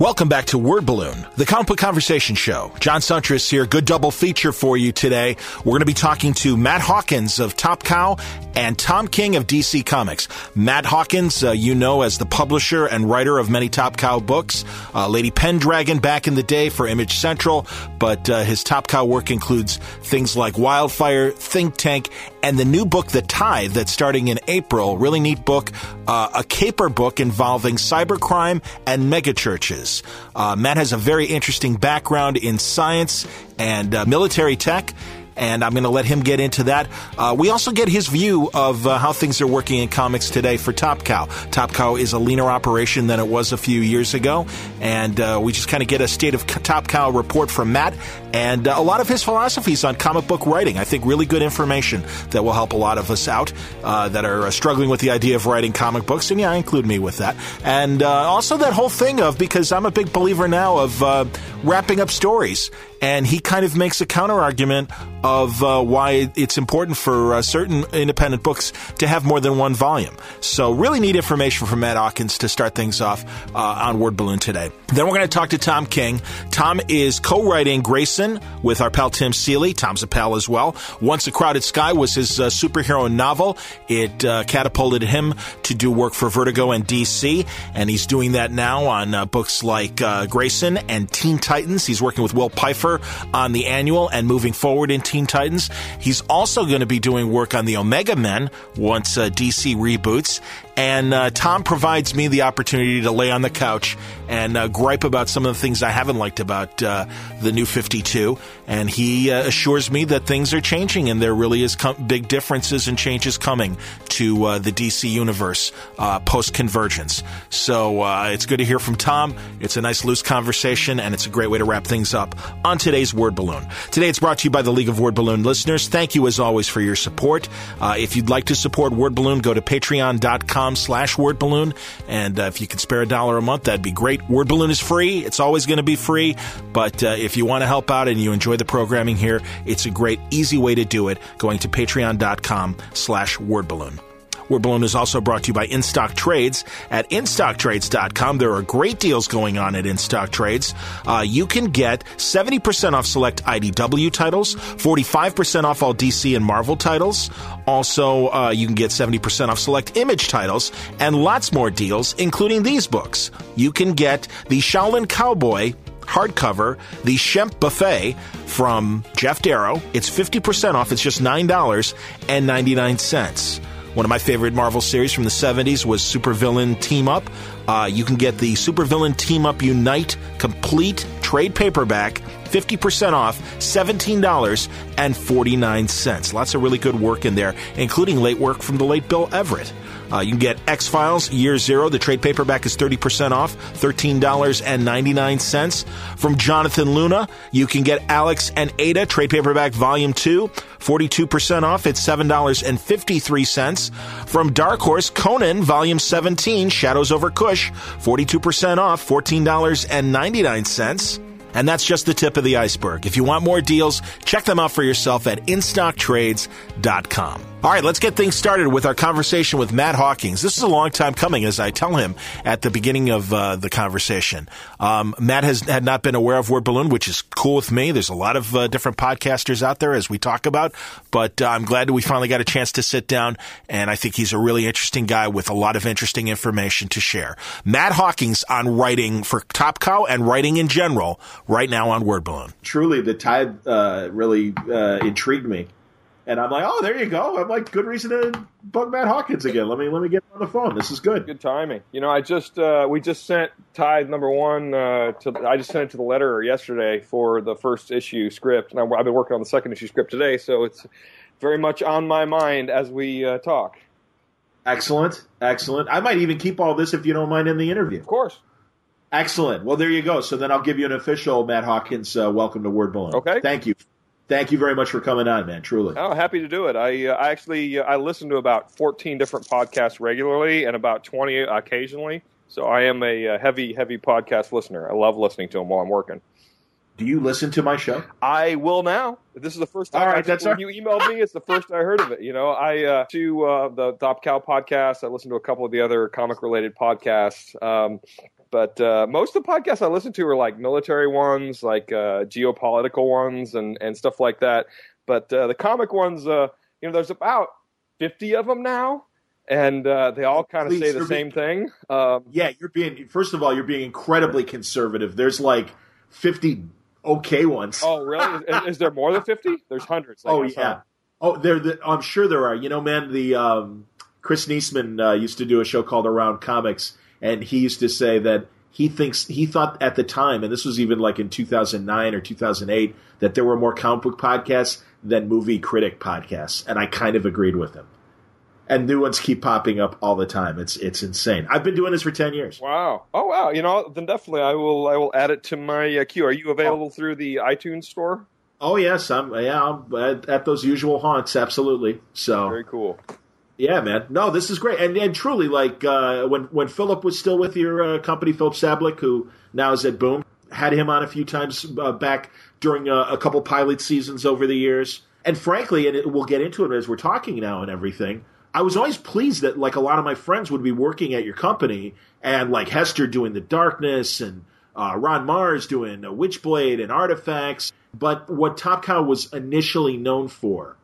Welcome back to Word Balloon, the comic book conversation show. John Siuntres here. Good double feature for you today. We're going to be talking to Matt Hawkins of Top Cow and Tom King of DC Comics. Matt Hawkins, uh, you know as the publisher and writer of many Top Cow books. Uh, Lady Pendragon back in the day for Image Central, but uh, his Top Cow work includes things like Wildfire, Think Tank, and the new book, The Tithe, that's starting in April. Really neat book, uh, a caper book involving cybercrime and megachurches. Uh, Matt has a very interesting background in science and uh, military tech and I'm going to let him get into that. Uh, we also get his view of uh, how things are working in comics today for Top Cow. Top Cow is a leaner operation than it was a few years ago, and uh, we just kind of get a state of Top Cow report from Matt and uh, a lot of his philosophies on comic book writing. I think really good information that will help a lot of us out uh, that are uh, struggling with the idea of writing comic books, and yeah, I include me with that. And also that whole thing of because I'm a big believer now of wrapping up stories and he kind of makes a counter argument of uh, why it's important for uh, certain independent books to have more than one volume. So, really neat information from Matt Hawkins to start things off uh, on Word Balloon today. Then we're going to talk to Tom King. Tom is co-writing With our pal Tim Seeley. Tom's a pal as well. Once a Crowded Sky was his uh, superhero novel. It uh, catapulted him to do work for Vertigo and DC, and he's doing that now on uh, books like Grayson and Teen Titans. He's working with Will Pfeifer on the annual and moving forward in Teen Titans. He's also going to be doing work on the Omega Men once uh, DC reboots. And uh, Tom provides me the opportunity to lay on the couch and uh, gripe about some of the things I haven't liked about uh, the new 52. 2 and he uh, assures me that things are changing and there really is com- big differences and changes coming to uh, the DC universe uh, post convergence. So it's good to hear from Tom. It's a nice loose conversation and it's a great way to wrap things up on today's Word Balloon. Today it's brought to you by the League of Word Balloon listeners. Thank you as always for your support. if you'd like to support Word Balloon, go to patreon.com slash Word Balloon. And if you could spare a dollar a month, that'd be great. Word Balloon is free. It's always going to be free. But uh, if you want to help out and you enjoy the programming here, it's a great, easy way to do it going to patreon.com slash wordballoon. Word Balloon is also brought to you by InStock Trades. At InStockTrades.com, there are great deals going on at InStock Trades. Uh, you can get 70% off select IDW titles, 45% off all DC and Marvel titles. Also, uh, you can get 70% off select image titles and lots more deals, including these books. You can get the Shaolin Cowboy hardcover, The Shemp Buffet from Geof Darrow. It's 50% off. It's just $9.99. One of my favorite Marvel series from the 70s was Supervillain Team Up. Uh, you can get the Supervillain Team Up Unite complete trade paperback, 50% off, $17.49. Lots of really good work in there, including late work from the late Bill Everett. Uh, you can get X Files Year Zero. The trade paperback is 30% off, $13.99. From Jonathan Luna, you can get Alex and Ada trade paperback Volume 2, 42% off. It's $7.53. From Dark Horse, Conan Volume 17, Shadows over Kush, 42% off, $14.99. And that's just the tip of the iceberg. If you want more deals, check them out for yourself at InStockTrades.com. All right, let's get things started with our conversation with Matt Hawkins. This is a long time coming, as I tell him at the beginning of uh, the conversation. Um, Matt has had not been aware of Word Balloon, which is cool with me. There's a lot of uh, different podcasters out there, as we talk about, but uh, I'm glad that we finally got a chance to sit down, and I think he's a really interesting guy with a lot of interesting information to share. Matt Hawkins on writing for Top Cow and writing in general right now on Word Balloon. Truly, the tithe uh, really uh, intrigued me and I'm like, oh, there you go. I'm like, good reason to bug Matt Hawkins again. Let me let me get on the phone. This is good. Good timing. You know, I just uh, we just sent Tithe number one uh, to. I just sent it to the letter yesterday for the first issue script, and I've been working on the second issue script today. So it's very much on my mind as we uh, talk. Excellent, excellent. I might even keep all this if you don't mind in the interview. Of course. Excellent. Well, there you go. So then I'll give you an official Matt Hawkins uh, welcome to Word Balloon. Okay. Thank you thank you very much for coming on, man. Truly. Oh, happy to do it. I, uh, I actually uh, I listen to about 14 different podcasts regularly and about 20 occasionally. So I am a, a heavy heavy podcast listener. I love listening to them while I'm working. Do you listen to my show? I will now. This is the first time. All right, that's when our... you emailed me. It's the first I heard of it. You know, I uh, to uh, the Top Cow podcast. I listen to a couple of the other comic related podcasts. Um, but uh, most of the podcasts I listen to are like military ones, like uh, geopolitical ones, and and stuff like that. But uh, the comic ones, uh, you know, there's about fifty of them now, and uh, they all kind of Please, say the same being- thing. Um, Yeah, you're being first of all, you're being incredibly conservative. There's like 50 okay ones. oh, really? is, is there more than fifty? There's hundreds. I Oh yeah. Oh, there. The, I'm sure there are. You know, man. The um, Chris Neseman uh, used to do a show called Around Comics, and he used to say that he thinks he thought at the time, and this was even like in 2009 or 2008, that there were more comic book podcasts than movie critic podcasts, and I kind of agreed with him. And new ones keep popping up all the time. It's it's insane. I've been doing this for 10 years. Wow. Oh wow. You know, then definitely I will. I will add it to my uh, queue. Are you available through the iTunes store? Oh yes, I'm yeah I'm at, at those usual haunts. Absolutely. So Very cool. Yeah, man. No, this is great, and and truly, like uh, when when Filip was still with your uh, company, Filip Sablik, who now is at Boom, had him on a few times uh, back during uh, a couple pilot seasons over the years. And frankly, and it, we'll get into it as we're talking now and everything. I was always pleased that like a lot of my friends would be working at your company, and like Hester doing the Darkness, and uh, Ron Marz doing uh, Witchblade and Artifacts. But what Top Cow was initially known for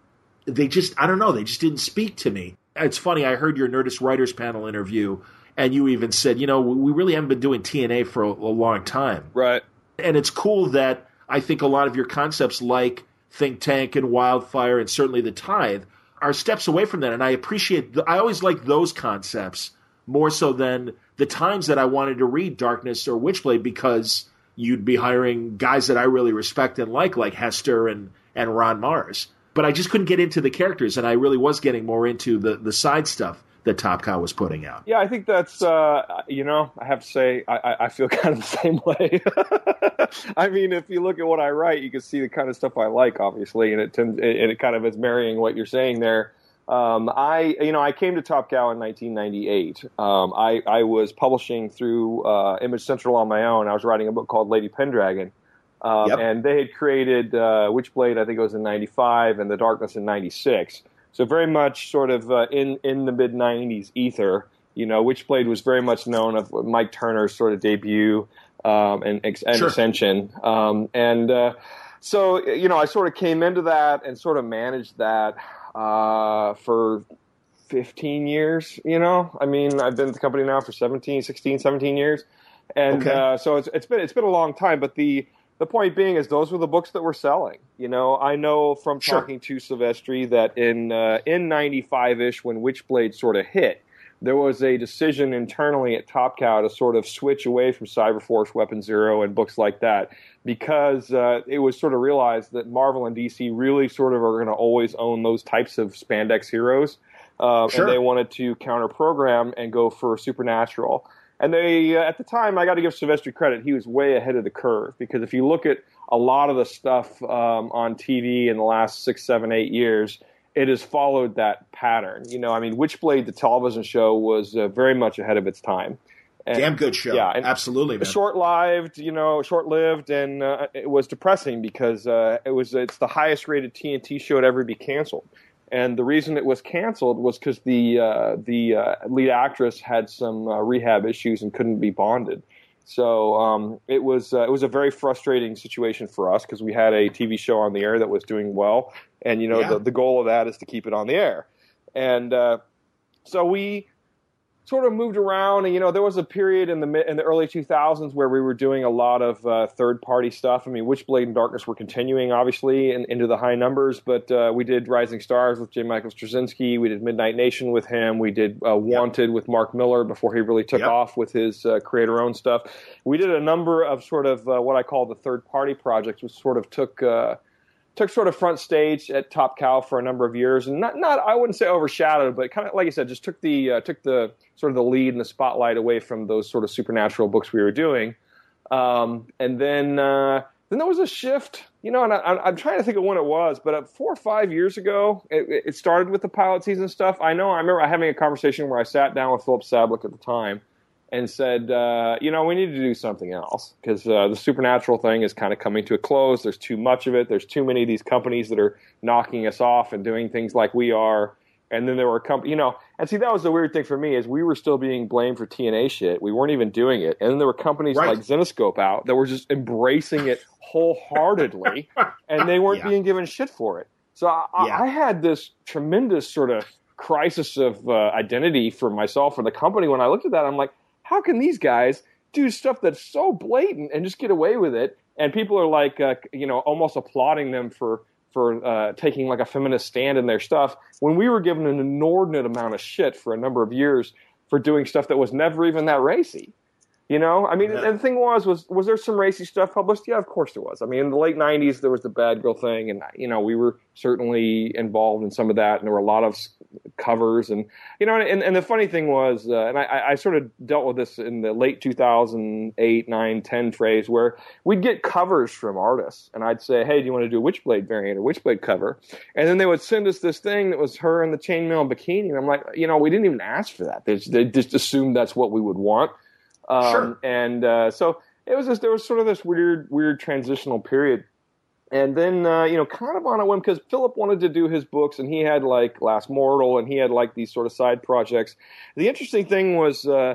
they just I don't know, they just didn't speak to me. It's funny, I heard your Nerdist Writers panel interview and you even said, you know, we really haven't been doing TNA for a, a long time. Right. And it's cool that I think a lot of your concepts like Think Tank and Wildfire and certainly the Tithe are steps away from that and I appreciate the, I always like those concepts more so than the times that I wanted to read Darkness or Witchblade because you'd be hiring guys that I really respect and like like Hester and and Ron Marz but I just couldn't get into the characters, and I really was getting more into the the side stuff that Top Cow was putting out. Yeah, I think that's uh, you know I have to say I, I- feel kind of the same way. I mean, if you look at what I write, you can see the kind of stuff I like, obviously, and it tends and it kind of is marrying what you're saying there. Um, I you know I came to Top Cow in 1998. Um, I I was publishing through uh, Image Central on my own. I was writing a book called Lady Pendragon. Um, Yep. And they had created uh, Witchblade, I think it was in '95, and The Darkness in '96. So very much sort of uh, in in the mid '90s ether. You know, Witchblade was very much known of Mike Turner's sort of debut um, and, and Sure. ascension. Um, and uh, so, you know, I sort of came into that and sort of managed that uh, for 15 years. You know, I mean, I've been at the company now for 17, 16, 17 years. And Okay. uh, so it's, it's been it's been a long time, but the the point being is those were the books that were selling. You know, I know from Sure. talking to Silvestri that in uh, in '95 ish when Witchblade sort of hit, there was a decision internally at Top Cow to sort of switch away from Cyberforce, Weapon Zero, and books like that because uh, it was sort of realized that Marvel and DC really sort of are going to always own those types of spandex heroes, uh, Sure. and they wanted to counter program and go for supernatural. And they, uh, at the time, I got to give Silvestri credit. He was way ahead of the curve because if you look at a lot of the stuff um, on TV in the last six, seven, eight years, it has followed that pattern. You know, I mean, Witchblade, the television show, was uh, very much ahead of its time. And Damn good show. Yeah, absolutely, short-lived, you know, short-lived, and uh, it was depressing because uh, it was it's the highest-rated TNT show to ever be canceled. And the reason it was canceled was because the uh, the uh, lead actress had some uh, rehab issues and couldn't be bonded. So um, it was uh, it was a very frustrating situation for us because we had a TV show on the air that was doing well, and you know Yeah. the the goal of that is to keep it on the air, and uh, so we sort of moved around and you know there was a period in the in the early 2000s where we were doing a lot of uh, third party stuff. I mean witchblade and darkness were continuing obviously in, into the high numbers but uh, we did rising stars with j. Michael straczynski. We did midnight nation with him. We did uh, wanted with Mark Millar before he really took Yep. off with his uh, creator owned stuff. We did a number of sort of uh, what i call the third party projects which sort of took uh, took sort of front stage at Top Cow for a number of years, and not not I wouldn't say overshadowed, but kind of like you said, just took the uh, took the sort of the lead and the spotlight away from those sort of supernatural books we were doing. Um, and then uh, then there was a shift, you know, and I, I'm- I'm trying to think of when it was, but uh, four or five years ago, it, it started with the pilot season stuff. I know I remember having a conversation where I sat down with Filip Sablik at the time and said, uh, you know, we need to do something else because uh, the supernatural thing is kind of coming to a close. There's too much of it. There's too many of these companies that are knocking us off and doing things like we are. And then there were companies, you know, and see that was the weird thing for me is we were still being blamed for TNA shit. We weren't even doing it, and then there were companies right. like Zenescope out that were just embracing it wholeheartedly, and they weren't yeah. being given shit for it. So I, yeah. I, had this tremendous sort of crisis of uh, identity for myself or the company when I looked at that. I'm like, how can these guys do stuff that's so blatant and just get away with it? And people are like, uh, you know, almost applauding them for for uh, taking like a feminist stand in their stuff when we were given an inordinate amount of shit for a number of years for doing stuff that was never even that racy. You know, I mean, yeah. and the thing was, was was there some racy stuff published? Yeah, of course there was. I mean, in the late '90s, there was the bad girl thing, and you know, we were certainly involved in some of that, and there were a lot of covers, and you know, and, and the funny thing was, uh, and I, I sort of dealt with this in the late 2008, 9, 10 phrase, where we'd get covers from artists, and I'd say, hey, do you want to do a Witchblade variant or Witchblade cover? And then they would send us this thing that was her in the chainmail bikini, and I'm like, you know, we didn't even ask for that. They, they just assumed that's what we would want um, sure. And uh, so it was just there was sort of this weird weird transitional period. And then uh, you know, kind of on a whim, because Filip wanted to do his books, and he had like Last Mortal, and he had like these sort of side projects. The interesting thing was uh,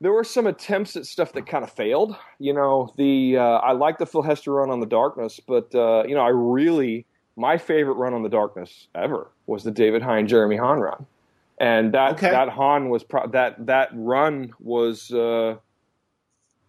there were some attempts at stuff that kind of failed. You know, the uh, I like the Phil Hester run on the Darkness, but uh, you know, I really my favorite run on the Darkness ever was the David Hine Jeremy Haun run and that okay. that Haun was pro- that that run was uh,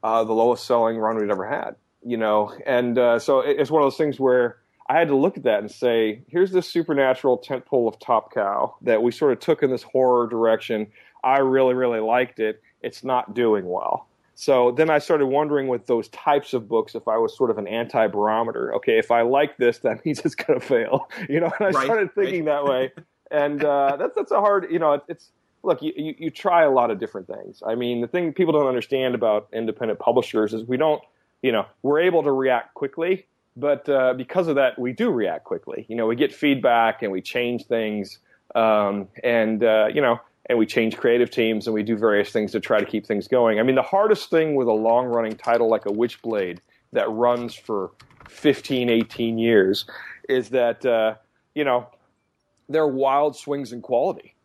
uh, the lowest selling run we'd ever had. You know, and uh, so it's one of those things where I had to look at that and say, here's this supernatural tentpole of Top Cow that we sort of took in this horror direction. I really really liked it. It's not doing well. So then I started wondering with those types of books if I was sort of an anti barometer. Okay, if I like this, that means it's going to fail. You know, and I right, started thinking right. that way and uh, that's that's a hard. You know, it's look, you, you, you try a lot of different things. I mean, the thing people don't understand about independent publishers is we don't, you know, we're able to react quickly, but uh, because of that, we do react quickly. You know, we get feedback and we change things, um, and uh, you know, and we change creative teams and we do various things to try to keep things going. I mean, the hardest thing with a long running title like a Witchblade that runs for 15, 18 years is that, uh, you know, there are wild swings in quality.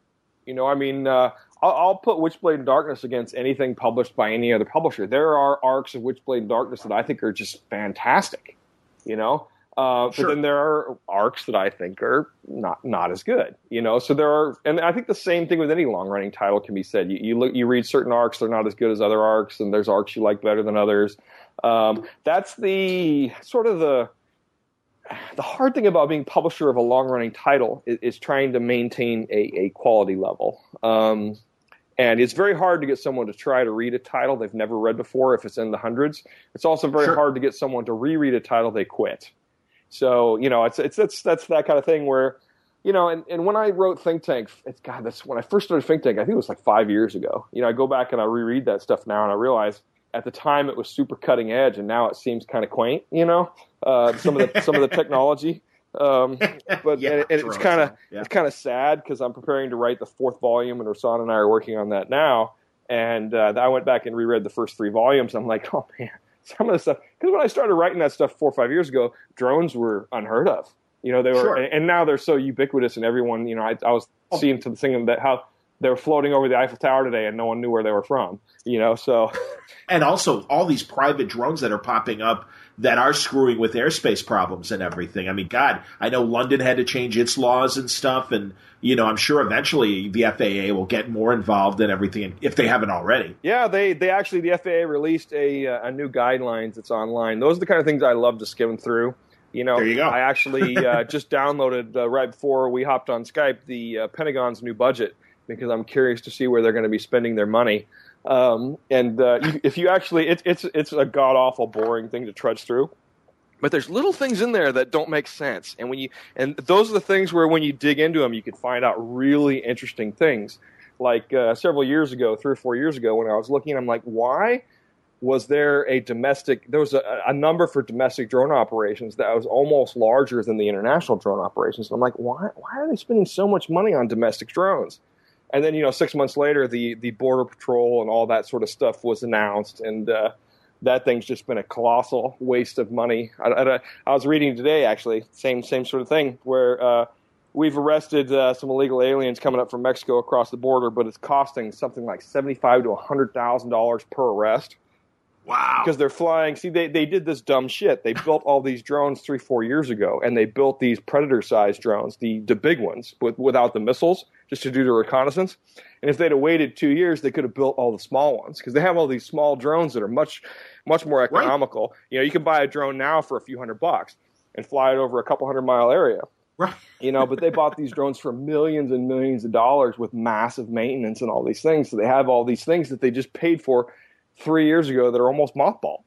You know, I mean, uh, I'll, I'll, put Witchblade and Darkness against anything published by any other publisher. There are arcs of Witchblade and Darkness that I think are just fantastic. You know, uh, sure. but then there are arcs that I think are not not as good. You know, so there are, and I think the same thing with any long running title can be said. You, you look, you read certain arcs, they're not as good as other arcs, and there's arcs you like better than others. Um, that's the sort of the the hard thing about being publisher of a long running title is, is, trying to maintain a, a quality level. Um, and it's very hard to get someone to try to read a title they've never read before if it's in the hundreds. It's also very sure. hard to get someone to reread a title they quit. So, you know, it's, it's, it's, that's that kind of thing where, you know, and, and when I wrote Think Tank, it's God, that's when I first started Think Tank, I think it was like five years ago. You know, I go back and I reread that stuff now and I realize at the time it was super cutting edge and now it seems kind of quaint, you know? uh, some of the some of the technology. Um, but yeah, and, and it's kind of yeah. it's kind of sad because I'm preparing to write the fourth volume, and Rahsan and I are working on that now. And uh, I went back and reread the first three volumes. I'm like, oh man, some of the stuff. Because when I started writing that stuff four or five years ago, drones were unheard of. You know, they were, sure. and, and, now they're so ubiquitous, and everyone. You know, I, I was oh. seeing to the thing that how they were floating over the Eiffel Tower today, and no one knew where they were from. You know, so and also all these private drones that are popping up that are screwing with airspace problems and everything. I mean, God, I know London had to change its laws and stuff, and you know, I'm sure eventually the FAA will get more involved in everything if they haven't already. Yeah, they they actually the FAA released a uh, a new guidelines that's online. Those are the kind of things I love to skim through. You know, there you go. I actually uh, just downloaded uh, right before we hopped on Skype the uh, Pentagon's new budget because I'm curious to see where they're going to be spending their money. Um, and uh, you, if you actually, it, it's it's a god awful boring thing to trudge through. But there's little things in there that don't make sense, and when you and those are the things where when you dig into them, you can find out really interesting things. Like uh, several years ago, three or four years ago, when I was looking, I'm like, why was there a domestic? There was a, a number for domestic drone operations that was almost larger than the international drone operations. And I'm like, why? Why are they spending so much money on domestic drones? And then you know six months later the the border patrol and all that sort of stuff was announced and uh, that thing's just been a colossal waste of money I, I, I, was reading today actually same same sort of thing where uh, we've arrested uh, some illegal aliens coming up from Mexico across the border, but it's costing something like seventy-five to hundred thousand dollars per arrest. Wow. Because they're flying. See, they, they did this dumb shit. They built all these drones three, four years ago, and they built these predator sized drones, the, the big ones, with, without the missiles, just to do the reconnaissance. And if they'd have waited two years, they could have built all the small ones because they have all these small drones that are much, much more economical. Right. You know, you can buy a drone now for a few hundred bucks and fly it over a couple hundred mile area. Right. You know, but they bought these drones for millions and millions of dollars with massive maintenance and all these things. So they have all these things that they just paid for three years ago that are almost mothballed.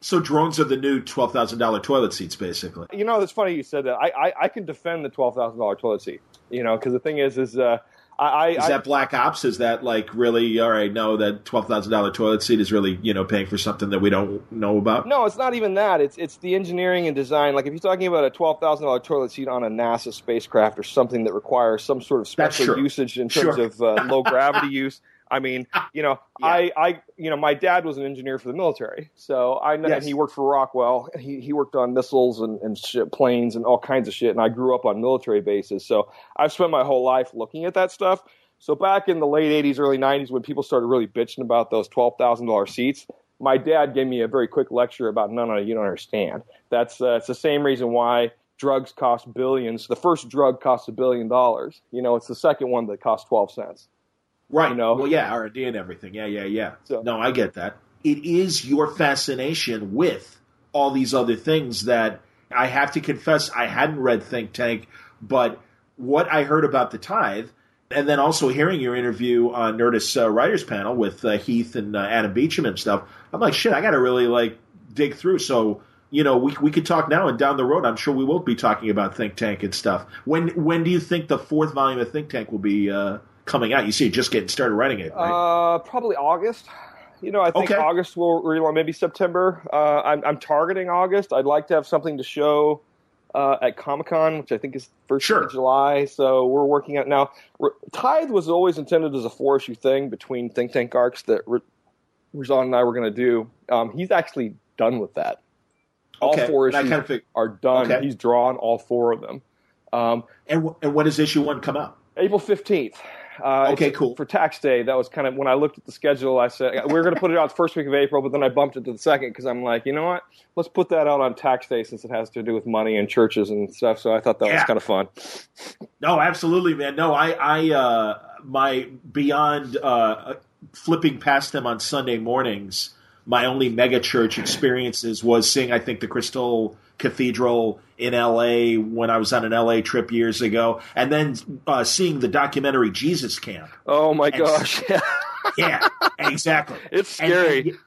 So drones are the new twelve thousand dollar toilet seats, basically. You know, it's funny you said that. I I, I can defend the twelve thousand dollar toilet seat. You know, because the thing is, is uh, I, is I, that black ops? Is that like really all right? No, that twelve thousand dollar toilet seat is really you know paying for something that we don't know about. No, it's not even that. It's it's the engineering and design. Like if you're talking about a twelve thousand dollar toilet seat on a NASA spacecraft or something that requires some sort of special usage in terms sure. of uh, low gravity use. I mean, you know, yeah. I, I, you know, my dad was an engineer for the military, so I know, yes. he worked for Rockwell. He he worked on missiles and and shit, planes and all kinds of shit. And I grew up on military bases, so I've spent my whole life looking at that stuff. So back in the late '80s, early '90s, when people started really bitching about those twelve thousand dollar seats, my dad gave me a very quick lecture about no, no, you don't understand. That's uh, it's the same reason why drugs cost billions. The first drug costs a billion dollars. You know, it's the second one that costs twelve cents. Right. You know? Well, yeah, R and D and everything. Yeah, yeah, yeah. So, no, I get that. It is your fascination with all these other things that I have to confess I hadn't read Think Tank, but what I heard about the tithe, and then also hearing your interview on Nerdist uh, Writers Panel with uh, Heath and uh, Adam Beechen and stuff, I'm like, shit, I got to really like dig through. So you know, we we could talk now and down the road. I'm sure we will be talking about Think Tank and stuff. When when do you think the fourth volume of Think Tank will be? Coming out? You see, just getting started writing it. Right? Uh, probably August. You know, I think okay. August will relaunch. Maybe September. Uh, I'm, I'm targeting August. I'd like to have something to show uh, at Comic Con, which I think is first sure. of July. So we're working out now. Tithe was always intended as a four issue thing between Think Tank arcs that Rahsan and I were going to do. Um, he's actually done with that. All okay. four issues kind of are done. Okay. He's drawn all four of them. Um, and, w- and when does issue one come out? April fifteenth. Uh, okay, cool. For tax day, that was kind of when I looked at the schedule. I said we are going to put it out the first week of April, but then I bumped it to the second because I'm like, you know what? Let's put that out on tax day since it has to do with money and churches and stuff. So I thought that yeah. was kind of fun. No, absolutely, man. No, I, I, uh, my beyond uh, flipping past them on Sunday mornings. My only mega church experiences was seeing, I think, the Crystal Cathedral in LA when I was on an LA trip years ago, and then uh, seeing the documentary Jesus Camp. Oh my gosh! yeah, exactly. It's scary. And, and,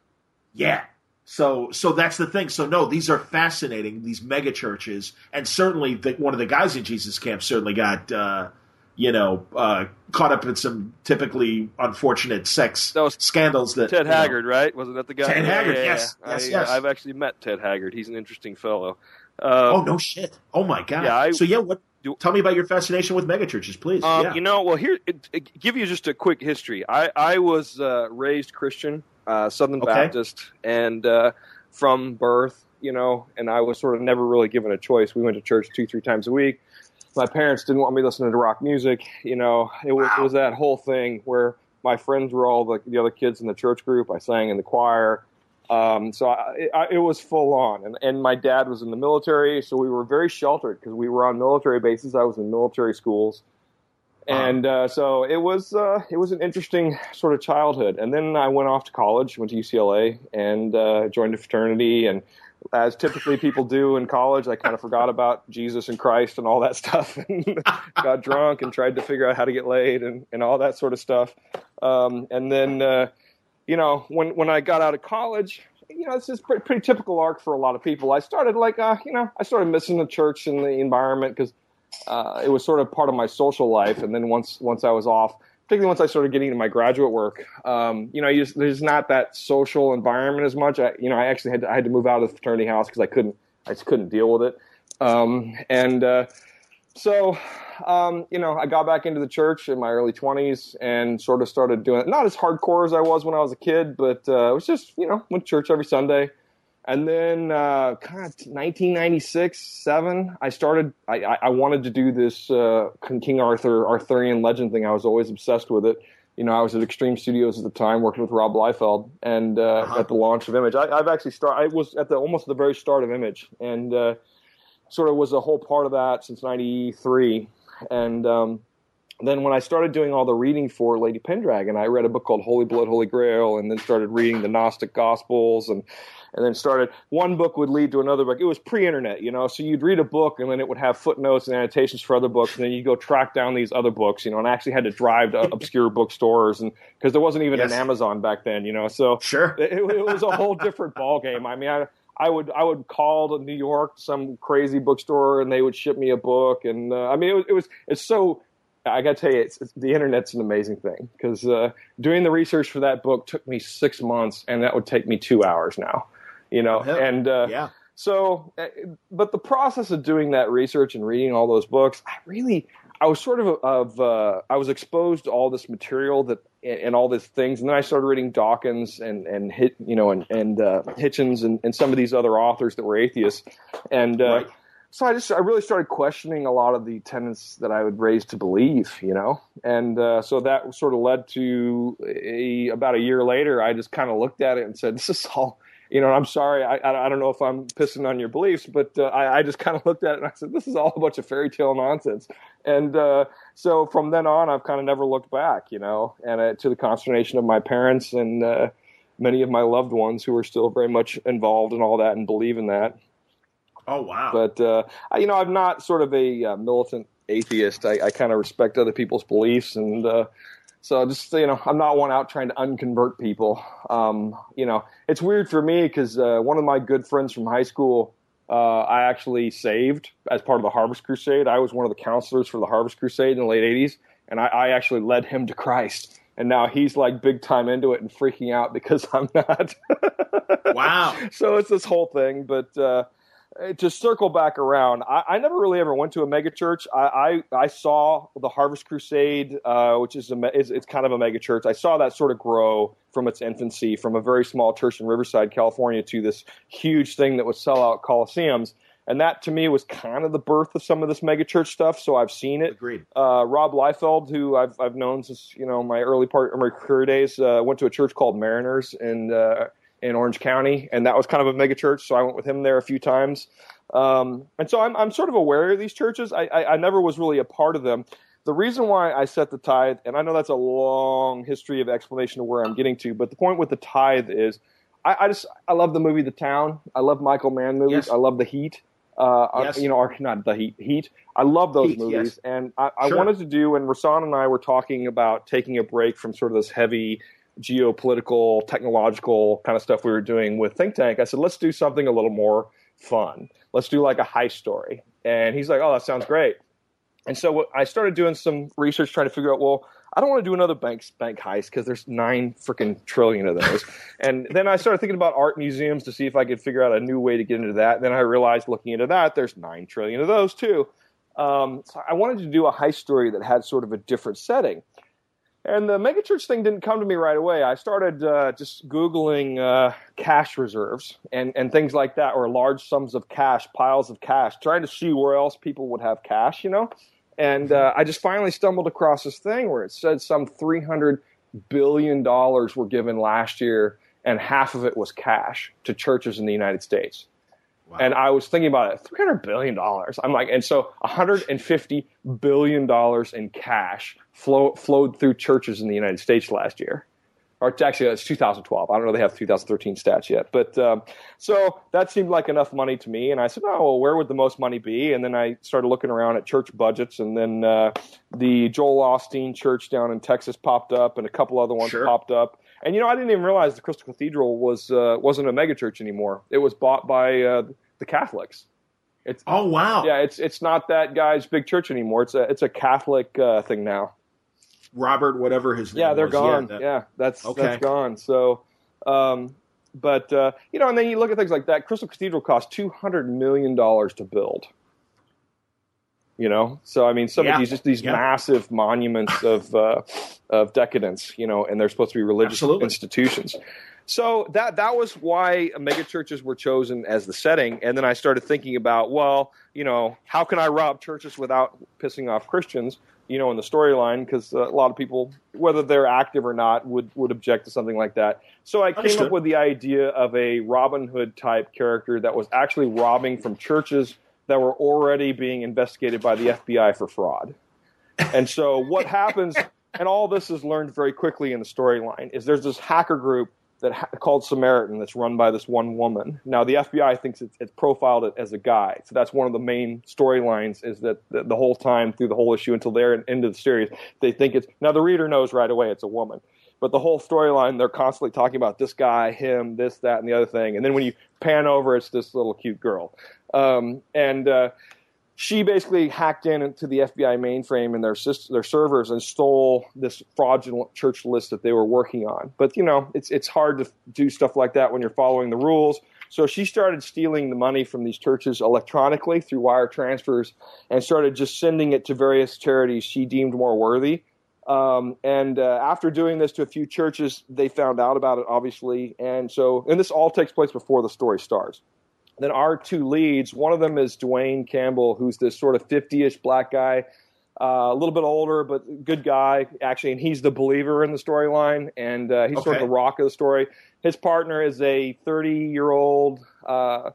yeah. So, so that's the thing. So, no, these are fascinating. These mega churches, and certainly the, one of the guys in Jesus Camp certainly got, uh, you know, uh, caught up in some typically unfortunate sex that scandals. That Ted Haggard, know, right? Wasn't that the guy? Ted Haggard, yeah, yes, yeah. yes, I, yes. I've actually met Ted Haggard. He's an interesting fellow. Um, oh no shit! Oh my god! Yeah, I, so yeah, what? Do, tell me about your fascination with megachurches, please. Um, yeah. You know, well, here, it, it, give you just a quick history. I, I was uh, raised Christian, uh, Southern okay. Baptist, and uh, from birth, you know, and I was sort of never really given a choice. We went to church two, three times a week. My parents didn't want me listening to rock music. You know, it was, wow. it was that whole thing where my friends were all the, the other kids in the church group. I sang in the choir um, so I, I, it was full on, and, and my dad was in the military, so we were very sheltered because we were on military bases. I was in military schools, and uh, so it was uh, it was an interesting sort of childhood. And then I went off to college, went to UCLA, and uh, joined a fraternity. And as typically people do in college, I kind of forgot about Jesus and Christ and all that stuff, and got drunk and tried to figure out how to get laid and, and all that sort of stuff. Um, and then uh, you know, when when I got out of college, you know, this is pretty, pretty typical arc for a lot of people. I started like, uh, you know, I started missing the church and the environment because uh, it was sort of part of my social life. And then once once I was off, particularly once I started getting into my graduate work, um, you know, just, there's not that social environment as much. I, you know, I actually had to, I had to move out of the fraternity house because I couldn't I just couldn't deal with it. Um, and uh, so um, you know, I got back into the church in my early 20s and sort of started doing it. Not as hardcore as I was when I was a kid, but uh, it was just, you know, went to church every Sunday. And then uh, kind of 1996, seven, I started. I, I wanted to do this uh, King Arthur Arthurian legend thing. I was always obsessed with it. You know, I was at Extreme Studios at the time, working with Rob Liefeld, and uh, uh-huh. at the launch of Image. I, have actually started. I was at the almost the very start of Image, and uh, sort of was a whole part of that since '93. And um, then when I started doing all the reading for Lady Pendragon, I read a book called Holy Blood, Holy Grail, and then started reading the Gnostic Gospels, and and then started one book would lead to another book. It was pre-internet, you know, so you'd read a book and then it would have footnotes and annotations for other books, and then you'd go track down these other books, you know, and I actually had to drive to obscure bookstores and because there wasn't even yes. an Amazon back then, you know, so sure, it, it was a whole different ball game. I mean, I. I would I would call to New York some crazy bookstore and they would ship me a book and uh, I mean it was, it was it's so I got to tell you, it's, it's, the internet's an amazing thing because uh, doing the research for that book took me six months, and that would take me two hours now. You know, and uh, yeah. So, uh, but the process of doing that research and reading all those books, I really, I was sort of of uh, I was exposed to all this material that and all these things, and then I started reading Dawkins and and hit you know and and uh, Hitchens and, and some of these other authors that were atheists, and uh, right so I just I really started questioning a lot of the tenets that I would raise to believe, you know, and uh, so that sort of led to a, about a year later. I just kind of looked at it and said, "This is all." You know, I'm sorry. I, I, don't know if I'm pissing on your beliefs, but uh, I, I, just kind of looked at it and I said, "This is all a bunch of fairy tale nonsense." And uh, so from then on, I've kind of never looked back. You know, and uh, to the consternation of my parents and uh, many of my loved ones who are still very much involved in all that and believe in that. Oh wow! But uh, I, you know, I'm not sort of a uh, militant atheist. I, I kind of respect other people's beliefs, and uh, so just you know, I'm not one out trying to unconvert people. Um, you know, it's weird for me because uh, one of my good friends from high school. Uh, I actually saved as part of the Harvest Crusade. I was one of the counselors for the Harvest Crusade in the late '80s, and I, I actually led him to Christ and now he's like big time into it and freaking out because I'm not. wow. So it's this whole thing, but uh, uh, to circle back around, I, I, never really ever went to a megachurch. I, I, I saw the Harvest Crusade, uh, which is, a, is it's kind of a megachurch. I saw that sort of grow from its infancy, from a very small church in Riverside, California, to this huge thing that would sell out coliseums. And that to me was kind of the birth of some of this megachurch stuff. So I've seen it. Agreed. Uh, Rob Liefeld, who I've I've known since you know my early part of my career days, uh, went to a church called Mariners in uh, in Orange County, and that was kind of a mega church. So I went with him there a few times, um, and so I'm I'm sort of aware of these churches. I, I, I never was really a part of them. The reason why I set the tithe, and I know that's a long history of explanation of where I'm getting to, but the point with the tithe is, I, I just I love the movie The Town. I love Michael Mann movies. Yes. I love The Heat. Uh, yes. you know, or not the Heat. Heat. I love those heat, movies, yes. and I, I sure. wanted to do. And Rahsan and I were talking about taking a break from sort of this heavy geopolitical, technological kind of stuff we were doing with Think Tank, I said, let's do something a little more fun. Let's do like a heist story. And he's like, oh, that sounds great. And so I started doing some research trying to figure out, well, I don't want to do another bank bank heist because there's nine freaking trillion of those. and then I started thinking about art museums to see if I could figure out a new way to get into that. And then I realized looking into that, there's nine trillion of those too. Um, so I wanted to do a heist story that had sort of a different setting. And the megachurch thing didn't come to me right away. I started uh, just Googling uh, cash reserves and, and things like that, or large sums of cash, piles of cash, trying to see where else people would have cash, you know? And uh, I just finally stumbled across this thing where it said some $300 billion were given last year, and half of it was cash to churches in the United States. Wow. And I was thinking about it, three hundred billion dollars. I'm like, and so 150 billion dollars in cash flow, flowed through churches in the United States last year. Or actually, it's 2012. I don't know. They have 2013 stats yet, but um, so that seemed like enough money to me. And I said, "Oh, well, where would the most money be?" And then I started looking around at church budgets, and then uh, the Joel Osteen Church down in Texas popped up, and a couple other ones sure. popped up. And you know, I didn't even realize the Crystal Cathedral was uh, wasn't a megachurch anymore. It was bought by uh, the Catholics. It's, oh wow! Yeah, it's it's not that guy's big church anymore. It's a it's a Catholic uh, thing now. Robert, whatever his name. Yeah, they're was. gone. Yeah, that, yeah that's okay. that's gone. So, um, but uh, you know, and then you look at things like that. Crystal Cathedral cost two hundred million dollars to build. You know, so I mean, some Yeah. of these just these Yeah. massive monuments of uh, of decadence. You know, and they're supposed to be religious Absolutely. institutions. So that that was why mega churches were chosen as the setting. And then I started thinking about, well, you know, how can I rob churches without pissing off Christians? You know, in the storyline, because a lot of people, whether they're active or not, would would object to something like that. So I came Understood. up with the idea of a Robin Hood type character that was actually robbing from churches that were already being investigated by the FBI for fraud. And so what happens, and all this is learned very quickly in the storyline, is there's this hacker group that ha- called Samaritan that's run by this one woman. Now the FBI thinks it's, it's profiled it as a guy, so that's one of the main storylines. Is that the, the whole time through the whole issue until they're in, into the series, they think it's now the reader knows right away it's a woman. But the whole storyline, they're constantly talking about this guy, him, this, that, and the other thing. And then when you pan over, it's this little cute girl. Um, and uh, she basically hacked in into the FBI mainframe and their syst- their servers and stole this fraudulent church list that they were working on. But you know, it's it's hard to do stuff like that when you're following the rules. So she started stealing the money from these churches electronically through wire transfers and started just sending it to various charities she deemed more worthy. Um, and uh, after doing this to a few churches, they found out about it, obviously. And so, and this all takes place before the story starts then our two leads, one of them is Dwayne Campbell, who's this sort of 50-ish black guy, uh, a little bit older, but good guy, actually, and he's the believer in the storyline, and uh, he's sort of the rock of the story. His partner is a 30-year-old uh,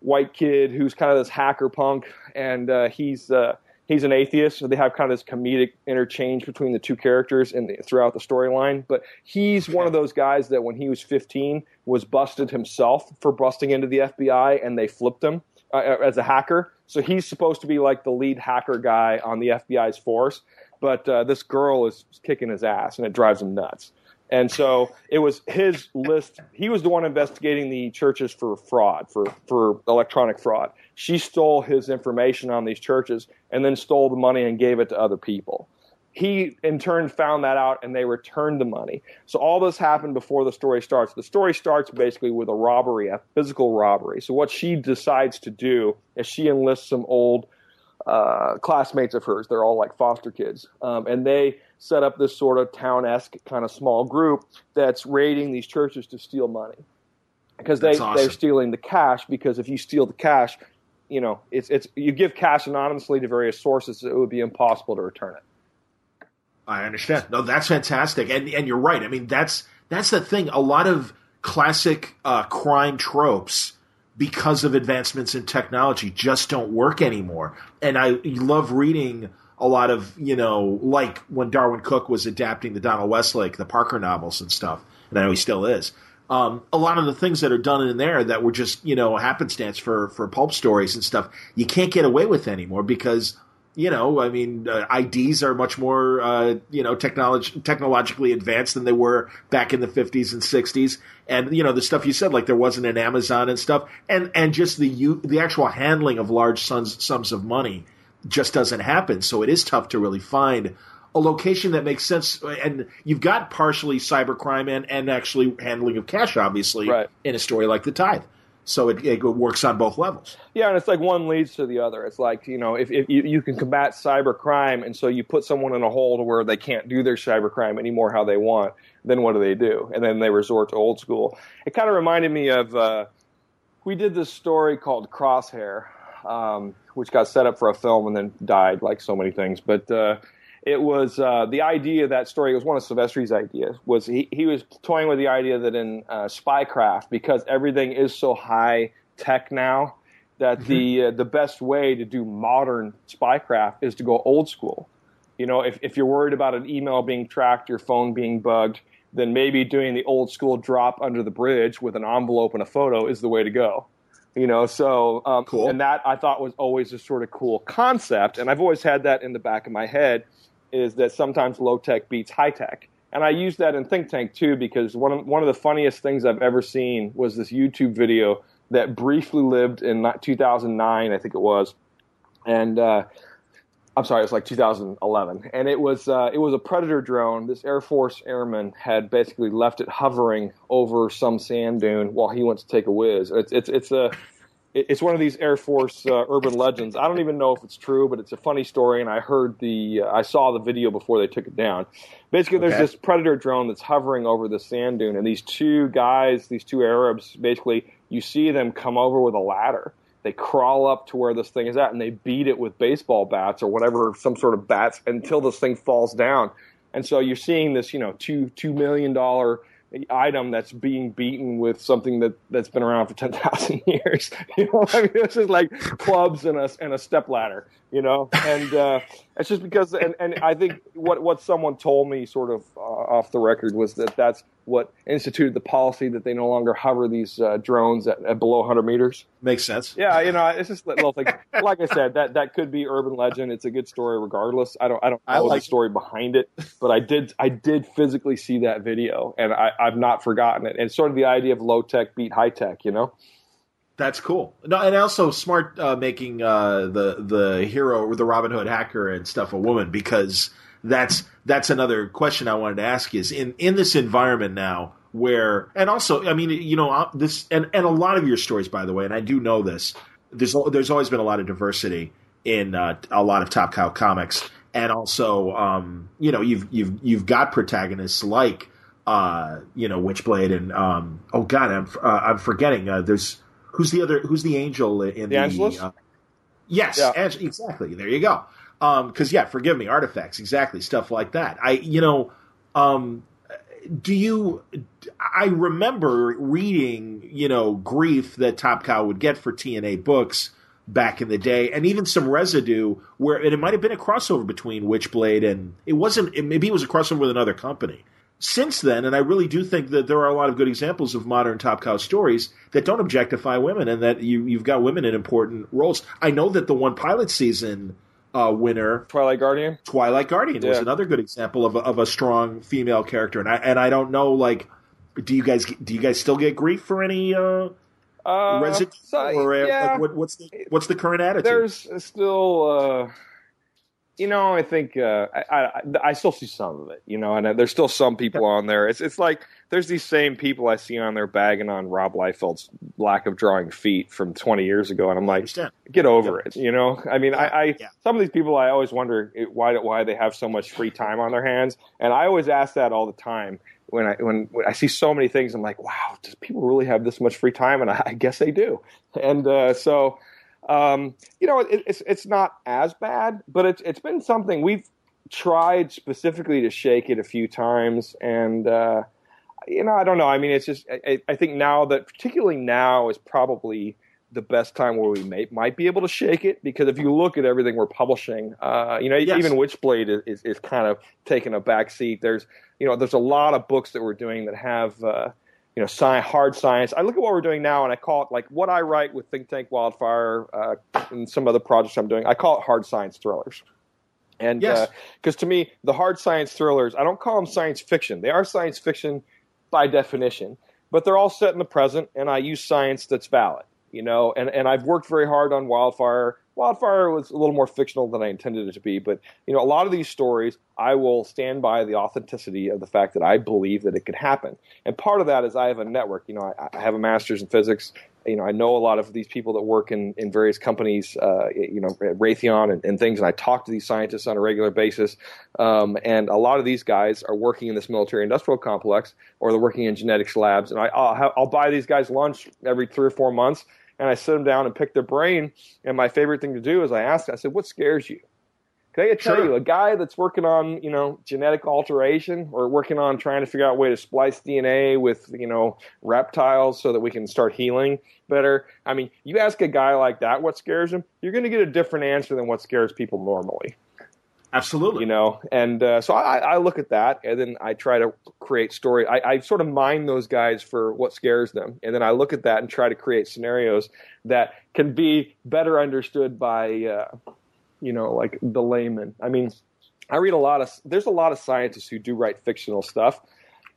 white kid who's kind of this hacker punk, and uh, he's uh, he's an atheist. So they have kind of this comedic interchange between the two characters in the, throughout the storyline. But he's one of those guys that when he was 15 was busted himself for busting into the FBI, and they flipped him uh, as a hacker. So he's supposed to be like the lead hacker guy on the FBI's force. But uh, this girl is kicking his ass, and it drives him nuts. And so it was his list. He was the one investigating the churches for fraud, for, for electronic fraud. She stole his information on these churches and then stole the money and gave it to other people. He, in turn, found that out and they returned the money. So all this happened before the story starts. The story starts basically with a robbery, a physical robbery. So what she decides to do is she enlists some old uh, classmates of hers. They're all like foster kids. Um, and they set up this sort of town esque kind of small group that's raiding these churches to steal money. Because they awesome. they're stealing the cash, because if you steal the cash, you know, it's, it's, you give cash anonymously to various sources, it would be impossible to return it. I understand. No, that's fantastic, and and you're right. I mean, that's that's the thing. A lot of classic uh, crime tropes, because of advancements in technology, just don't work anymore. And I love reading a lot of you know, like when Darwyn Cooke was adapting the Donald Westlake, the Parker novels and stuff. And I know he still is. Um, a lot of the things that are done in there that were just you know happenstance for for pulp stories and stuff, you can't get away with anymore because you know, I mean, uh, IDs are much more, uh, you know, technolog- technologically advanced than they were back in the 50s and 60s. And, you know, the stuff you said, like there wasn't an Amazon and stuff. And, and just the, u- the actual handling of large sums, sums of money just doesn't happen. So it is tough to really find a location that makes sense. And you've got partially cybercrime and, and actually handling of cash, obviously, Right. in a story like The Tithe. So it, it works on both levels. Yeah, and it's like one leads to the other. It's like you know, if, if you, you can combat cyber crime, and so you put someone in a hole to where they can't do their cyber crime anymore how they want, then what do they do? And then they resort to old school. It kind of reminded me of uh, we did this story called Crosshair, um, which got set up for a film and then died, like so many things. But uh, it was uh, the idea of that story. It was one of Silvestri's ideas. Was he, he was toying with the idea that in uh, spycraft, because everything is so high tech now, that the uh, the best way to do modern spycraft is to go old school. You know, if if you're worried about an email being tracked, your phone being bugged, then maybe doing the old school drop under the bridge with an envelope and a photo is the way to go. You know, so um, Cool. and that I thought was always a sort of cool concept, and I've always had that in the back of my head is that sometimes low tech beats high tech. And I use that in Think Tank too because one of, one of the funniest things I've ever seen was this YouTube video that briefly lived in 2009, I think it was. And uh, I'm sorry, it was like 2011. And it was uh, it was a Predator drone. This Air Force airman had basically left it hovering over some sand dune while he went to take a whiz. It's it's it's a it's one of these Air Force uh, urban legends. I don't even know if it's true, but it's a funny story. And I heard the, uh, I saw the video before they took it down. Basically, there's okay. this Predator drone that's hovering over the sand dune, and these two guys, these two Arabs, basically, you see them come over with a ladder. They crawl up to where this thing is at, and they beat it with baseball bats or whatever, some sort of bats, until this thing falls down. And so you're seeing this, you know, two two million dollar item that's being beaten with something that that's been around for ten thousand years. You know, I mean, this is like clubs and a and a step ladder. You know, and uh, it's just because, and, and I think what what someone told me, sort of uh, off the record, was that that's what instituted the policy that they no longer hover these uh, drones at, at, below 100 meters. Makes sense. Yeah, you know, it's just a little thing. like I said, that that could be urban legend. It's a good story, regardless. I don't I don't know I like the story behind it, but I did I did physically see that video, and I, I've not forgotten it. And sort of the idea of low tech beat high tech, you know. That's cool. No, and also smart uh, making uh, the the hero or the Robin Hood hacker and stuff a woman because that's that's another question I wanted to ask is in in this environment now where and also I mean you know uh, this and and a lot of your stories by the way and I do know this there's there's always been a lot of diversity in uh, a lot of Top Cow comics and also um, you know you've you've you've got protagonists like uh, you know Witchblade and um, oh god I'm uh, I'm forgetting there's who's the other who's the angel in the, the uh, yes yeah. exactly there you go because um, yeah, forgive me, artifacts, exactly, stuff like that. I, you know, um, do you? I remember reading, you know, grief that Top Cow would get for TNA books back in the day, and even some residue where it might have been a crossover between Witchblade and it wasn't. It, maybe it was a crossover with another company. Since then, and I really do think that there are a lot of good examples of modern Top Cow stories that don't objectify women, and that you, you've got women in important roles. I know that the one pilot season uh, winner, Twilight Guardian. Twilight Guardian yeah. was another good example of a, of a strong female character, and I and I don't know like, do you guys do you guys still get grief for any uh, uh residue so, or uh, yeah. like, what, what's the what's the current attitude? There's still. You know, I think uh, I, I, I still see some of it. You know, and uh, there's still some people on there. It's it's like there's these same people I see on there bagging on Rob Liefeld's lack of drawing feet from 20 years ago, and I'm like, get over it. You know, I mean, I, I yeah. some of these people I always wonder why why they have so much free time on their hands, and I always ask that all the time when I when, when I see so many things. I'm like, wow, does people really have this much free time? And I, I guess they do. And uh, so um, you know, it, it's it's not as bad, but it's it's been something we've tried specifically to shake it a few times, and uh, you know, I don't know. I mean, it's just I, I, think now that particularly now is probably the best time where we may, might be able to shake it because if you look at everything we're publishing, uh, you know, yes. even Witchblade is, is, is kind of taking a back seat. There's you know, there's a lot of books that we're doing that have. Uh, you know, science, hard science. I look at what we're doing now, and I call it like what I write with Think Tank Wildfire uh, and some other projects I'm doing. I call it hard science thrillers. And because yes. uh, to me, the hard science thrillers, I don't call them science fiction. They are science fiction by definition, but they're all set in the present, and I use science that's valid. You know, and, and I've worked very hard on Wildfire Wildfire was a little more fictional than I intended it to be, but you know, a lot of these stories, I will stand by the authenticity of the fact that I believe that it could happen. And part of that is I have a network. You know, I, I have a master's in physics. You know, I know a lot of these people that work in, in various companies, uh, you know, Raytheon and, and, things, and I talk to these scientists on a regular basis. Um, and a lot of these guys are working in this military industrial complex or they're working in genetics labs. And I, I'll, I'll buy these guys lunch every three or four months and I sit them down and pick their brain. And my favorite thing to do is I ask, I said, "What scares you?" Can I tell sure. you, a guy that's working on you know genetic alteration or working on trying to figure out a way to splice DNA with you know reptiles so that we can start healing better. I mean, you ask a guy like that what scares him, you're going to get a different answer than what scares people normally. Absolutely. You know, and uh, so I, I, look at that, and then I try to create story. I, I, sort of mine those guys for what scares them, and then I look at that and try to create scenarios that can be better understood by, uh, you know, like the layman. I mean, I read a lot of. There's a lot of scientists who do write fictional stuff,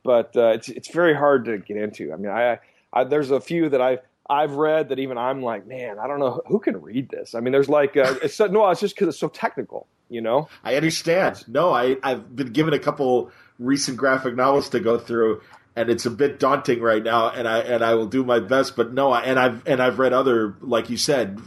but uh, it's it's very hard to get into. I mean, I, I there's a few that I've I've read that even I'm like, man, I don't know who can read this. I mean, there's like, uh, it's so, no, it's just because it's so technical, you know. I understand. No, I I've been given a couple recent graphic novels to go through, and it's a bit daunting right now. And I and I will do my best, but no, and I've and I've read other, like you said,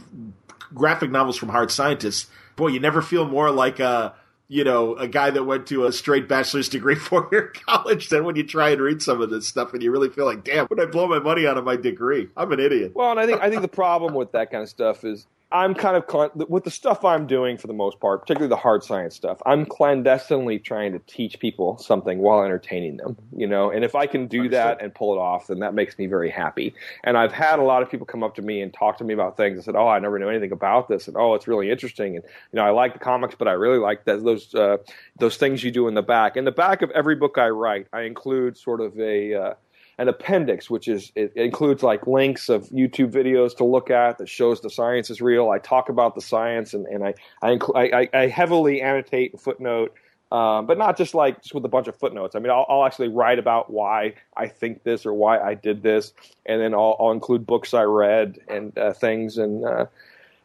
graphic novels from hard scientists. Boy, you never feel more like a you know, a guy that went to a straight bachelor's degree four year college, then when you try and read some of this stuff and you really feel like, damn, would I blow my money out of my degree? I'm an idiot. Well, and I think I think the problem with that kind of stuff is I'm kind of with the stuff I'm doing for the most part, particularly the hard science stuff. I'm clandestinely trying to teach people something while entertaining them, you know. And if I can do that and pull it off, then that makes me very happy. And I've had a lot of people come up to me and talk to me about things and said, "Oh, I never knew anything about this," and "Oh, it's really interesting." And you know, I like the comics, but I really like that, those uh, those things you do in the back. In the back of every book I write, I include sort of a uh, an appendix, which is it includes like links of YouTube videos to look at that shows the science is real. I talk about the science and, and I, I, I, I heavily annotate and footnote, um, but not just like just with a bunch of footnotes. I mean, I'll, I'll, actually write about why I think this or why I did this, and then I'll, I'll include books I read and uh, things and uh,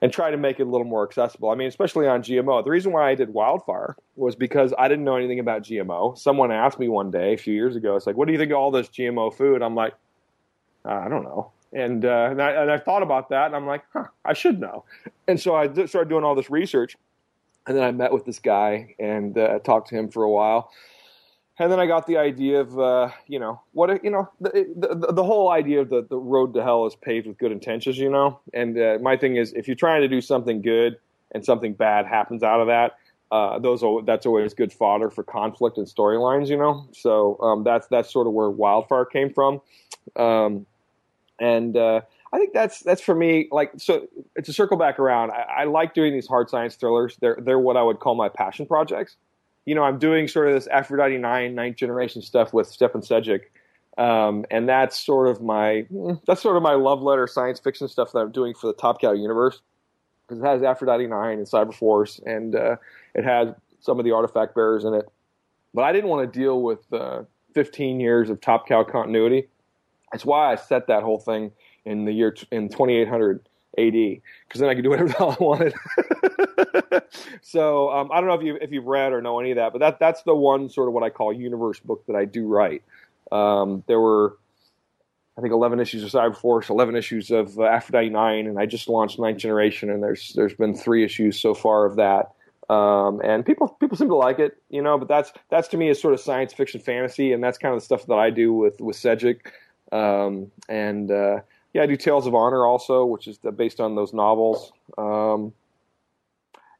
and try to make it a little more accessible. I mean, especially on GMO. The reason why I did Wildfire was because I didn't know anything about GMO. Someone asked me one day a few years ago, it's like, what do you think of all this GMO food? I'm like, I don't know. And, uh, and, I, and I thought about that, and I'm like, huh, I should know. And so I started doing all this research, and then I met with this guy and uh, talked to him for a while and then I got the idea of uh, you know what you know the, the, the whole idea of the the road to hell is paved with good intentions, you know. And uh, my thing is, if you're trying to do something good and something bad happens out of that, uh, those that's always good fodder for conflict and storylines, you know. So um, that's that's sort of where Wildfire came from, um, and uh, I think that's that's for me. Like so, to circle back around, I, I like doing these hard science thrillers. They're they're what I would call my passion projects you know, I'm doing sort of this Aphrodite 9, ninth generation stuff with Stjepan Sejic. Um, and that's sort of my that's sort of my love letter science fiction stuff that I'm doing for the Top Cow universe because it has Aphrodite 9 and Cyberforce and uh, it has some of the artifact bearers in it. But I didn't want to deal with uh, 15 years of Top Cow continuity. That's why I set that whole thing in the year t- in 2800 AD because then I could do whatever the hell I wanted. so um, I don't know if you if you've read or know any of that, but that that's the one sort of what I call universe book that I do write. Um, there were I think 11 issues of Cyberforce, 11 issues of uh, Aphrodite 9, and I just launched Ninth Generation, and there's there's been three issues so far of that. Um, and people people seem to like it, you know. But that's that's to me is sort of science fiction fantasy, and that's kind of the stuff that I do with with Sejic. Um, and uh, yeah, I do Tales of Honor also, which is based on those novels. Um,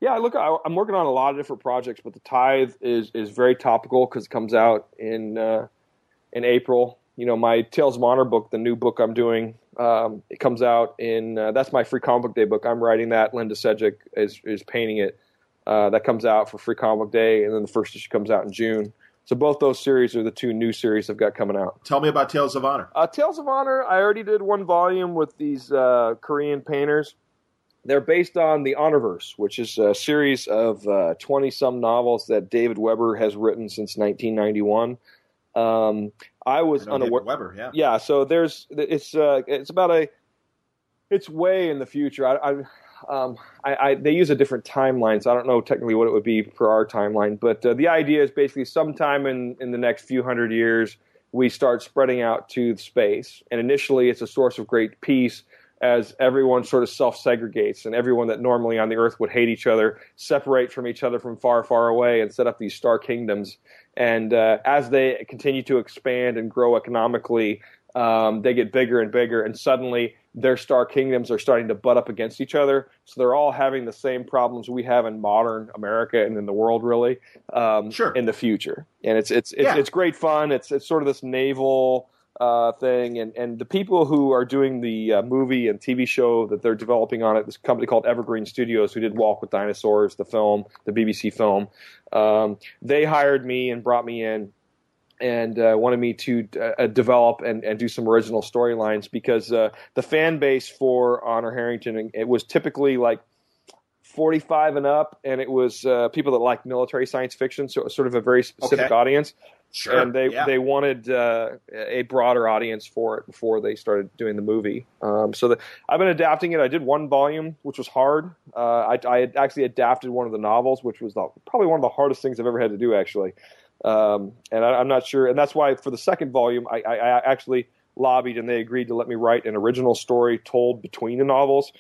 yeah, look, I, am working on a lot of different projects, but the Tithe is is very topical because it comes out in uh, in April. You know, my Tales of Honor book, the new book I'm doing, um, it comes out in uh, that's my free comic book day book. I'm writing that. Linda Sejic is is painting it. Uh, that comes out for free comic book day, and then the first issue comes out in June. So both those series are the two new series I've got coming out. Tell me about Tales of Honor. Uh, Tales of Honor, I already did one volume with these uh, Korean painters. They're based on the Honorverse, which is a series of twenty uh, some novels that David Weber has written since 1991. Um, I was I unaware. Weber, yeah, yeah. So there's it's uh, it's about a it's way in the future. I, I um, I, I, they use a different timeline, so I don't know technically what it would be for our timeline. But uh, the idea is basically sometime in, in the next few hundred years, we start spreading out to space. And initially, it's a source of great peace as everyone sort of self segregates and everyone that normally on the earth would hate each other separate from each other from far, far away and set up these star kingdoms. And uh, as they continue to expand and grow economically, um, they get bigger and bigger, and suddenly their star kingdoms are starting to butt up against each other. So they're all having the same problems we have in modern America and in the world, really. Um, sure. In the future, and it's it's it's, yeah. it's great fun. It's it's sort of this naval uh, thing, and and the people who are doing the uh, movie and TV show that they're developing on it, this company called Evergreen Studios, who did Walk with Dinosaurs, the film, the BBC film, um, they hired me and brought me in and uh, wanted me to uh, develop and, and do some original storylines because uh, the fan base for Honor Harrington it was typically like 45 and up, and it was uh, people that like military science fiction, so it was sort of a very specific okay. audience. Sure. And they yeah. they wanted uh, a broader audience for it before they started doing the movie. Um, so the, I've been adapting it. I did one volume, which was hard. Uh, I, I actually adapted one of the novels, which was the, probably one of the hardest things I've ever had to do. Actually, Um, and I, am not sure, and that's why for the second volume, I, I, I, actually lobbied and they agreed to let me write an original story told between the novels.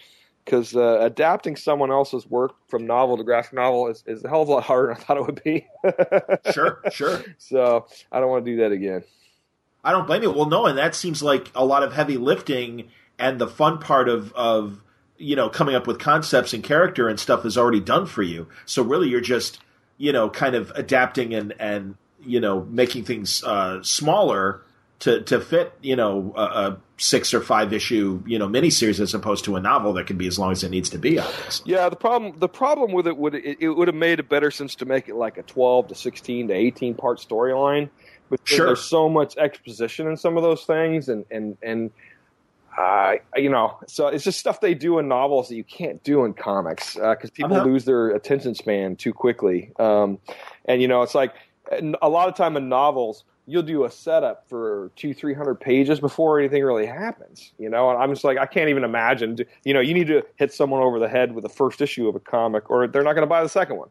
Because uh, adapting someone else's work from novel to graphic novel is, is a hell of a lot harder than I thought it would be. sure, sure. So I don't want to do that again. I don't blame you. Well, no, and that seems like a lot of heavy lifting, and the fun part of of you know coming up with concepts and character and stuff is already done for you. So really, you're just you know kind of adapting and and you know making things uh, smaller to to fit you know a, a, six or five issue you know miniseries as opposed to a novel that can be as long as it needs to be. Obviously. Yeah, the problem the problem with it would it, it would have made a better sense to make it like a twelve to sixteen to eighteen part storyline. But sure. there's so much exposition in some of those things, and and and uh, you know, so it's just stuff they do in novels that you can't do in comics because uh, people uh-huh. lose their attention span too quickly. Um, and you know, it's like a lot of time in novels, you'll do a setup for two, three hundred pages before anything really happens. You know, and I'm just like, I can't even imagine. You know, you need to hit someone over the head with the first issue of a comic, or they're not going to buy the second one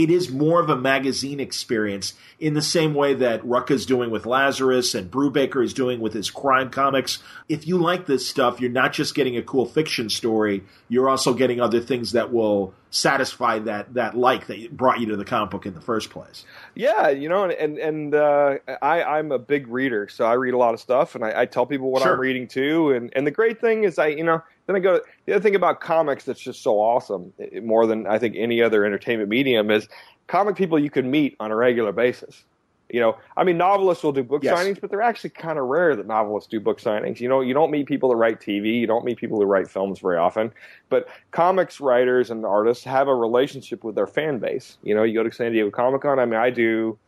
it is more of a magazine experience in the same way that Rucka is doing with Lazarus and Brubaker is doing with his crime comics. If you like this stuff, you're not just getting a cool fiction story, you're also getting other things that will satisfy that that like that brought you to the comic book in the first place. Yeah, you know, and and uh, I I'm a big reader, so I read a lot of stuff, and I, I tell people what sure. I'm reading too. And and the great thing is, I you know, then I go. The other thing about comics that's just so awesome, more than I think any other entertainment medium, is comic people you can meet on a regular basis. You know, I mean, novelists will do book yes. signings, but they're actually kind of rare that novelists do book signings. You know, you don't meet people that write TV, you don't meet people who write films very often, but comics writers and artists have a relationship with their fan base. You know, you go to San Diego Comic Con. I mean, I do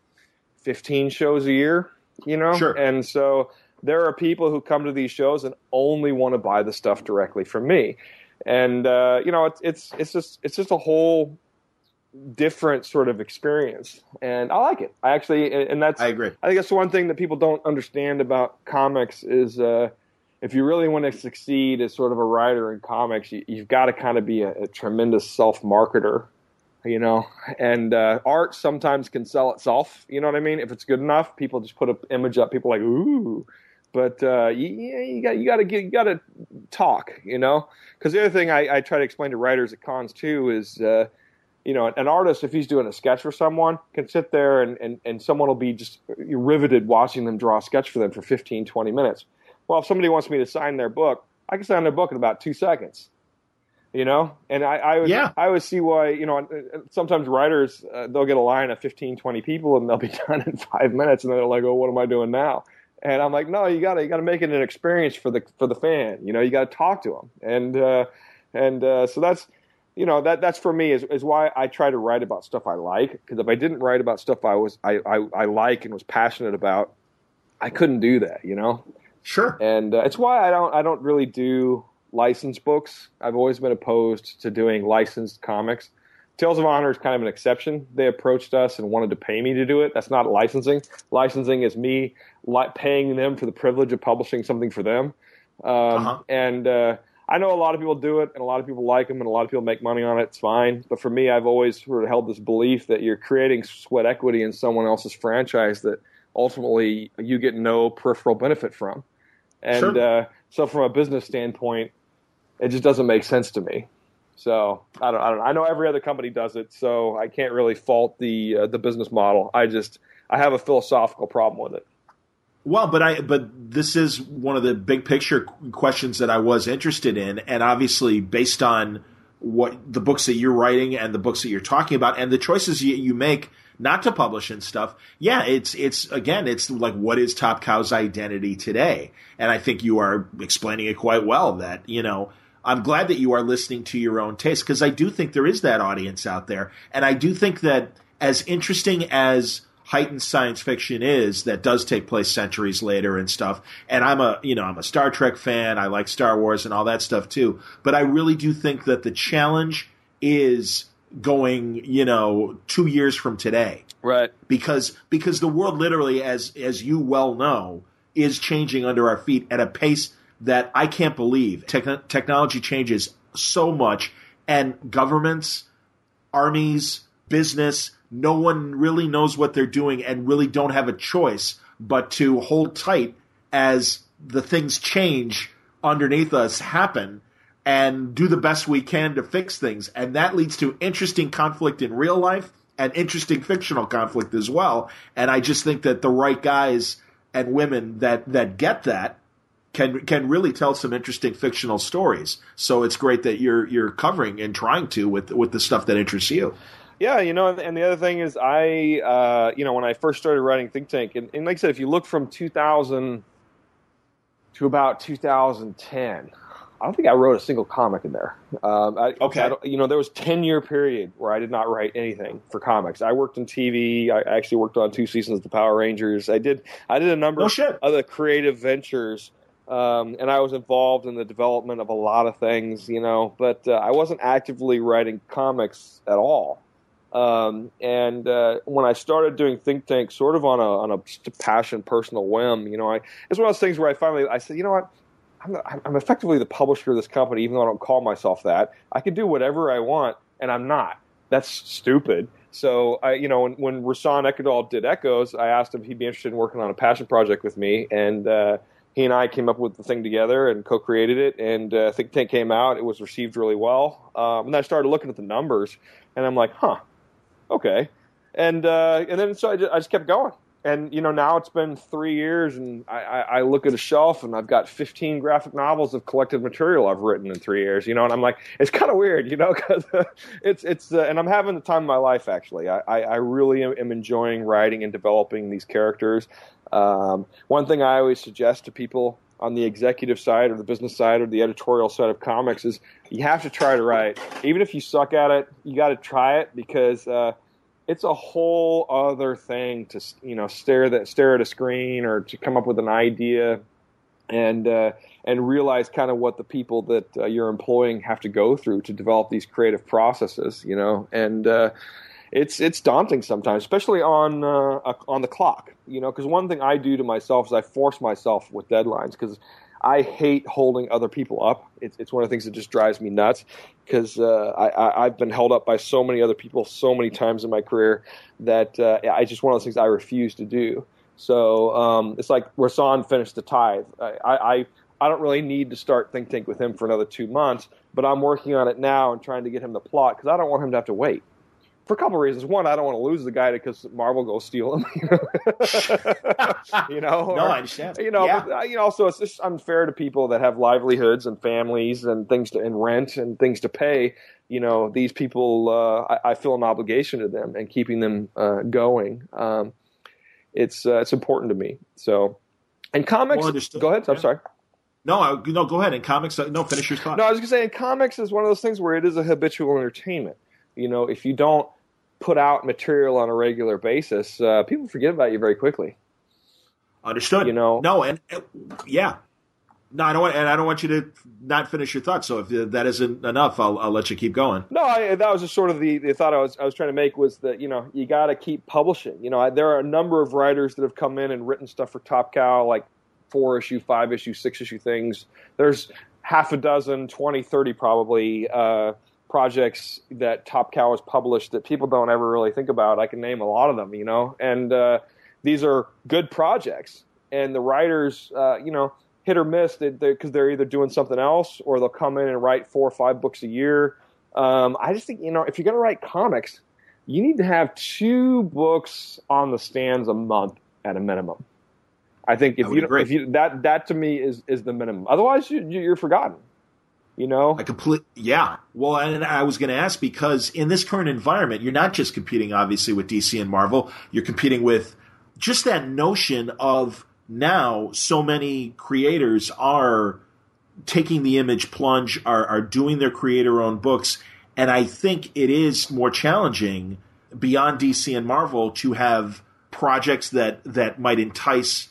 15 shows a year. You know, sure. and so there are people who come to these shows and only want to buy the stuff directly from me. And uh, you know it's it's it's just it's just a whole different sort of experience. And i like it. I actually and that's i agree. I think that's one thing that people don't understand about comics is uh, if you really want to succeed as sort of a writer in comics you, have got to kind of be a, a tremendous self-marketer you know? And uh, art sometimes can sell itself you know what i mean? If it's good enough people just put an image up people like ooh but uh, you, you got you got to get you got to talk, you know. Because the other thing I, I, try to explain to writers at cons too is, uh, you know, an artist if he's doing a sketch for someone can sit there and, and, and someone will be just riveted watching them draw a sketch for them for 15, 20 minutes. Well, if somebody wants me to sign their book, I can sign their book in about two seconds. You know, and I, I would, yeah. I would see why, you know, sometimes writers, uh, they'll get a line of 15, 20 people and they'll be done in five minutes and they're like, oh, what am I doing now? And I'm like, no, you gotta you gotta make it an experience for the for the fan. You know, you gotta talk to them, and uh, and uh, so that's you know that that's for me is, is why I try to write about stuff I like. Because if I didn't write about stuff I was I, I, I like and was passionate about, I couldn't do that. You know. Sure. And uh, it's why I don't I don't really do licensed books. I've always been opposed to doing licensed comics Tales of Honor is kind of an exception. They approached us and wanted to pay me to do it. That's not licensing. Licensing is me paying them for the privilege of publishing something for them. Um, uh-huh. And uh, I know a lot of people do it, and a lot of people like them, and a lot of people make money on it. It's fine. But for me, I've always sort of held this belief that you're creating sweat equity in someone else's franchise that ultimately you get no peripheral benefit from. And sure. uh, so, from a business standpoint, it just doesn't make sense to me. So I don't, I don't, I know every other company does it, so I can't really fault the uh, the business model. I just, I have a philosophical problem with it. Well, but I, but this is one of the big picture questions that I was interested in, and obviously based on what the books that you're writing and the books that you're talking about and the choices you, you make not to publish and stuff. Yeah, it's it's again, it's like what is Top Cow's identity today? And I think you are explaining it quite well. That you know I'm glad that you are listening to your own taste because I do think there is that audience out there. And I do think that as interesting as heightened science fiction is that does take place centuries later and stuff. And I'm a, you know, I'm a Star Trek fan. I like Star Wars and all that stuff too. But I really do think that the challenge is going, you know, two years from today. Right. Because, because the world literally, as, as you well know, is changing under our feet at a pace that I can't believe. Te- technology changes so much, and governments, armies, business, no one really knows what they're doing and really don't have a choice but to hold tight as the things change underneath us happen and do the best we can to fix things. And that leads to interesting conflict in real life and interesting fictional conflict as well. And I just think that the right guys and women that, that get that can can really tell some interesting fictional stories. So it's great that you're you're covering and trying to with with the stuff that interests you. Yeah, you know, and the other thing is, I, uh, you know, when I first started writing Think Tank, and, and like I said, if you look from 2000 to about 2010, I don't think I wrote a single comic in there. Um, I, okay. I you know, there was ten year period where I did not write anything for comics. I worked in TV. I actually worked on two seasons of the Power Rangers. I did. I did a number no of other creative ventures, um, and I was involved in the development of a lot of things. You know, but uh, I wasn't actively writing comics at all. Um, and uh, when I started doing Think Tank, sort of on a on a passion, personal whim, you know, I it's one of those things where I finally I said, you know what I'm, I'm effectively the publisher of this company, even though I don't call myself that. I can do whatever I want, and I'm not. That's stupid. So, I, you know, when, when Rahsan Ekedal did Echoes, I asked him if he'd be interested in working on a passion project with me, and uh, he and I came up with the thing together and co-created it. And uh, Think Tank came out; it was received really well. Um, and I started looking at the numbers, and I'm like, huh, okay. And uh, and then so I just, I just kept going and you know now it's been three years and I, I, I, look at a shelf and i've got 15 graphic novels of collected material i've written in three years you know and i'm like it's kind of weird you know because it's it's uh, and i'm having the time of my life actually. I, I, I really am, am, enjoying writing and developing these characters. Um, one thing i always suggest to people on the executive side or the business side or the editorial side of comics is you have to try to write. Even if you suck at it you got to try it because uh, it's a whole other thing to you know stare that stare at a screen or to come up with an idea and uh, and realize kind of what the people that uh, you're employing have to go through to develop these creative processes you know? And uh, it's it's daunting sometimes especially on uh, on the clock you know? Because one thing I do to myself is I force myself with deadlines because I hate holding other people up. It's, it's one of the things that just drives me nuts because uh, I, have been held up by so many other people so many times in my career that uh, I just one of those things I refuse to do. So um, it's like Rahsan finished the tithe. I, I I don't really need to start Think Tank with him for another two months, but I'm working on it now and trying to get him the plot because I don't want him to have to wait for a couple of reasons. One, I don't want to lose the guy because Marvel go steal him. you know, no, or, I understand. You know, yeah. but, uh, you know, also it's just unfair to people that have livelihoods and families and things to and rent and things to pay. You know, these people, uh, I, I, feel an obligation to them and keeping them uh, going. Um, it's uh, it's important to me. So, and comics. Go ahead. Yeah. I'm sorry. No, I, no, go ahead. In comics, uh, no, finish your thought. No, I was going to say, in comics is one of those things where it is a habitual entertainment. You know, if you don't put out material on a regular basis, uh, people forget about you very quickly. Understood. You know, no, and uh, yeah, no, I don't want, and I don't want you to not finish your thought. So if that isn't enough, I'll, I'll let you keep going. No, I, that was just sort of the, the thought I was I was trying to make was that you know you got to keep publishing. You know, I, there are a number of writers that have come in and written stuff for Top Cow, like four issue, five issue, six issue things. There's half a dozen, 20, 30 probably. Uh, projects that Top Cow has published that people don't ever really think about. I can name a lot of them, you know, and uh, these are good projects. And the writers, uh, you know, hit or miss because they, they're either doing something else or they'll come in and write four or five books a year. Um, I just think, you know, if you're going to write comics, you need to have two books on the stands a month at a minimum. I think if I you, agree. if you that that to me is is the minimum. Otherwise, you, you're forgotten. You know, I complete. Yeah. Well, and I was going to ask because in this current environment, you're not just competing obviously with DC and Marvel. You're competing with just that notion of now so many creators are taking the image plunge, are are doing their creator owned books, and I think it is more challenging beyond DC and Marvel to have projects that that might entice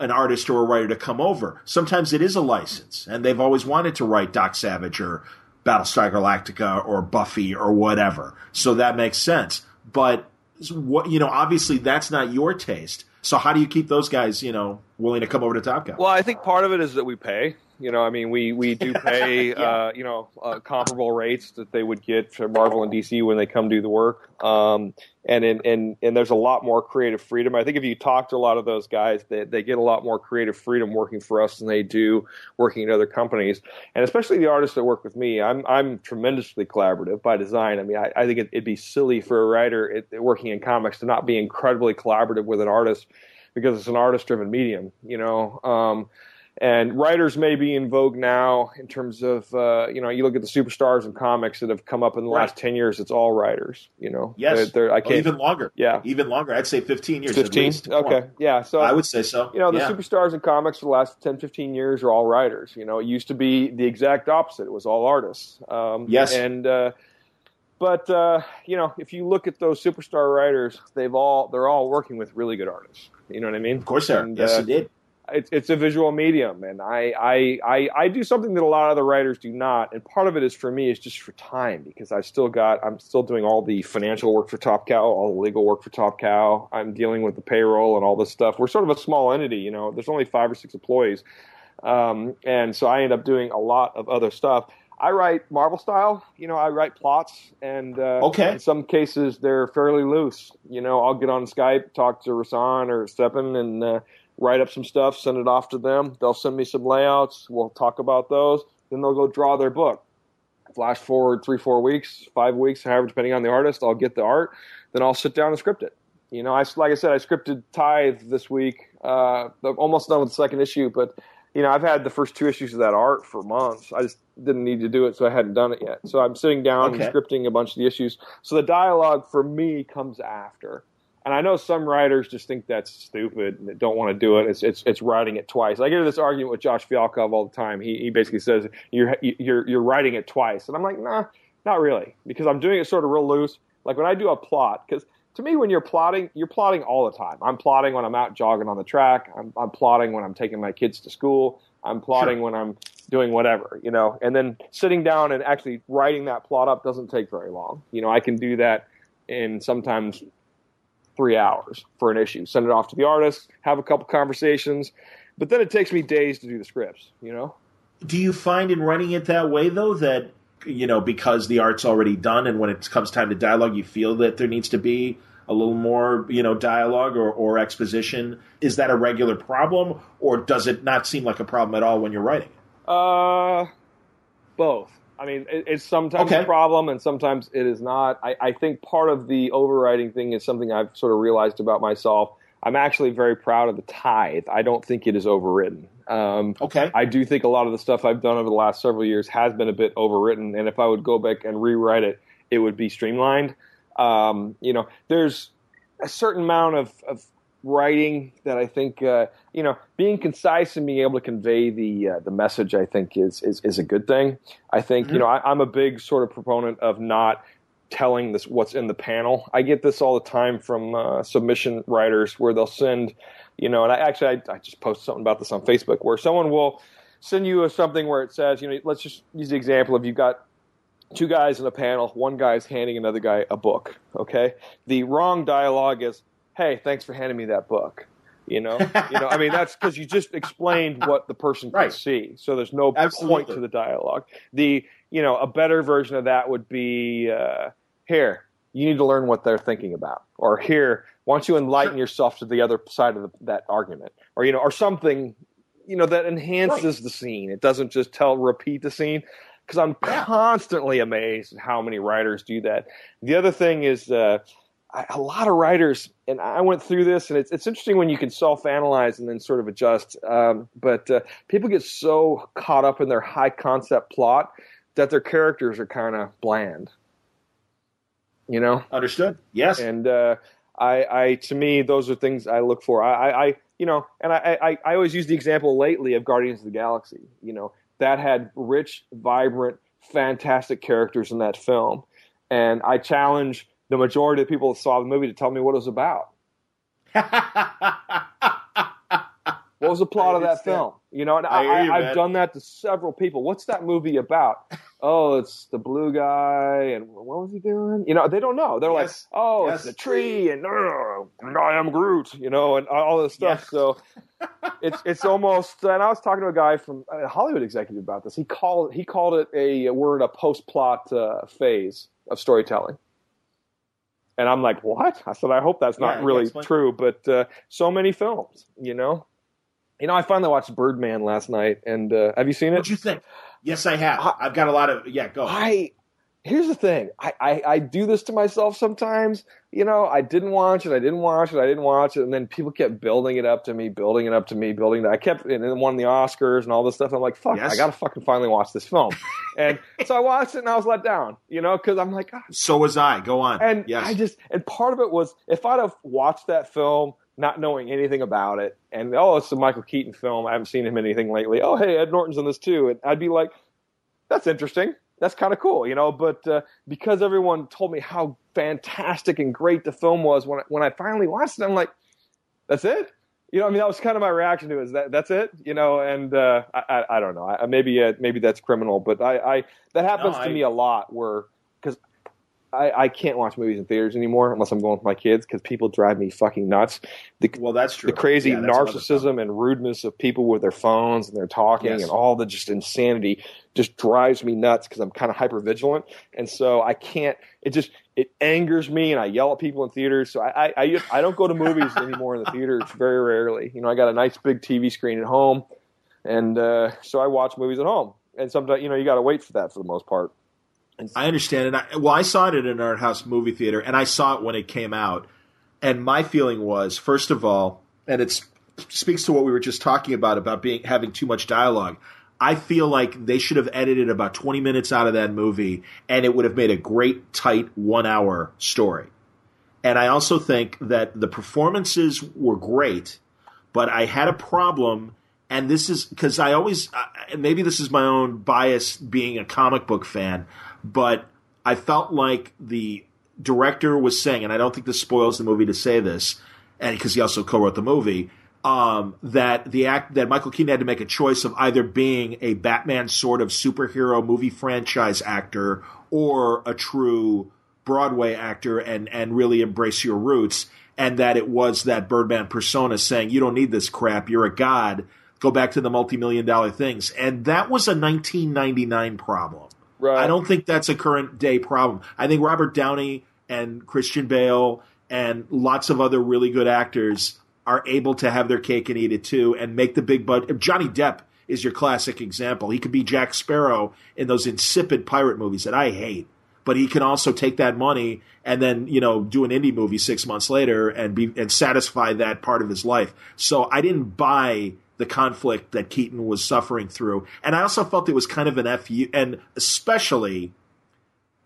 an artist or a writer to come over. Sometimes it is a license, and they've always wanted to write Doc Savage or Battlestar Galactica or Buffy or whatever. So that makes sense. But what you know, obviously that's not your taste. So how do you keep those guys, you know, willing to come over to Top Cow. Well, I think part of it is that we pay. You know, I mean, we we do pay, yeah. uh, you know, uh, comparable rates that they would get for Marvel and DC when they come do the work. Um, and in, and and there's a lot more creative freedom. I think if you talk to a lot of those guys, they they get a lot more creative freedom working for us than they do working at other companies. And especially the artists that work with me, I'm I'm tremendously collaborative by design. I mean, I, I think it, would be silly for a writer it, working in comics to not be incredibly collaborative with an artist because it's an artist driven medium. You know. Um, and writers may be in vogue now in terms of uh, you know you look at the superstars in comics that have come up in the right. last ten years. It's all writers. You know, yes, they're, they're, I can't, well, even longer. Yeah, even longer. I'd say fifteen years. Fifteen. Okay. Yeah. So I would say so. You know, the yeah. superstars in comics for the last 10, 15 years are all writers. You know, it used to be the exact opposite. It was all artists. Um, yes. And uh, but uh, you know, if you look at those superstar writers, they've all they're all working with really good artists. You know what I mean? Of course are. And, yes, uh, indeed it's, it's a visual medium, and I, I, I I do something that a lot of the writers do not, and part of it is for me is just for time because I've still got I'm still doing all the financial work for Top Cow, all the legal work for Top Cow. I'm dealing with the payroll and all this stuff. We're sort of a small entity, you know. There's only five or six employees, um, and so I end up doing a lot of other stuff. I write Marvel style, you know. I write plots, and uh, okay. in some cases they're fairly loose. You know, I'll get on Skype, talk to Rahsan or Stjepan, and uh, write up some stuff, send it off to them. They'll send me some layouts. We'll talk about those. Then they'll go draw their book. Flash forward three, four weeks, five weeks, however, depending on the artist. I'll get the art. Then I'll sit down and script it. You know, I like I said, I scripted Tithe this week. Uh, I'm almost done with the second issue, but you know, I've had the first two issues of that art for months. I just didn't need to do it, so I hadn't done it yet. So I'm sitting down okay. and scripting a bunch of the issues. So the dialogue for me comes after. And I know some writers just think that's stupid and don't want to do it. It's it's it's writing it twice. I get into this argument with Josh Fialkov all the time. He he basically says you're you're you're writing it twice, and I'm like, nah, not really, because I'm doing it sort of real loose. Like when I do a plot, because to me, when you're plotting, you're plotting all the time. I'm plotting when I'm out jogging on the track. I'm, I'm plotting when I'm taking my kids to school. I'm plotting sure. when I'm doing whatever, you know. And then sitting down and actually writing that plot up doesn't take very long. You know, I can do that in sometimes three hours for an issue. Send it off to the artist, have a couple conversations, but then it takes me days to do the scripts. You know. Do you find in running it that way though that you know because the art's already done and when it comes time to dialogue, you feel that there needs to be a little more you know dialogue or, or exposition? Is that a regular problem, or does it not seem like a problem at all when you're writing? Uh, both. I mean, it, it's sometimes okay. a problem and sometimes it is not. I, I think part of the overriding thing is something I've sort of realized about myself. I'm actually very proud of the tithe. I don't think it is overwritten. Um, okay. I do think a lot of the stuff I've done over the last several years has been a bit overwritten, and if I would go back and rewrite it, it would be streamlined. Um, you know, there's a certain amount of, of writing that I think uh, you know being concise and being able to convey the uh, the message I think is is, is a good thing. I think mm-hmm. you know I, am a big sort of proponent of not telling this what's in the panel. I get this all the time from uh, submission writers where they'll send you know, and I actually I, I just posted something about this on Facebook where someone will send you a, something where it says you know let's just use the example of you've got two guys in a panel, one guy's handing another guy a book. Okay, the wrong dialogue is hey, thanks for handing me that book. You know, you know. I mean, that's because you just explained what the person right. can see, so there's no Absolutely. point to the dialogue. The you know, a better version of that would be uh, here. You need to learn what they're thinking about, or here, why don't you enlighten yourself to the other side of the, that argument, or you know, or something, you know, that enhances right. the scene. It doesn't just tell repeat the scene because I'm constantly amazed at how many writers do that. The other thing is, uh, a lot of writers, and I went through this, and it's it's interesting when you can self analyze and then sort of adjust. Um, but uh, people get so caught up in their high concept plot that their characters are kind of bland. You know, understood. Yes, and uh, I, I, to me, those are things I look for. I, I, you know, and I, I, I always use the example lately of Guardians of the Galaxy. You know, that had rich, vibrant, fantastic characters in that film, and I challenge the majority of people that saw the movie to tell me what it was about. what was the plot of that film? You know, and I, I, have done that to several people. What's that movie about? Oh, it's the blue guy, and what was he doing? You know, they don't know. They're yes. like, oh, yes. it's the tree, and, and I am Groot, you know, and all this stuff. Yes. So it's it's almost. And I was talking to a guy from a Hollywood executive about this. He called he called it a word a post plot uh, phase of storytelling. And I'm like, what? I said, I hope that's not Yeah, really true, but uh, so many films, you know. You know, I finally watched Birdman last night, and uh, have you seen it? What'd you think? Yes, I have. I- I've got a lot of yeah. Go. I here's the thing. I, I I do this to myself sometimes. You know, I didn't watch it. I didn't watch it. I didn't watch it, and then people kept building it up to me, building it up to me, building it. I kept and then won the Oscars and all this stuff. I'm like, fuck, Yes. I gotta fucking finally watch this film. and so I watched it, and I was let down. You know, because I'm like, God, so was I. Go on. and yes. I just and part of it was if I'd have watched that film not knowing anything about it, and oh, it's a Michael Keaton film. I haven't seen him in anything lately. Oh, hey, Ed Norton's in this too, and I'd be like, that's interesting. That's kind of cool, you know. But uh, because everyone told me how fantastic and great the film was when I, when I finally watched it, I'm like, that's it. You know, I mean, that was kind of my reaction to it. Is that that's it? You know, and uh, I, I I don't know. I, maybe uh, maybe that's criminal, but I, I that happens No, to me a lot where I, I can't watch movies in theaters anymore unless I'm going with my kids because people drive me fucking nuts. The, well, that's true. the crazy Yeah, that's another problem. narcissism and rudeness of people with their phones and they're talking Yes. and all the just insanity just drives me nuts because I'm kind of hyper vigilant and so I can't. It just it angers me and I yell at people in theaters. So I I, I, I don't go to movies anymore in the theaters very rarely. You know I got a nice big TV screen at home and uh, so I watch movies at home. And sometimes you know you got to wait for that for the most part. I understand it. I, well, I saw it at an art house movie theater, and I saw it when it came out. And my feeling was, first of all, and it speaks to what we were just talking about about being having too much dialogue. I feel like they should have edited about 20 minutes out of that movie, and it would have made a great, tight one hour story. And I also think that the performances were great, but I had a problem. And this is because I always, maybe this is my own bias being a comic book fan, but I felt like the director was saying, and I don't think this spoils the movie to say this, and because he also co-wrote the movie, um, that the act that Michael Keaton had to make a choice of either being a Batman sort of superhero movie franchise actor or a true Broadway actor and and really embrace your roots, and that it was that Birdman persona saying, "You don't need this crap. You're a god. Go back to the multi-million dollar things." And that was a 1999 problem. Right. I don't think that's a current day problem. I think Robert Downey and Christian Bale and lots of other really good actors are able to have their cake and eat it too and make the big bud. Johnny Depp is your classic example. He could be Jack Sparrow in those insipid pirate movies that I hate. But he can also take that money and then, you know, do an indie movie six months later and be and satisfy that part of his life. So I didn't buy the conflict that Keaton was suffering through. And I also felt it was kind of an FU, and especially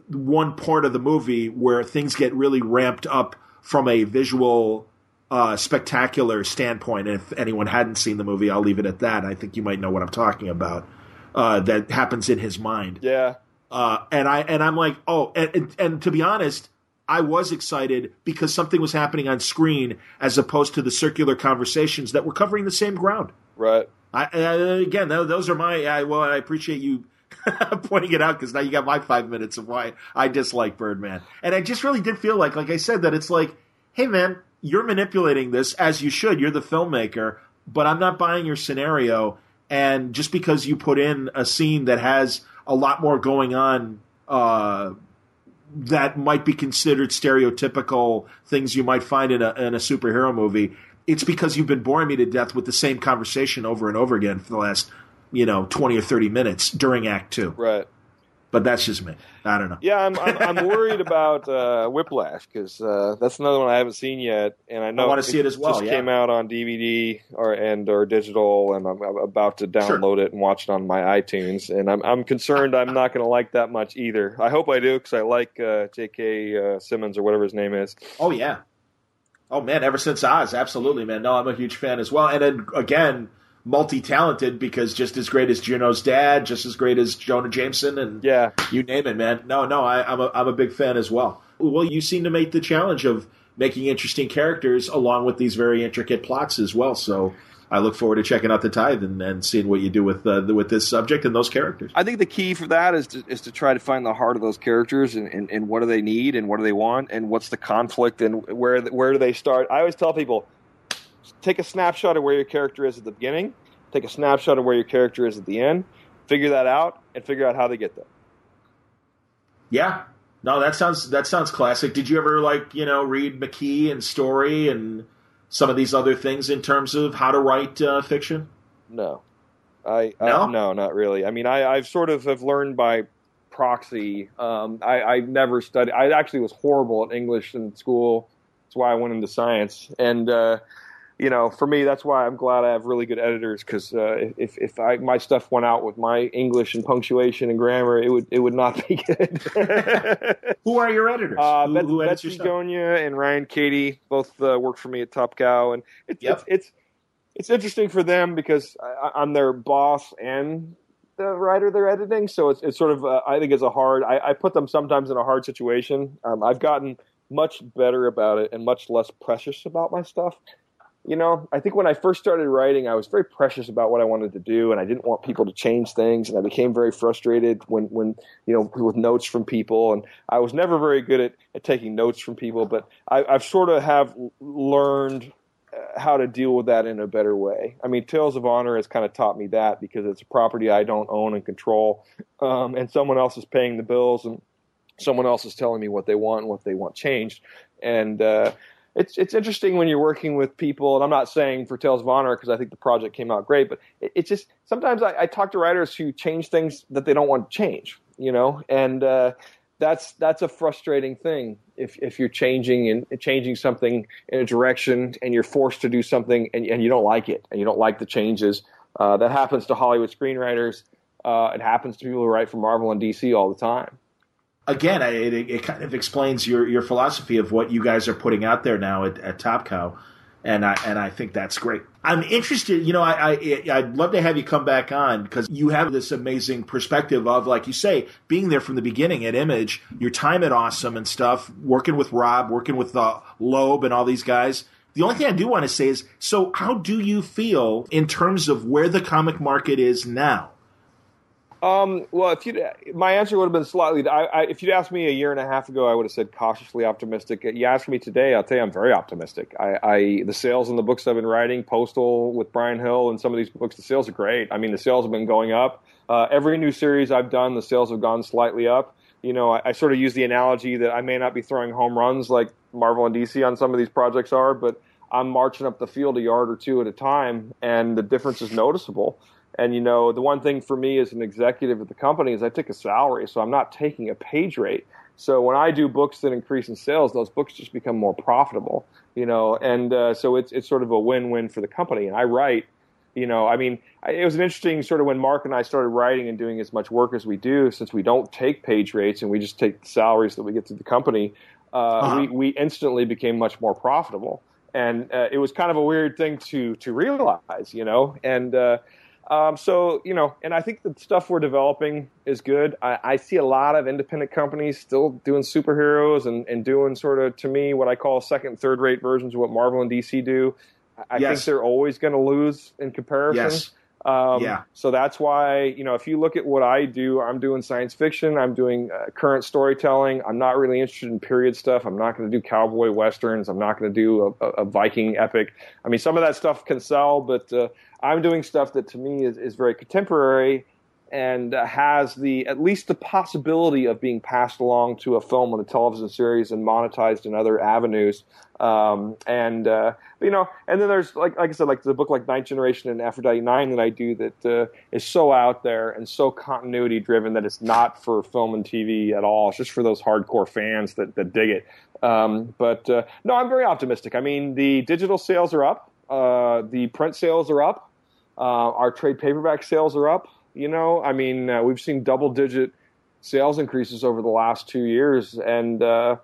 one part of the movie where things get really ramped up from a visual, uh, spectacular standpoint. And if anyone hadn't seen the movie, I'll leave it at that. I think you might know what I'm talking about. Uh, that happens in his mind. yeah. Uh, and I and I'm like, oh, and, and, and to be honest, I was excited because something was happening on screen as opposed to the circular conversations that were covering the same ground. Right. I, uh, again, those are my. I, well, I appreciate you pointing it out because now you got my five minutes of why I dislike Birdman, and I just really did feel like, like I said, that it's like, hey man, you're manipulating this as you should. You're the filmmaker, but I'm not buying your scenario. And just because you put in a scene that has a lot more going on, uh, that might be considered stereotypical things you might find in a in a superhero movie. It's because you've been boring me to death with the same conversation over and over again for the last, you know, twenty or thirty minutes during Act Two. Right. But that's just me. I don't know. Yeah, I'm I'm, I'm worried about uh, Whiplash because uh, that's another one I haven't seen yet, and I know I wanna see it as well, Just yeah. came out on DVD or and or digital, and I'm, I'm about to download it and watch it on my iTunes. And I'm I'm concerned I'm not going to like that much either. I hope I do because I like uh, J.K. Uh, Simmons or whatever his name is. Oh yeah. Oh man, ever since Oz, absolutely, man. No, I'm a huge fan as well. And then again, multi-talented because just as great as Juno's dad, just as great as Jonah Jameson, and Yeah, you name it, man. No, no, I, I'm a I'm a big fan as well. Well, you seem to make the challenge of making interesting characters along with these very intricate plots as well. So I look forward to checking out the tithe and, and seeing what you do with uh, with this subject and those characters. I think the key for that is to, is to try to find the heart of those characters and, and, and what do they need and what do they want and what's the conflict and where where do they start. I always tell people take a snapshot of where your character is at the beginning, take a snapshot of where your character is at the end, figure that out, and figure out how they get there. Yeah, no, that sounds that sounds classic. Did you ever like you know read McKee and Story and some of these other things in terms of how to write uh, fiction? No, I, no? I, no, not really. I mean, I, I've sort of have learned by proxy. Um, I, I never studied. I actually was horrible at English in school. That's why I went into science. And uh, you know, for me, that's why I'm glad I have really good editors because uh, if if I, my stuff went out with my English and punctuation and grammar, it would it would not be good. who are your editors? Uh, who, Beth, who edits Betsy? Gonia and Ryan Cady both uh, work for me at Top Cow, and it, Yep. it's it's it's interesting for them because I, I'm their boss and the writer they're editing, so it's it's sort of uh, I think it's a hard. I, I put them sometimes in a hard situation. Um, I've gotten much better about it and much less precious about my stuff. You know, I think when I first started writing, I was very precious about what I wanted to do, and I didn't want people to change things, and I became very frustrated when, when you know, with notes from people, and I was never very good at, at taking notes from people, but I, I've sort of have learned uh, how to deal with that in a better way. I mean, Tales of Honor has kind of taught me that because it's a property I don't own and control, um, and someone else is paying the bills, and someone else is telling me what they want and what they want changed, and uh, it's it's interesting when you're working with people, and I'm not saying for Tales of Honor because I think the project came out great, but it, it's just sometimes I, I talk to writers who change things that they don't want to change, you know, and uh, that's that's a frustrating thing if if you're changing and changing something in a direction and you're forced to do something and, and you don't like it and you don't like the changes. Uh, that happens to Hollywood screenwriters. Uh, it happens to people who write for Marvel and DC all the time. Again, it, it kind of explains your your philosophy of what you guys are putting out there now at, at Top Cow, and I and I think that's great. I'm interested. You know, I, I I'd love to have you come back on because you have this amazing perspective of, like you say, being there from the beginning at Image, your time at Awesome and stuff, working with Rob, working with uh, Loeb and all these guys. The only thing I do want to say is, so how do you feel in terms of where the comic market is now? Um, well, if you my answer would have been slightly. I, I, if you'd asked me a year and a half ago, I would have said cautiously optimistic. You ask me today, I'll tell you I'm very optimistic. I, I the sales in the books I've been writing, Postal with Bryan Hill, and some of these books, the sales are great. I mean, the sales have been going up. Uh, every new series I've done, the sales have gone slightly up. You know, I, I sort of use the analogy that I may not be throwing home runs like Marvel and DC on some of these projects are, but I'm marching up the field a yard or two at a time, and the difference is noticeable. And you know, the one thing for me as an executive at the company is I take a salary, so I'm not taking a page rate. So when I do books that increase in sales, those books just become more profitable. You know, and uh, so it's it's sort of a win-win for the company. And I write, you know, I mean, it was an interesting sort of when Mark and I started writing and doing as much work as we do, since we don't take page rates and we just take the salaries that we get through the company. Uh, uh-huh. we, we instantly became much more profitable, and uh, it was kind of a weird thing to to realize, you know, and uh, um, so you know, and I think the stuff we're developing is good. I, I, see a lot of independent companies still doing superheroes and, and doing sort of to me what I call second, third rate versions of what Marvel and DC do. I yes. think they're always going to lose in comparison. Yes. Um, yeah. So that's why you know if you look at what I do, I'm doing science fiction. I'm doing uh, current storytelling. I'm not really interested in period stuff. I'm not going to do cowboy westerns. I'm not going to do a, a, Viking epic. I mean, some of that stuff can sell, but uh, I'm doing stuff that to me is, is very contemporary and uh, has the at least the possibility of being passed along to a film and a television series and monetized in other avenues. Um, and uh, you know, and then there's like like I said, like the book like Ninth Generation and Aphrodite Nine that I do that uh, is so out there and so continuity driven that it's not for film and TV at all. It's just for those hardcore fans that that dig it. Um, but uh, no, I'm very optimistic. I mean, the digital sales are up. Uh, the print sales are up. Uh, our trade paperback sales are up. You know, I mean, uh, we've seen double digit sales increases over the last two years. And uh,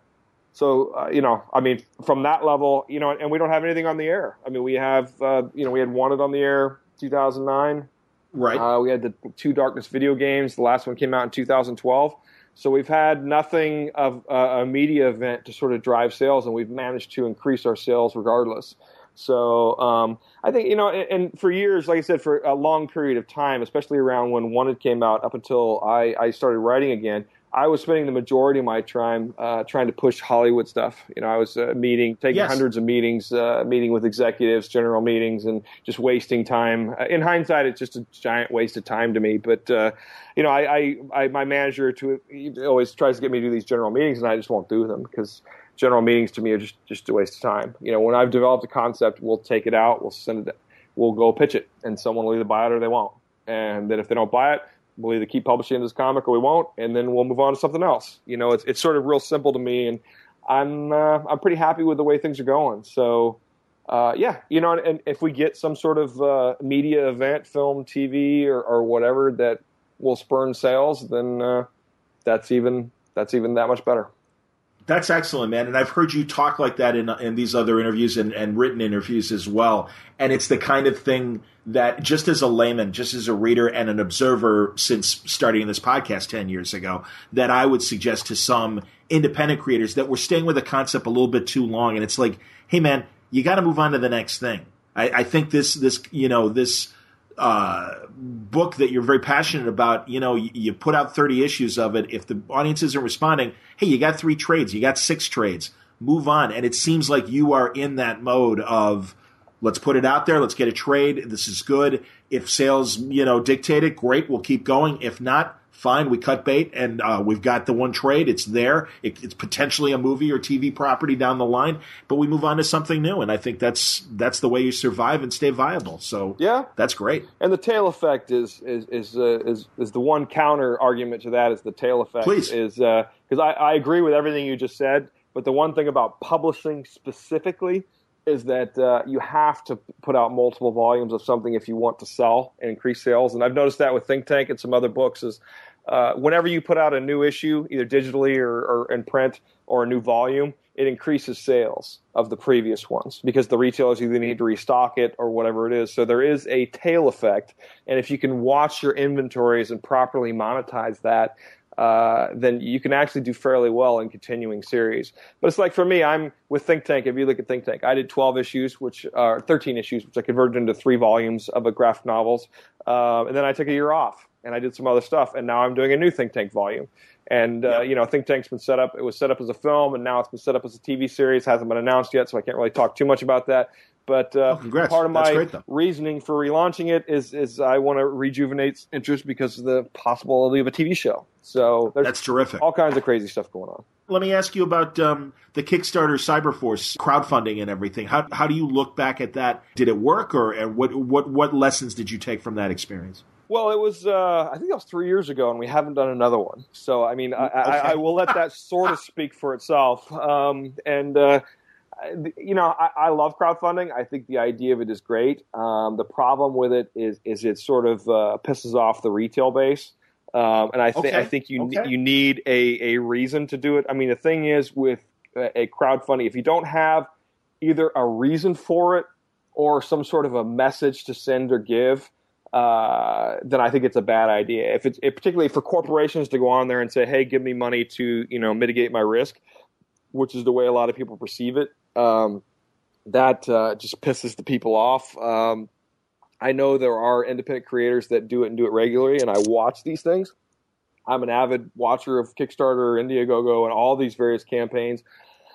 so, uh, you know, I mean, from that level, you know, and we don't have anything on the air. I mean, we have, uh, you know, we had Wanted on the air 2009. Right. Uh, we had the two Darkness video games. The last one came out in 2012. So we've had nothing of a media event to sort of drive sales, and we've managed to increase our sales regardless. So um, I think you know, and, and, for years, like I said, for a long period of time, especially around when Wanted came out, up until I, I started writing again, I was spending the majority of my time uh, trying to push Hollywood stuff. You know, I was uh, meeting, taking yes. hundreds of meetings, uh, meeting with executives, general meetings, and just wasting time. Uh, in hindsight, it's just a giant waste of time to me. But uh, you know, I, I, I, my manager to always tries to get me to do these general meetings, and I just won't do them because general meetings to me are just just a waste of time. You know, when I've developed a concept, we'll take it out, we'll send it, we'll go pitch it, and someone will either buy it or they won't. And then if they don't buy it, we'll either keep publishing this comic or we won't, and then we'll move on to something else. You know, it's it's sort of real simple to me, and I'm uh, I'm pretty happy with the way things are going. So. Uh, yeah, you know, and, and, if we get some sort of uh, media event, film, TV, or, or, whatever that will spurn sales, then uh, that's even that's even that much better. That's excellent, man. And I've heard you talk like that in in these other interviews and, and written interviews as well. And it's the kind of thing that just as a layman, just as a reader and an observer since starting this podcast 10 years ago, that I would suggest to some independent creators that we're staying with a concept a little bit too long. And it's like, hey man, you got to move on to the next thing. I, I think this, this, you know, this, uh, book that you're very passionate about, you know, you, you, put out 30 issues of it. If the audience isn't responding, hey, you got three trades, you got six trades, move on. And it seems like you are in that mode of let's put it out there, let's get a trade. This is good. If sales, you know, dictate it, great, we'll keep going. If not, fine, we cut bait and uh, we've got the one trade. It's there. It, it's potentially a movie or TV property down the line, but we move on to something new. And I think that's that's the way you survive and stay viable. So yeah, that's great. And the tail effect is is is uh, is, is the one counter argument to that is the tail effect. Please, is because uh, I, I agree with everything you just said, but the one thing about publishing specifically is that uh, you have to put out multiple volumes of something if you want to sell and increase sales. And I've noticed that with Think Tank and some other books is uh, whenever you put out a new issue, either digitally or, or, in print or a new volume, it increases sales of the previous ones because the retailers either need to restock it or whatever it is. So there is a tail effect. And if you can watch your inventories and properly monetize that, uh, then you can actually do fairly well in continuing series. But it's like for me, I'm with Think Tank. If you look at Think Tank, I did 12 issues, which are 13 issues, which I converted into three volumes of a graphic novels, uh, and then I took a year off and I did some other stuff, and now I'm doing a new Think Tank volume. And uh, you know, Think Tank's been set up. It was set up as a film, and now it's been set up as a TV series. hasn't been announced yet, so I can't really talk too much about that. But uh, oh, part of my great, reasoning for relaunching it is is I want to rejuvenate interest because of the possibility of a TV show. So that's terrific. All kinds of crazy stuff going on. Let me ask you about um, the Kickstarter Cyberforce crowdfunding and everything. How how do you look back at that? Did it work, or and what what what lessons did you take from that experience? Well, it was. Uh, I think that was three years ago, and we haven't done another one. So, I mean, I, I, I will let that sort of speak for itself. Um, and uh, you know, I, I, love crowdfunding. I think the idea of it is great. Um, the problem with it is, is it sort of uh, pisses off the retail base. Um, and I, th- okay. I think you okay. you need a, a reason to do it. I mean, the thing is with a crowdfunding, if you don't have either a reason for it or some sort of a message to send or give, uh, then I think it's a bad idea. If it's it, particularly for corporations to go on there and say, "Hey, give me money to you know mitigate my risk," which is the way a lot of people perceive it, um, that uh, just pisses the people off. Um, I know there are independent creators that do it and do it regularly, and I watch these things. I'm an avid watcher of Kickstarter, Indiegogo, and all these various campaigns.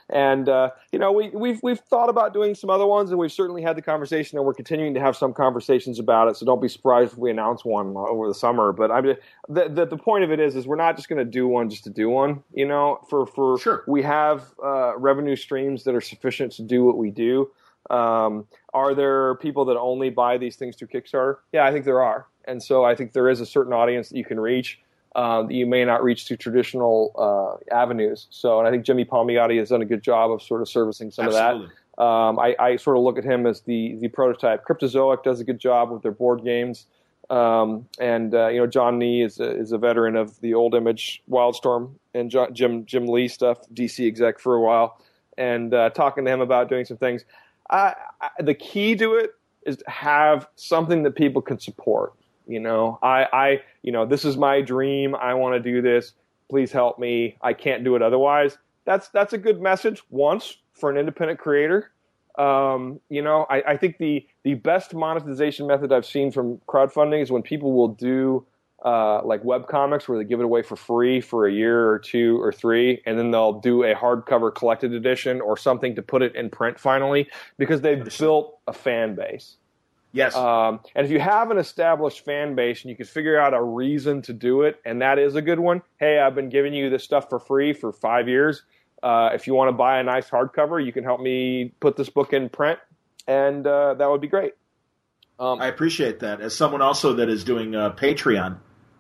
And uh, you know, we, we've we've thought about doing some other ones, and we've certainly had the conversation, and we're continuing to have some conversations about it. So don't be surprised if we announce one over the summer. But I mean, the, the, the point of it is, is we're not just going to do one just to do one. You know, for for sure, we have uh, revenue streams that are sufficient to do what we do. Um, are there people that only buy these things through Kickstarter? Yeah, I think there are, and so I think there is a certain audience that you can reach uh, that you may not reach through traditional uh, avenues. So, and I think Jimmy Palmiotti has done a good job of sort of servicing some Absolutely. of that. Um, I, I, sort of look at him as the the prototype. Cryptozoic does a good job with their board games, um, and uh, you know John Nee is a, is a veteran of the old image Wildstorm and John, Jim Jim Lee stuff, DC exec for a while, and uh, talking to him about doing some things. I, I, the key to it is to have something that people can support. You know, I, I, you know, this is my dream. I want to do this. Please help me. I can't do it otherwise. That's that's a good message once for an independent creator. Um, you know, I, I think the the best monetization method I've seen from crowdfunding is when people will do uh, like web comics where they give it away for free for a year or two or three, and then they'll do a hardcover collected edition or something to put it in print finally because they've built a fan base. Yes. Um, and if you have an established fan base and you can figure out a reason to do it, and that is a good one, hey, I've been giving you this stuff for free for five years. Uh, if you want to buy a nice hardcover, you can help me put this book in print, and uh, that would be great. Um, I appreciate that. As someone also that is doing uh, Patreon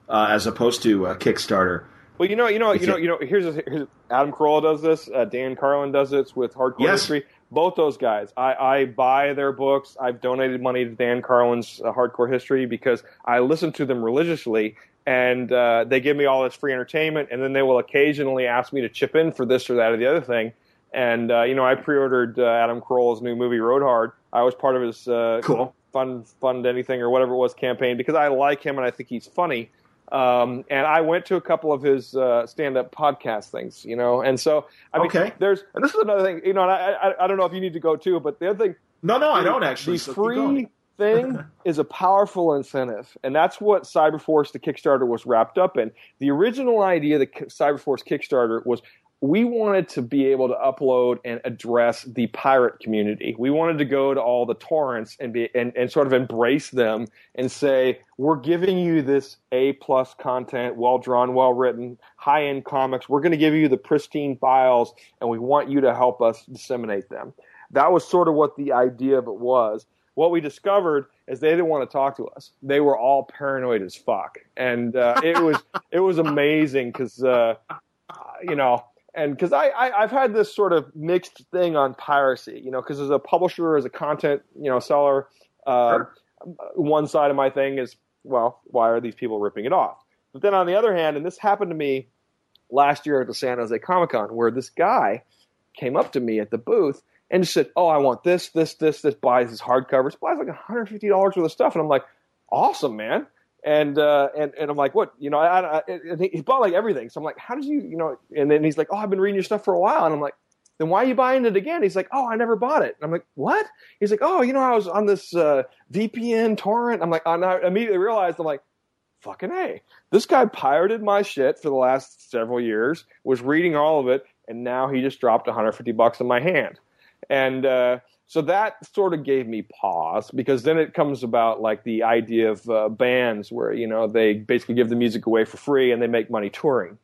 uh, as opposed to uh, Kickstarter. Well, you know, you know, you know, you know. Here's, a, here's Adam Carolla does this. Uh, Dan Carlin does this with Hardcore yes. History. Both those guys, I, I buy their books. I've donated money to Dan Carlin's uh, Hardcore History because I listen to them religiously, and uh, they give me all this free entertainment, and then they will occasionally ask me to chip in for this or that or the other thing. And uh, you know, I pre-ordered uh, Adam Carolla's new movie Road Hard. I was part of his uh, cool fund fund anything or whatever it was campaign because I like him and I think he's funny. Um, and I went to a couple of his uh, stand-up podcast things, you know, and so I mean, okay. there's and this is another thing, you know, and I, I I don't know if you need to go too, but the other thing, no, no, I don't actually. The so free thing is a powerful incentive, and that's what Cyberforce the Kickstarter was wrapped up in. The original idea of the Cyberforce Kickstarter was we wanted to be able to upload and address the pirate community. We wanted to go to all the torrents and be and, and sort of embrace them and say, we're giving you this A plus content, well drawn, well written, high end comics. We're going to give you the pristine files and we want you to help us disseminate them. That was sort of what the idea of it was. What we discovered is they didn't want to talk to us. They were all paranoid as fuck, and uh, it was it was amazing because uh, you know and because I, I have had this sort of mixed thing on piracy, you know, because as a publisher, as a content you know seller, uh, sure. one side of my thing is well, why are these people ripping it off? But then on the other hand, and this happened to me last year at the San Jose Comic Con, where this guy came up to me at the booth and just said, "Oh, I want this, this, this, this." Buys his hardcovers, buys like 150 dollars worth of stuff, and I'm like, "Awesome, man!" And uh, and and I'm like, what? You know, I, I, he bought like everything. So I'm like, how did you, you know? And then he's like, oh, I've been reading your stuff for a while, and I'm like, then why are you buying it again? He's like, oh, I never bought it. And I'm like, what? He's like, oh, you know, I was on this uh, VPN torrent. I'm like, and I immediately realized, I'm like, fucking a, this guy pirated my shit for the last several years, was reading all of it, and now he just dropped 150 bucks in my hand, and. Uh, so that sort of gave me pause because then it comes about like the idea of uh, bands where you know they basically give the music away for free and they make money touring.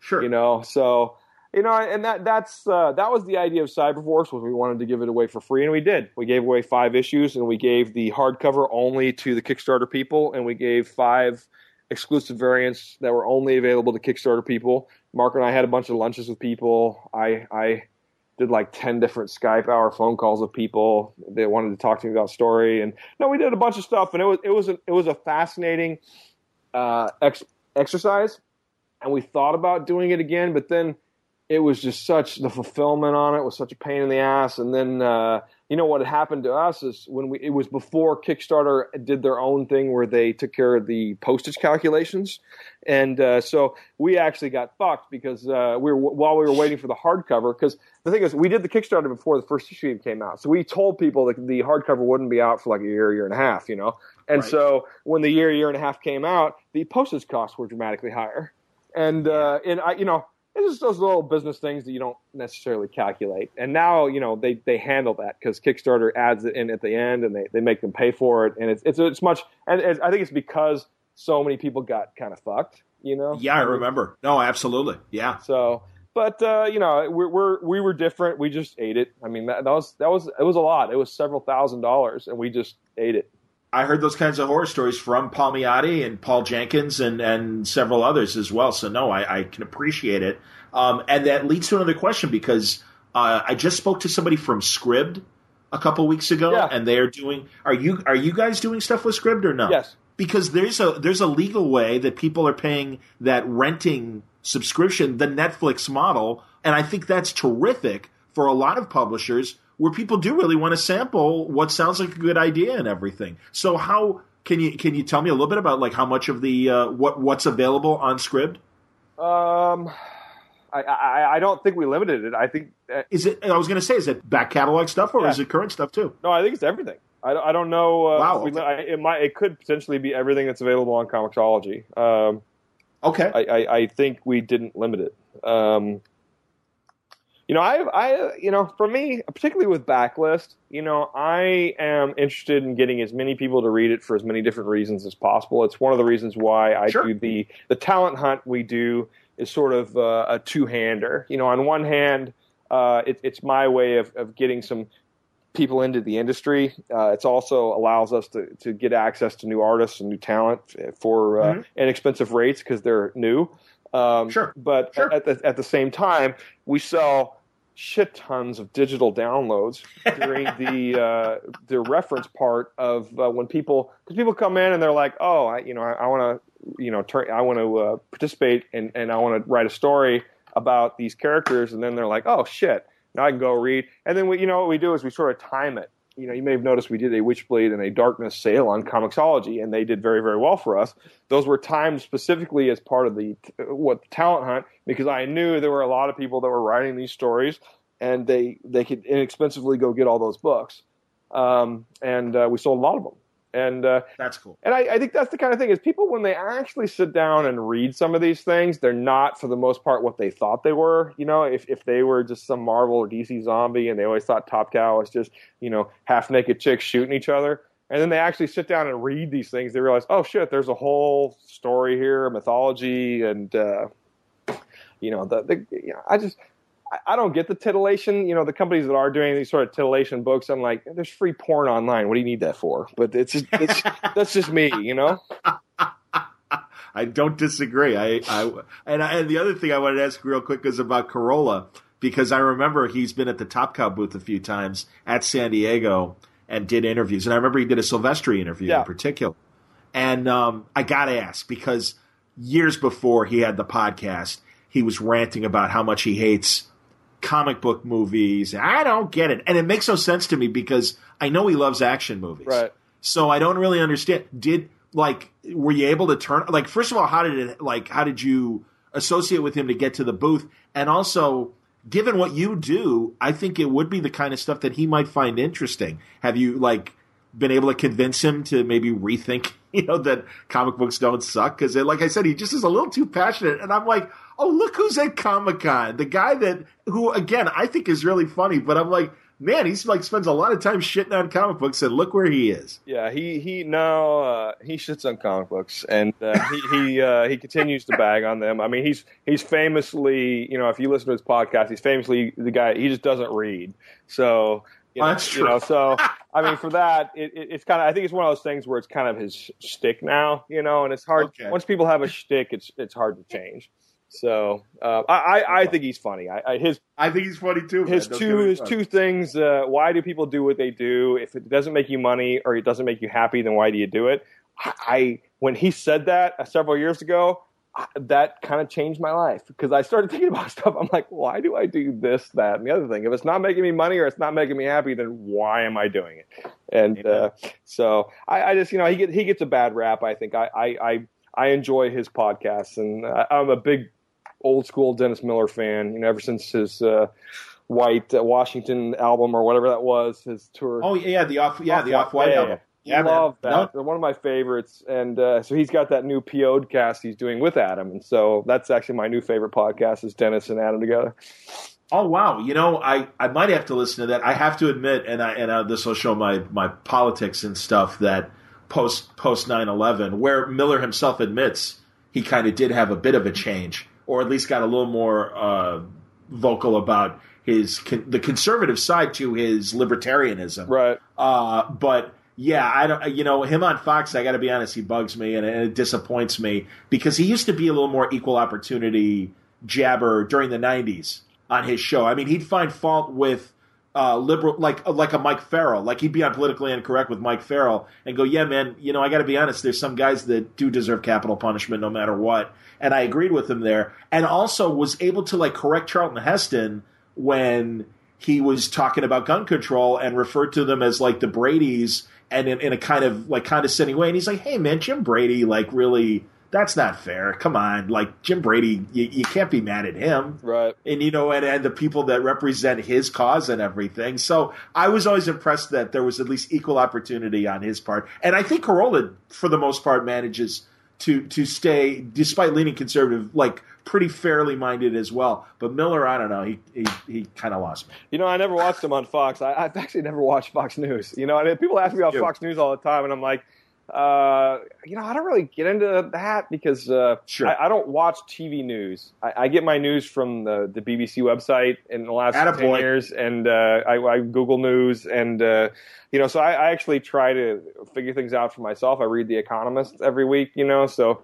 Sure. You know, so you know, and that that's uh, that was the idea of Cyberforce was we wanted to give it away for free, and we did. We gave away five issues, and we gave the hardcover only to the Kickstarter people, and we gave five exclusive variants that were only available to Kickstarter people. Mark and I had a bunch of lunches with people. I I did like 10 different Skype hour phone calls with people. that wanted to talk to me about story. And no, we did a bunch of stuff and it was, it was, a, it was a fascinating, uh, ex- exercise. And we thought about doing it again, but then it was just such, the fulfillment on it was such a pain in the ass. And then, uh, you know what happened to us is when we it was before Kickstarter did their own thing where they took care of the postage calculations, and uh, so we actually got fucked because uh, we were while we were waiting for the hardcover. Because the thing is, we did the Kickstarter before the first issue came out, so we told people that the hardcover wouldn't be out for like a year, year and a half, you know. And right. so when the year, year and a half came out, the postage costs were dramatically higher, and uh, and I, you know it's just those little business things that you don't necessarily calculate. And now, you know, they, they handle that because Kickstarter adds it in at the end and they, they make them pay for it. And it's, it's, it's much, and it's, I think it's because so many people got kind of fucked, you know? Yeah, I remember. No, absolutely. Yeah. So, but, uh, you know, we're, we're, we were different. We just ate it. I mean, that, that was, that was, it was a lot. It was several thousand dollars and we just ate it. I heard those kinds of horror stories from Palmiotti and Paul Jenkins and, and several others as well. So no, I, I can appreciate it. Um, and that leads to another question because uh, I just spoke to somebody from Scribd a couple weeks ago, yeah. and they are doing. Are you are you guys doing stuff with Scribd or no? Yes. Because there's a there's a legal way that people are paying that renting subscription, the Netflix model, and I think that's terrific for a lot of publishers where people do really want to sample what sounds like a good idea and everything. So how can you can you tell me a little bit about like how much of the uh, what what's available on Scribd? Um, I, I, I don't think we limited it. I think is it. I was going to say, is it back catalog stuff or yeah. is it current stuff too? No, I think it's everything. I, I don't know. Uh, Wow, we- I, it might. It could potentially be everything that's available on Comixology. Um, Okay. I, I, I think we didn't limit it. Um, you know, I, I, you know, for me, particularly with backlist, you know, I am interested in getting as many people to read it for as many different reasons as possible. It's one of the reasons why I Sure. do the the talent hunt we do is sort of uh, a two hander. You know, on one hand, uh, it, it's my way of, of getting some people into the industry. Uh, it's also allows us to, to get access to new artists and new talent for uh, Mhm. inexpensive rates because they're new. Um, Sure. But Sure. At, the, at the same time, we sell shit tons of digital downloads during the uh, the reference part of uh, when people because people come in and they're like, oh, I, you know, I, I want to, you know, turn, I want to uh, participate and, and I want to write a story about these characters, and then they're like, oh shit, now I can go read. And then we, you know, what we do is we sort of time it. You know, you may have noticed we did a Witchblade and a Darkness sale on Comixology, and they did very, very well for us. Those were timed specifically as part of the what the talent hunt because I knew there were a lot of people that were writing these stories, and they they could inexpensively go get all those books, um, and uh, we sold a lot of them. And uh, That's cool. and I, I think that's the kind of thing is people when they actually sit down and read some of these things, they're not for the most part what they thought they were. You know, if if they were just some Marvel or DC zombie and they always thought Top Cow was just you know half naked chicks shooting each other, and then they actually sit down and read these things, they realize, oh shit, there's a whole story here, mythology, and uh, you know the, the you know, I just. I- don't get the titillation. You know, the companies that are doing these sort of titillation books, I'm like, there's free porn online. What do you need that for? But it's just, it's that's just me, you know. I don't disagree. I, I and I, and the other thing I wanted to ask real quick is about Carolla because I remember he's been at the Top Cow booth a few times at San Diego and did interviews, and I remember he did a Silvestri interview Yeah. in particular. And um, I got to ask because years before he had the podcast, he was ranting about how much he hates comic book movies. I don't get it, and it makes no sense to me because I know he loves action movies. Right. So I don't really understand. Did like were you able to turn like first of all, how did it like how did you associate with him to get to the booth? And also, given what you do, I think it would be the kind of stuff that he might find interesting. Have you like been able to convince him to maybe rethink, you know, that comic books don't suck? Because like I said, he just is a little too passionate, and I'm like, oh look who's at Comic Con, the guy that who again I think is really funny, but I'm like. Man, he's like spends a lot of time shitting on comic books, and look where he is. Yeah, he he now uh, he shits on comic books, and uh, he he uh, he continues to bag on them. I mean, he's he's famously, you know, if you listen to his podcast, he's famously the guy. He just doesn't read, so. You know, that's you know, true. so I mean, for that, it, it, it's kind of. I think it's one of those things where it's kind of his shtick now, you know, and it's hard. Okay. Once people have a shtick, it's it's hard to change. So uh, I, I I think he's funny. I, I his I think he's funny too. man. his two his two things. Uh, why do people do what they do? If it doesn't make you money or it doesn't make you happy, then why do you do it? I, I when he said that uh, several years ago, that kind of changed my life because I started thinking about stuff. I'm like, why do I do this, that, and the other thing? If it's not making me money or it's not making me happy, then why am I doing it? And uh, so I, I just you know he get he gets a bad rap. I think I I I, I enjoy his podcasts and I, I'm a big old school Dennis Miller fan. You know, ever since his uh, White uh, Washington album or whatever that was, his tour. Oh yeah, the off yeah the off white Yeah, album. Yeah, man. love that. No. They're one of my favorites, and uh, so he's got that new PO'd cast he's doing with Adam, and so that's actually my new favorite podcast is Dennis and Adam together. Oh wow, you know I, I might have to listen to that. I have to admit, and I and uh, this will show my my politics and stuff that post post 9-11, where Miller himself admits he kind of did have a bit of a change, or at least got a little more uh, vocal about his con- the conservative side to his libertarianism. Right. Uh, but yeah, I don't. You know, him on Fox. I got to be honest, he bugs me and it disappoints me because he used to be a little more equal opportunity jabber during the '90s on his show. I mean, he'd find fault with uh, liberal, like like a Mike Farrell. Like he'd be on politically incorrect with Mike Farrell and go, "Yeah, man, you know, I got to be honest. There's some guys that do deserve capital punishment no matter what." And I agreed with him there, and also was able to like correct Charlton Heston when he was talking about gun control and referred to them as like the Brady's and in, in a kind of like condescending way. And he's like, "Hey, man, Jim Brady like really that's not fair. Come on, like Jim Brady, you, you can't be mad at him, right? And you know, and, and the people that represent his cause and everything. So I was always impressed that there was at least equal opportunity on his part, and I think Carolla, for the most part, manages to to stay, despite leaning conservative, like pretty fairly minded as well. But Miller, I don't know, he he, he kind of lost me. You know, I never watched him on Fox. I, have actually never watched Fox News. You know, I mean, people ask me about Fox News all the time, and I'm like uh, you know, I don't really get into that because uh, sure. I, I, don't watch TV news. I, I, get my news from the, the BBC website in the last Attaboy. 10 years, and uh, I, I, Google News, and uh, you know, so I, I, actually try to figure things out for myself. I read The Economist every week, you know, so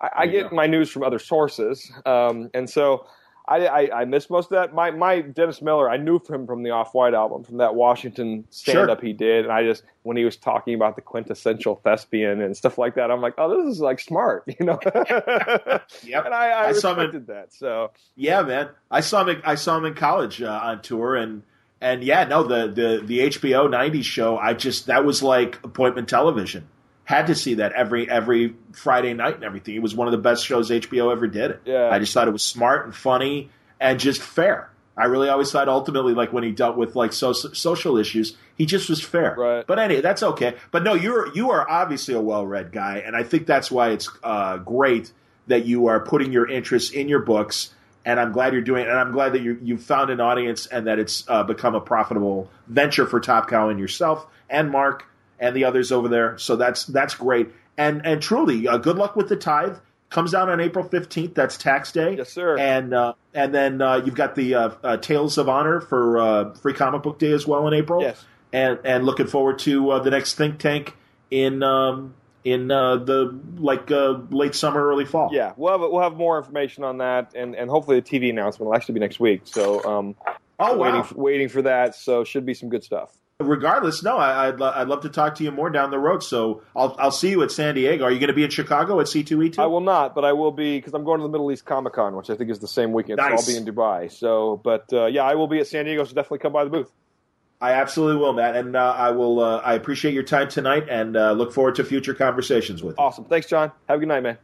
I, get my news from other sources, um, and so. I, I, I, missed most of that. My my Dennis Miller, I knew him from the Off White album, from that Washington stand up sure. he did, and I just when he was talking about the quintessential thespian and stuff like that, I'm like, oh, this is like smart, you know. yep. And I, I, I respected in, that. So yeah, man, I saw him. I saw him in college uh, on tour, and and yeah, no, the the the HBO '90s show. I just that was like appointment television had to see that every every Friday night and everything. It was one of the best shows HBO ever did. Yeah. I just thought it was smart and funny and just fair. I really always thought ultimately, like when he dealt with like so, social issues, he just was fair. Right. But anyway, that's okay. But no, you're you are obviously a well read guy, and I think that's why it's uh, great that you are putting your interests in your books. And I'm glad you're doing it. And I'm glad that you you've found an audience and that it's uh, become a profitable venture for Top Cow and yourself and Mark and the others over there. So that's that's great. And and truly, uh, good luck with the tithe. Comes out on April fifteenth. That's tax day. Yes, sir. And uh, and then uh, you've got the uh, uh, Tales of Honor for uh, Free Comic Book Day as well in April. Yes. And and looking forward to the next think tank in um, in the like late summer, early fall. Yeah, we'll have we'll have more information on that, and and hopefully the TV announcement will actually be next week. So um, oh waiting wow. for, waiting for that. So should be some good stuff regardless, no, I, would I'd love to talk to you more down the road. So I'll I'll see you at San Diego. Are you going to be in Chicago at C2E2? I will not, but I will be because I'm going to the Middle East Comic Con, which I think is the same weekend. Nice. So I'll be in Dubai. So, but uh, yeah, I will be at San Diego. So definitely come by the booth. I absolutely will, Matt, and uh, I will. Uh, I appreciate your time tonight, and uh, look forward to future conversations with you. Awesome, thanks, John. Have a good night, man.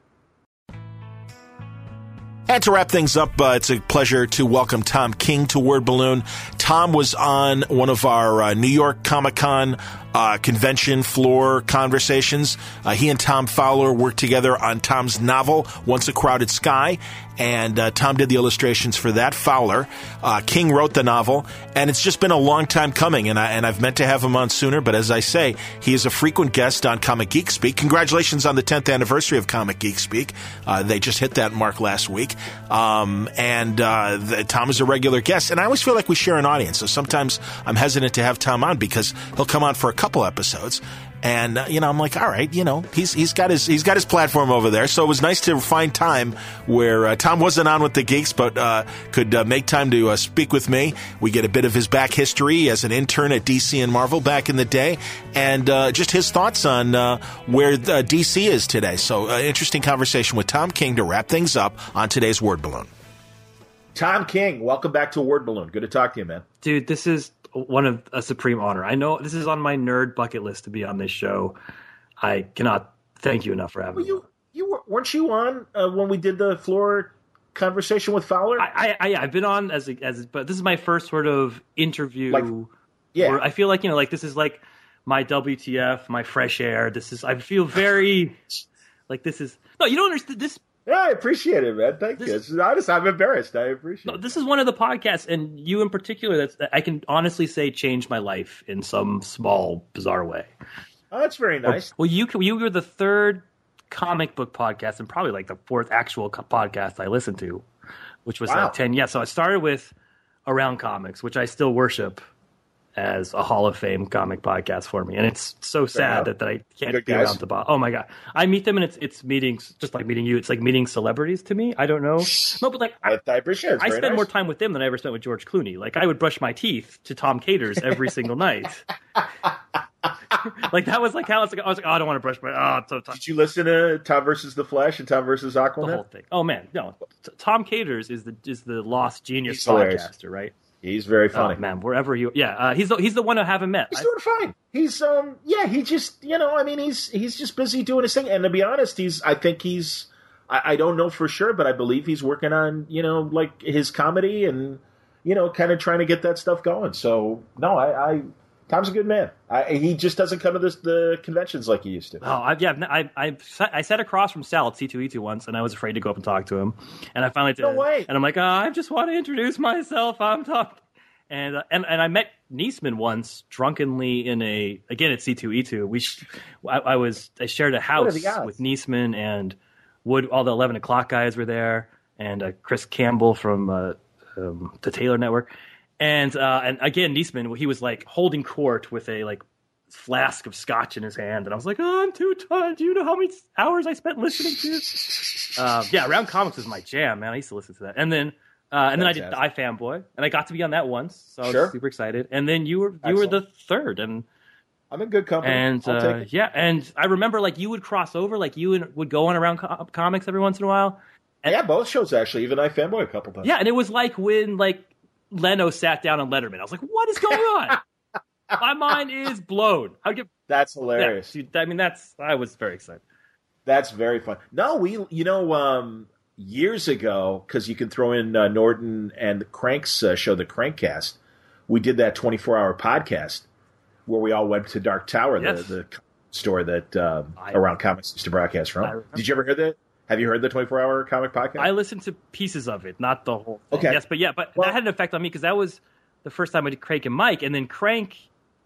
And to wrap things up, uh, it's a pleasure to welcome Tom King to Word Balloon. Tom was on one of our uh, New York Comic Con uh, convention floor conversations. Uh, he and Tom Fowler worked together on Tom's novel, Once a Crowded Sky, and uh, Tom did the illustrations for that. Fowler, uh, King wrote the novel, and it's just been a long time coming. And I and I've meant to have him on sooner, but as I say, he is a frequent guest on Comic Geek Speak. Congratulations on the 10th anniversary of Comic Geek Speak. Uh, they just hit that mark last week, um, and uh, the, Tom is a regular guest. And I always feel like we share an audience, so sometimes I'm hesitant to have Tom on because he'll come on for a couple episodes, and uh, you know I'm like, all right, you know he's he's got his he's got his platform over there. So it was nice to find time where uh, Tom wasn't on with the geeks, but uh, could uh, make time to uh, speak with me. We get a bit of his back history as an intern at DC and Marvel back in the day, and uh, just his thoughts on where DC is today. So interesting conversation with Tom King to wrap things up on today's Word Balloon. Tom King, welcome back to Word Balloon. Good to talk to you, man. Dude, this is one of a supreme honor. I know this is on my nerd bucket list to be on this show. I cannot thank you enough for having well, you, me. You weren't you on uh, when we did the floor conversation with Fowler? I, I, have been on as a, as, but this is my first sort of interview. Like, yeah, I feel like you know, like this is like my WTF, my fresh air. This is I feel very like this is no, you don't understand this. Yeah, I appreciate it, man. Thank this, you. Honest, I'm embarrassed. I appreciate. No, this is one of the podcasts, and you in particular. That's I can honestly say changed my life in some small, bizarre way. Oh, that's very nice. Well, you you were the third comic book podcast, and probably like the fourth actual podcast I listened to, which was uh, wow. like ten. Yeah, so I started with Around Comics, which I still worship as a Hall of Fame comic podcast for me, and it's so sad that, that I can't Good be guys. around the bottom. Oh my god, I meet them and it's it's meetings just like meeting you. It's like meeting celebrities to me. I don't know, no, but like I, I appreciate. I spend nice. more time with them than I ever spent with George Clooney. Like I would brush my teeth to Tom Katers every single night. like that was like how I was like, I was like, oh, I don't want to brush my. Oh, so Tom. Did you listen to Tom versus the Flash and Tom versus Aquaman? The whole thing. Oh man, no. Tom Katers is the is the lost genius He's podcaster, hilarious. right? He's very funny, oh, man. Wherever you, yeah, uh, he's the, he's the one I haven't met. He's doing fine. He's um, yeah, he just you know, I mean, he's he's just busy doing his thing. And to be honest, he's I think he's I, I don't know for sure, but I believe he's working on you know like his comedy and you know kind of trying to get that stuff going. So no, I, I Tom's a good man. I, he just doesn't come to this, the conventions like he used to. Oh, I, yeah, I, I, I sat across from Sal at C2E2 once, and I was afraid to go up and talk to him. And I finally did. No way. And I'm like, oh, I just want to introduce myself. I'm talking. And, uh, and and I met Neseman once drunkenly in a again at C2E2. We I, I was I shared a house with Neseman and Wood. All the eleven o'clock guys were there, and uh, Chris Campbell from uh, um, the Taylor Network and uh, and again Neseman he was like holding court with a like flask of scotch in his hand, and I was like, oh, I'm too tired. Do you know how many hours I spent listening to? uh, yeah, Round Comics was my jam, man. I used to listen to that, and then. Uh, and then I did iFanboy, and I got to be on that once, so I was sure. super excited. And then you were you Excellent. were the third, and I'm in good company. And uh, yeah, and I remember like you would cross over, like you would go on around co- comics every once in a while. And, yeah, both shows actually. Even iFanboy a couple times. Yeah, and it was like when like Leno sat down on Letterman. I was like, what is going on? My mind is blown. How get That's hilarious. Yeah, I mean, that's I was very excited. That's very fun. No, we you know um, years ago because you can throw in uh, Norton and the Crank's uh, show, the Crankcast. We did that 24 hour podcast where we all went to Dark Tower, yes. the, the store that um, Around Comics used to broadcast from. Did you ever hear that? Have you heard the 24 hour comic podcast? I listened to pieces of it, not the whole thing. Okay. Yes, but yeah, but well, that had an effect on me because that was the first time I did Crank and Mike. And then Crank,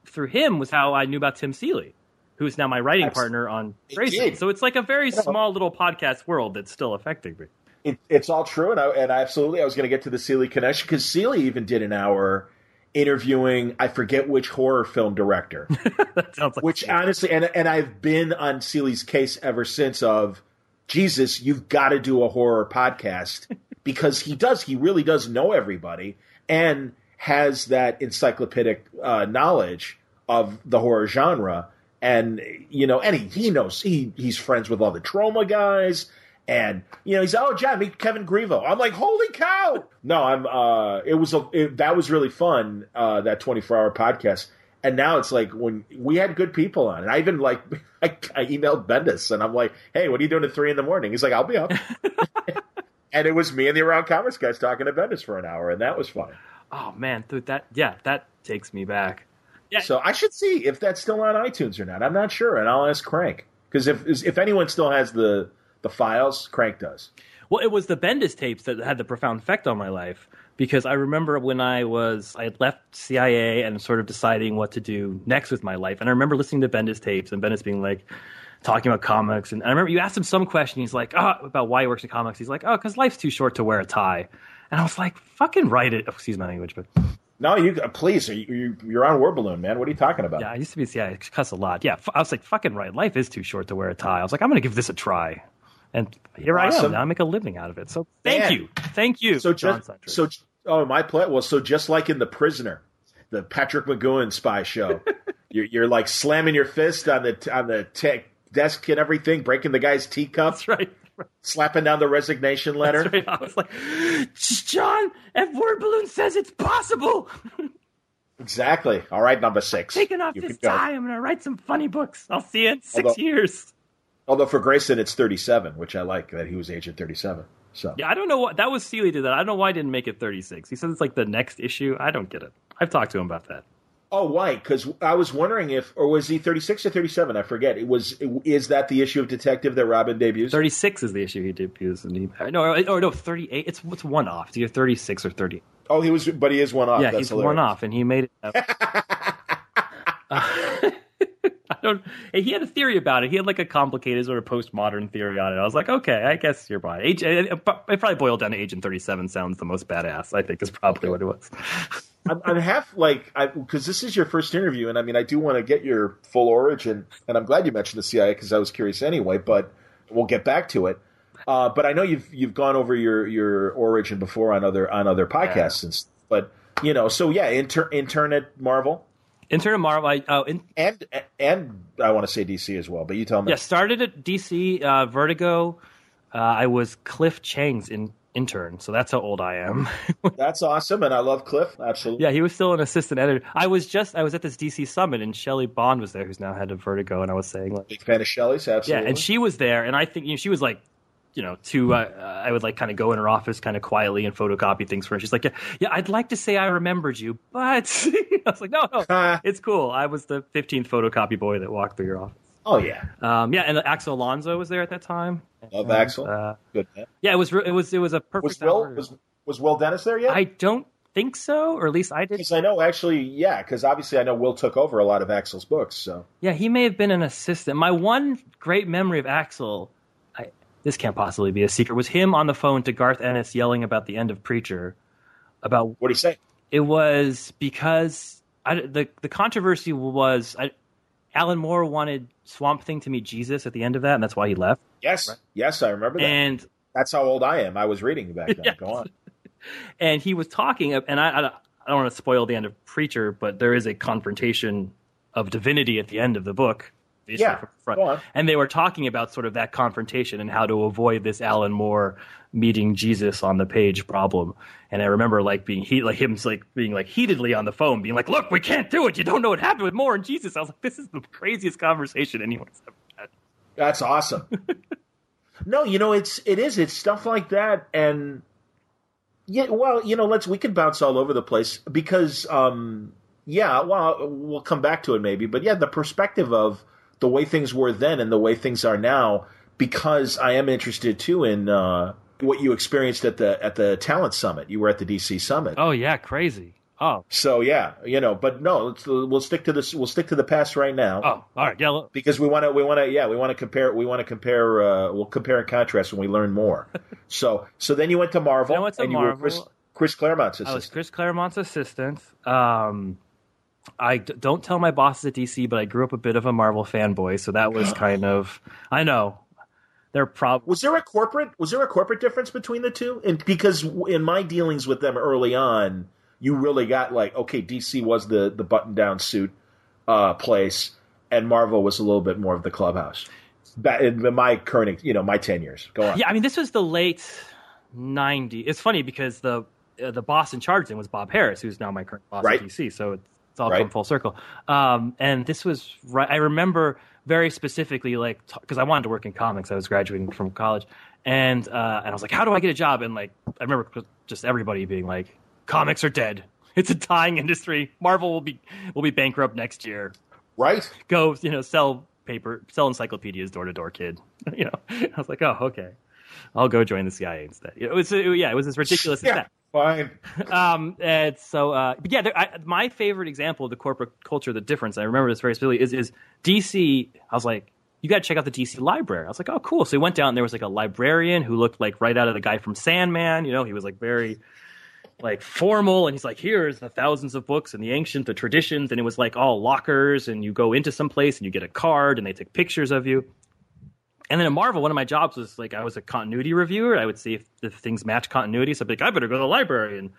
through him, was how I knew about Tim Seeley, who is now my writing partner on Grayson. So it's like a very small little podcast world that's still affecting me. It, it's all true. And I, and I absolutely, I was going to get to the Seeley connection because Seeley even did an hour interviewing I forget which horror film director. that sounds like which honestly and and I've been on Seeley's case ever since of Jesus, you've got to do a horror podcast because he does, he really does know everybody and has that encyclopedic uh, knowledge of the horror genre. And, you know, and he, he knows he, he's friends with all the Troma guys. And, you know, he's, oh, John, meet Kevin Grevioux. I'm like, holy cow. No, I'm, uh, it was, a, it, that was really fun, uh, that 24 hour podcast and now it's like when we had good people on, and I even like I, I emailed Bendis, and I'm like, "Hey, what are you doing at three in the morning?" He's like, "I'll be up." and it was me and the Around Comics guys talking to Bendis for an hour, and that was fun. Oh man, dude, that yeah, that takes me back. Yeah. So I should see if that's still on iTunes or not. I'm not sure, and I'll ask Crank because if if anyone still has the the files, Crank does. Well, it was the Bendis tapes that had the profound effect on my life because I remember when I was I had left CIA and sort of deciding what to do next with my life, and I remember listening to Bendis tapes and Bendis being like talking about comics, and I remember you asked him some question. He's like, "Oh, about why he works in comics." He's like, "Oh, because life's too short to wear a tie," and I was like, "Fucking write it." Oh, excuse my language, but. No, you please. You, are on Word Balloon, man. What are you talking about? Yeah, I used to be CIA. I cuss a lot. Yeah, I was like, "Fucking right. Life is too short to wear a tie." I was like, "I'm going to give this a try," and here awesome. I am. Now I make a living out of it. So thank man. you, thank you, so John just, So Oh, my play. Well, so just like in The Prisoner, the Patrick McGoohan spy show, you're, you're, like slamming your fist on the on the te- desk and everything, breaking the guy's teacup. That's right. Slapping down the resignation letter. Right. I was like, John, if Word Balloon says it's possible. exactly. All right, number six. Taking off you this tie, I'm going to write some funny books. I'll see you in six although, years. Although for Grayson, it's 37, which I like that he was agent 37. So yeah, I don't know what that was. Seeley did that. I don't know why I didn't make it 36. He says it's like the next issue. I don't get it. I've talked to him about that. Oh, why? Because I was wondering if, or was he 36 or 37? I forget. It was. Is that the issue of Detective that Robin debuts? 36 is the issue he debuts, and he no, or, or no, 38. It's what's one off. It's either 36 or 30. Oh, he was, but he is one off. Yeah, That's he's hilarious. one off, and he made it. uh, don't. He had a theory about it. He had like a complicated sort of postmodern theory on it. I was like, okay, I guess you're right. Age, it, probably boiled down to Agent Thirty Seven sounds the most badass. I think is probably what it was. I'm, I'm, half like because this is your first interview, and I mean, I do want to get your full origin, and I'm glad you mentioned the CIA because I was curious anyway. But we'll get back to it. Uh, but I know you've you've gone over your your origin before on other on other podcasts, yeah. and, but you know, so yeah, inter, intern at Marvel. Intern at Marvel. I, oh, in, and and I want to say DC as well, but you tell me. Yeah, started at DC, uh, Vertigo. Uh, I was Cliff Chiang's in, intern, so that's how old I am. that's awesome, and I love Cliff. Absolutely. Yeah, he was still an assistant editor. I was just I was at this DC summit, and Shelly Bond was there, who's now head of Vertigo, and I was saying like, big fan of Shelly's, absolutely. Yeah, and she was there, and I think you know, she was like you know, to uh, I would like kind of go in her office kind of quietly and photocopy things for her. She's like, yeah, yeah, I'd like to say I remembered you, but I was like, no, no, it's cool. I was the 15th photocopy boy that walked through your office. Oh yeah, um, yeah, and Axel Alonso was there at that time. Love and, Axel. Uh, Good man. Yeah, it was it was it was a perfect. Was Will was, was Will Dennis there yet? I don't think so, or at least I did. Because I know actually, yeah, because obviously I know Will took over a lot of Axel's books. So yeah, he may have been an assistant. My one great memory of Axel, this can't possibly be a secret, was him on the phone to Garth Ennis yelling about the end of Preacher. About what did he say? It was because I, the the controversy was I, Alan Moore wanted Swamp Thing to meet Jesus at the end of that, and that's why he left. Yes, right? yes, I remember that. And that's how old I am. I was reading back then. Go on. and he was talking, and I, I, I don't want to spoil the end of Preacher, but there is a confrontation of divinity at the end of the book. Yeah, and they were talking about sort of that confrontation and how to avoid this Alan Moore meeting Jesus on the page problem. And I remember like being he like him like being like heatedly on the phone, being like, "Look, we can't do it. You don't know what happened with Moore and Jesus." I was like, "This is the craziest conversation anyone's ever had." That's awesome. no, you know it's it is it's stuff like that, and yeah, well, you know, let's we could bounce all over the place because, um, yeah, well, we'll come back to it maybe, but yeah, the perspective of the way things were then and the way things are now, because I am interested too in uh, what you experienced at the at the talent summit. You were at the DC summit. Oh yeah, crazy. Oh, so yeah, you know, but no, we'll stick to this. We'll stick to the past right now. Oh, all right, yeah. Because we want to, we want to, yeah, we want to compare. We want to compare. Uh, we'll compare and contrast when we learn more. so, so then you went to Marvel. I went to and Marvel. You were Chris, Chris Claremont's assistant. I was Chris Claremont's assistant. Um, I d- don't tell my bosses at DC, but I grew up a bit of a Marvel fanboy, so that was kind of. I know they're prob. Was there a corporate? Was there a corporate difference between the two? And because in my dealings with them early on you really got like okay, DC was the the button down suit uh, place, and Marvel was a little bit more of the clubhouse. Back in my current, you know, my ten years. Go on. Yeah, I mean, this was the late '90s. It's funny because the uh, the boss in charge then was Bob harris who's now my current boss right. at DC. So it's, it's all right. come full circle. Um, and this was right. I remember very specifically, like, because t- I wanted to work in comics. I was graduating from college, and uh, and I was like, how do I get a job? And like, I remember just everybody being like, comics are dead. It's a dying industry. Marvel will be will be bankrupt next year. Right. Go, you know, sell paper, sell encyclopedias door to door, kid. you know, I was like, oh, okay. I'll go join the CIA instead. It was, yeah, it was this ridiculous. yeah, fine. um, and so, uh, but yeah, there, I, my favorite example of the corporate culture, the difference. I remember this very specifically is is DC. I was like, you got to check out the DC library. I was like, oh, cool. So we went down. and There was like a librarian who looked like right out of the guy from Sandman. You know, he was like very like formal and he's like here's the thousands of books and the ancient the traditions and it was like all lockers and you go into some place and you get a card and they take pictures of you and then at marvel one of my jobs was like i was a continuity reviewer. I would see if, things match continuity. So i'd be like i better go to the library and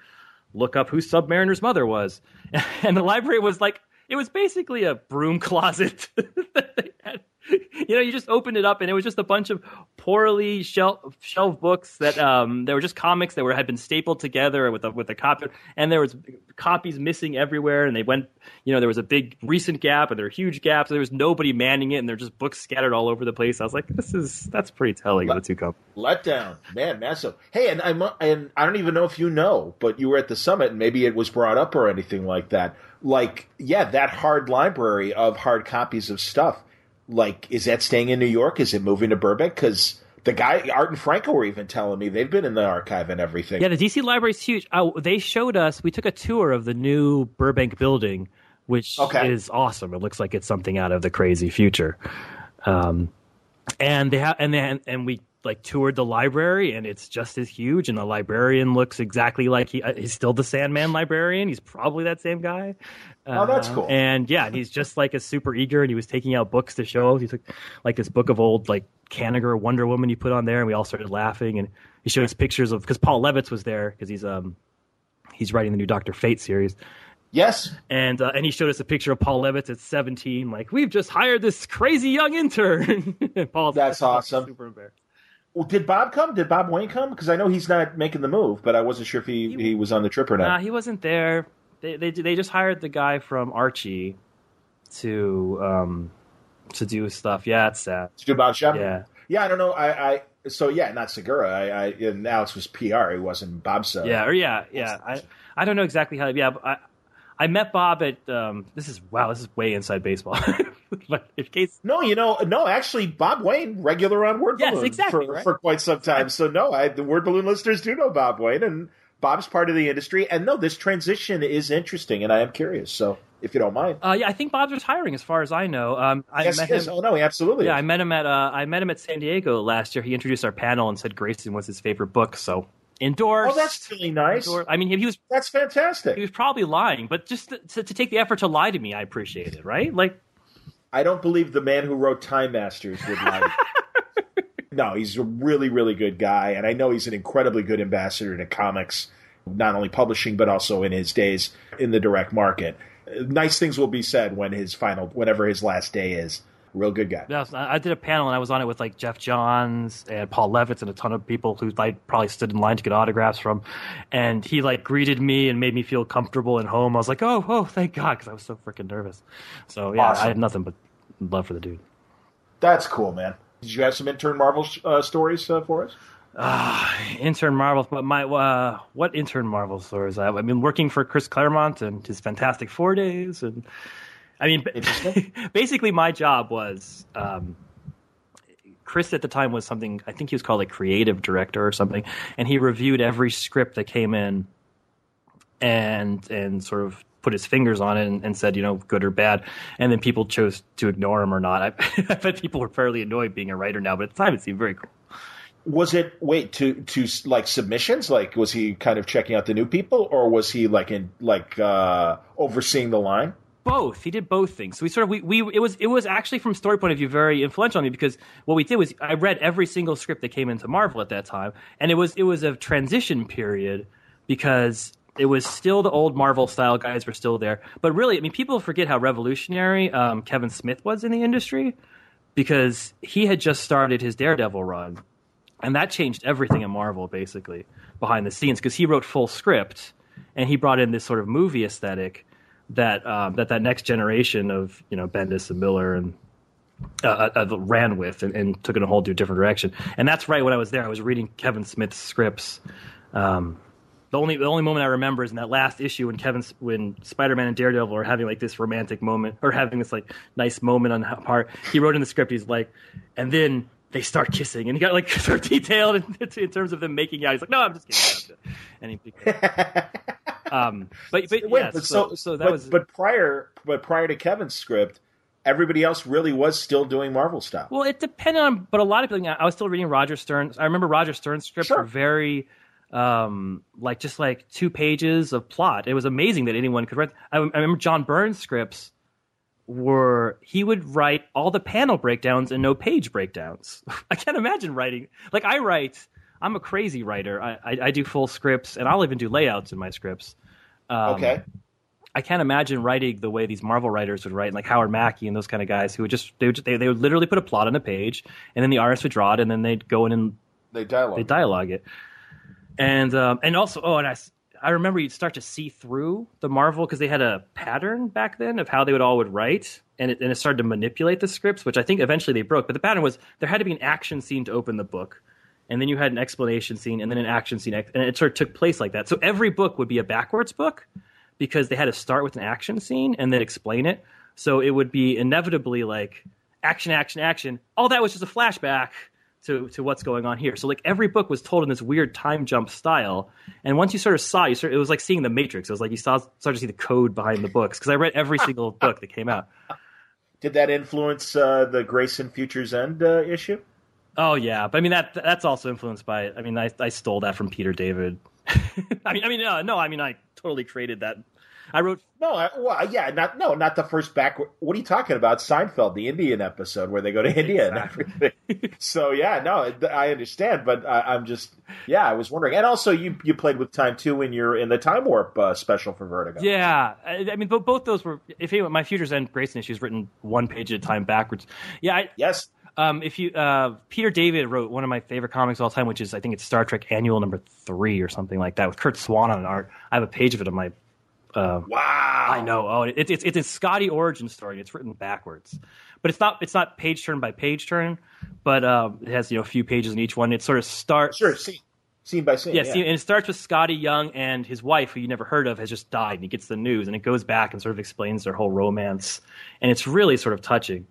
look up who submariner's mother was. And the library was like it was basically a broom closet you know, you just opened it up and it was just a bunch of poorly shelf shelf books that um they were just comics that were had been stapled together with a with a copy and there was copies missing everywhere and they went you know there was a big recent gap and there were huge gaps there was nobody manning it and there were just books scattered all over the place. I was like, this is that's pretty telling let, of the two companies. Let down, man, massive. Hey, and I and I don't even know if you know, but you were at the summit and maybe it was brought up or anything like that. Like, yeah, that hard library of hard copies of stuff like is that staying in New York? Is it moving to Burbank? Because the guy Art and Franco were even telling me they've been in the archive and everything. Yeah, the DC library is huge. Oh, they showed us. We took a tour of the new Burbank building, which okay. is awesome. It looks like it's something out of the crazy future. Um, and they have and then and we like toured the library and it's just as huge and the librarian looks exactly like he uh, he's still the Sandman librarian. He's probably that same guy. Oh, that's uh, cool. And yeah, he's just like a super eager and he was taking out books to show. He took like this book of old like Kanigher Wonder Woman he put on there and we all started laughing and he showed us pictures of because Paul Levitz was there because he's um he's writing the new Doctor Fate series. Yes. And uh, and he showed us a picture of Paul Levitz at 17 like we've just hired this crazy young intern. Paul That's awesome. Super embarrassed. Well, did Bob come? Did Bob Wayne come? Because I know he's not making the move, but I wasn't sure if he, he, he was on the trip or not. Nah, he wasn't there. They they they just hired the guy from Archie to um to do stuff. Yeah, it's sad. To do Bob Shepard. Yeah. Yeah, I don't know. I, I so yeah, not Segura. I, I and Alex was PR. He wasn't Bob. Uh, yeah, or yeah, yeah. I I don't know exactly how. Yeah, I I met Bob at um, this is wow, this is way inside baseball. but in case no, you know, no, actually, Bob Wayne, regular on Word yes, Balloon exactly, for, right? for quite some time. So no, I, the Word Balloon listeners do know Bob Wayne, and Bob's part of the industry. And no, this transition is interesting, and I am curious. So if you don't mind, uh, yeah, I think Bob's retiring, as far as I know. Um, I yes, met yes. him. Oh no, he absolutely. Yeah, is. I met him at uh, I met him at San Diego last year. He introduced our panel and said Grayson was his favorite book. So endorsed. Oh, that's really nice. Endorsed. I mean, he, he was that's fantastic. he was probably lying, but just to, to, to take the effort to lie to me, I appreciate it. Right? Like, I don't believe the man who wrote Time Masters would lie. no, he's a really, really good guy, and I know he's an incredibly good ambassador to comics, not only publishing but also in his days in the direct market. Nice things will be said when his final, whenever his last day is. Real good guy. Yeah, I did a panel and I was on it with like Geoff Johns and Paul Levitz and a ton of people who I probably stood in line to get autographs from. And he like greeted me and made me feel comfortable and home. I was like, oh, oh, thank God, because I was so freaking nervous. So yeah, Awesome. I had nothing but love for the dude. That's cool, man. Did you have some intern Marvel uh, stories uh, for us? Uh, intern Marvel, but my uh, what intern Marvel stories? I, I've been working for Chris Claremont and his Fantastic Four days, and I mean, basically, my job was um, Chris at the time was something I think he was called a creative director or something, and he reviewed every script that came in, and and sort of put his fingers on it and, and said, you know, good or bad, and then people chose to ignore him or not. I, I bet people were fairly annoyed being a writer now, but at the time it seemed very cool. Was it wait to to like submissions? Like was he kind of checking out the new people, or was he like in like uh, overseeing the line? both. He did both things. So we sort of we, we it was it was actually from story point of view very influential on me because what we did was I read every single script that came into Marvel at that time, and it was it was a transition period because it was still the old Marvel style guys were still there, but really, I mean, people forget how revolutionary um, Kevin Smith was in the industry because he had just started his Daredevil run, and that changed everything in Marvel basically behind the scenes because he wrote full script and he brought in this sort of movie aesthetic that um, that that next generation of you know Bendis and Millar and uh, uh, ran with and, and, took it a whole different direction. And that's right when I was there. I was reading Kevin Smith's scripts. Um, the only the only moment I remember is in that last issue when Kevin when Spider Man and Daredevil are having like this romantic moment or having this like nice moment on the part. He wrote in the script. He's like, and then they start kissing, and he got like so detailed in, in terms of them making out. He's like, no, I'm just kidding. And he. Um, but but, Wait, yeah, but so, so, so that but, was but prior but prior to Kevin's script, everybody else really was still doing Marvel stuff. well, it depended on, but a lot of people. I was still reading Roger Stern. I remember Roger Stern's scripts Sure. were very, um, like just like two pages of plot. It was amazing that anyone could write. I, I remember John Byrne's scripts were he would write all the panel breakdowns and no page breakdowns. I can't imagine writing like I write. I'm a crazy writer. I, I, I do full scripts and I'll even do layouts in my scripts. Um, okay. I can't imagine writing the way these Marvel writers would write, like Howard Mackie and those kind of guys who would just they would, they, they would literally put a plot on a page, and then the artist would draw it, and then they'd go in and They dialogue. they dialogue it, and um, and also oh, and I I remember you'd start to see through the Marvel because they had a pattern back then of how they would all would write, and it, and it started to manipulate the scripts, which I think eventually they broke. But the pattern was there had to be an action scene to open the book. And then you had an explanation scene, and then an action scene, and it sort of took place like that. So every book would be a backwards book, because they had to start with an action scene and then explain it. So it would be inevitably like action, action, action. All that was just a flashback to, to what's going on here. So like every book was told in this weird time jump style. And once you sort of saw, you sort it was like seeing the Matrix. It was like you saw started to see the code behind the books because I read every single book that came out. Did that influence uh, the Grayson Futures End uh, issue? Oh yeah, but I mean that that's also influenced by. I mean, I I stole that from Peter David. I mean, I mean, uh, no, I mean, I totally created that. I wrote No, I, well, yeah, not no, not the first back. What are you talking about? Seinfeld, the Indian episode where they go to India Exactly. and everything. so yeah, no, I understand, but I, I'm just yeah, I was wondering. And also, you you played with time too when you're in the Time Warp uh, special for Vertigo. Yeah, I, I mean, but both those were. If anyone, my Futures End Grayson issues written one page at a time backwards. Yeah, I, Yes. um, if you uh, Peter David wrote one of my favorite comics of all time, which is I think it's Star Trek Annual number three or something like that with Curt Swan on art. I have a page of it on my Um, wow! I know. Oh, it's it's it's a Scotty origin story. It's written backwards, but it's not it's not page turn by page turn, but um, it has you know a few pages in each one. It sort of starts. Sure. Scene, scene by scene. Yeah, yeah. Scene, and it starts with Scotty Young and his wife, who you never heard of, has just died, and he gets the news, and it goes back and sort of explains their whole romance, and it's really sort of touching.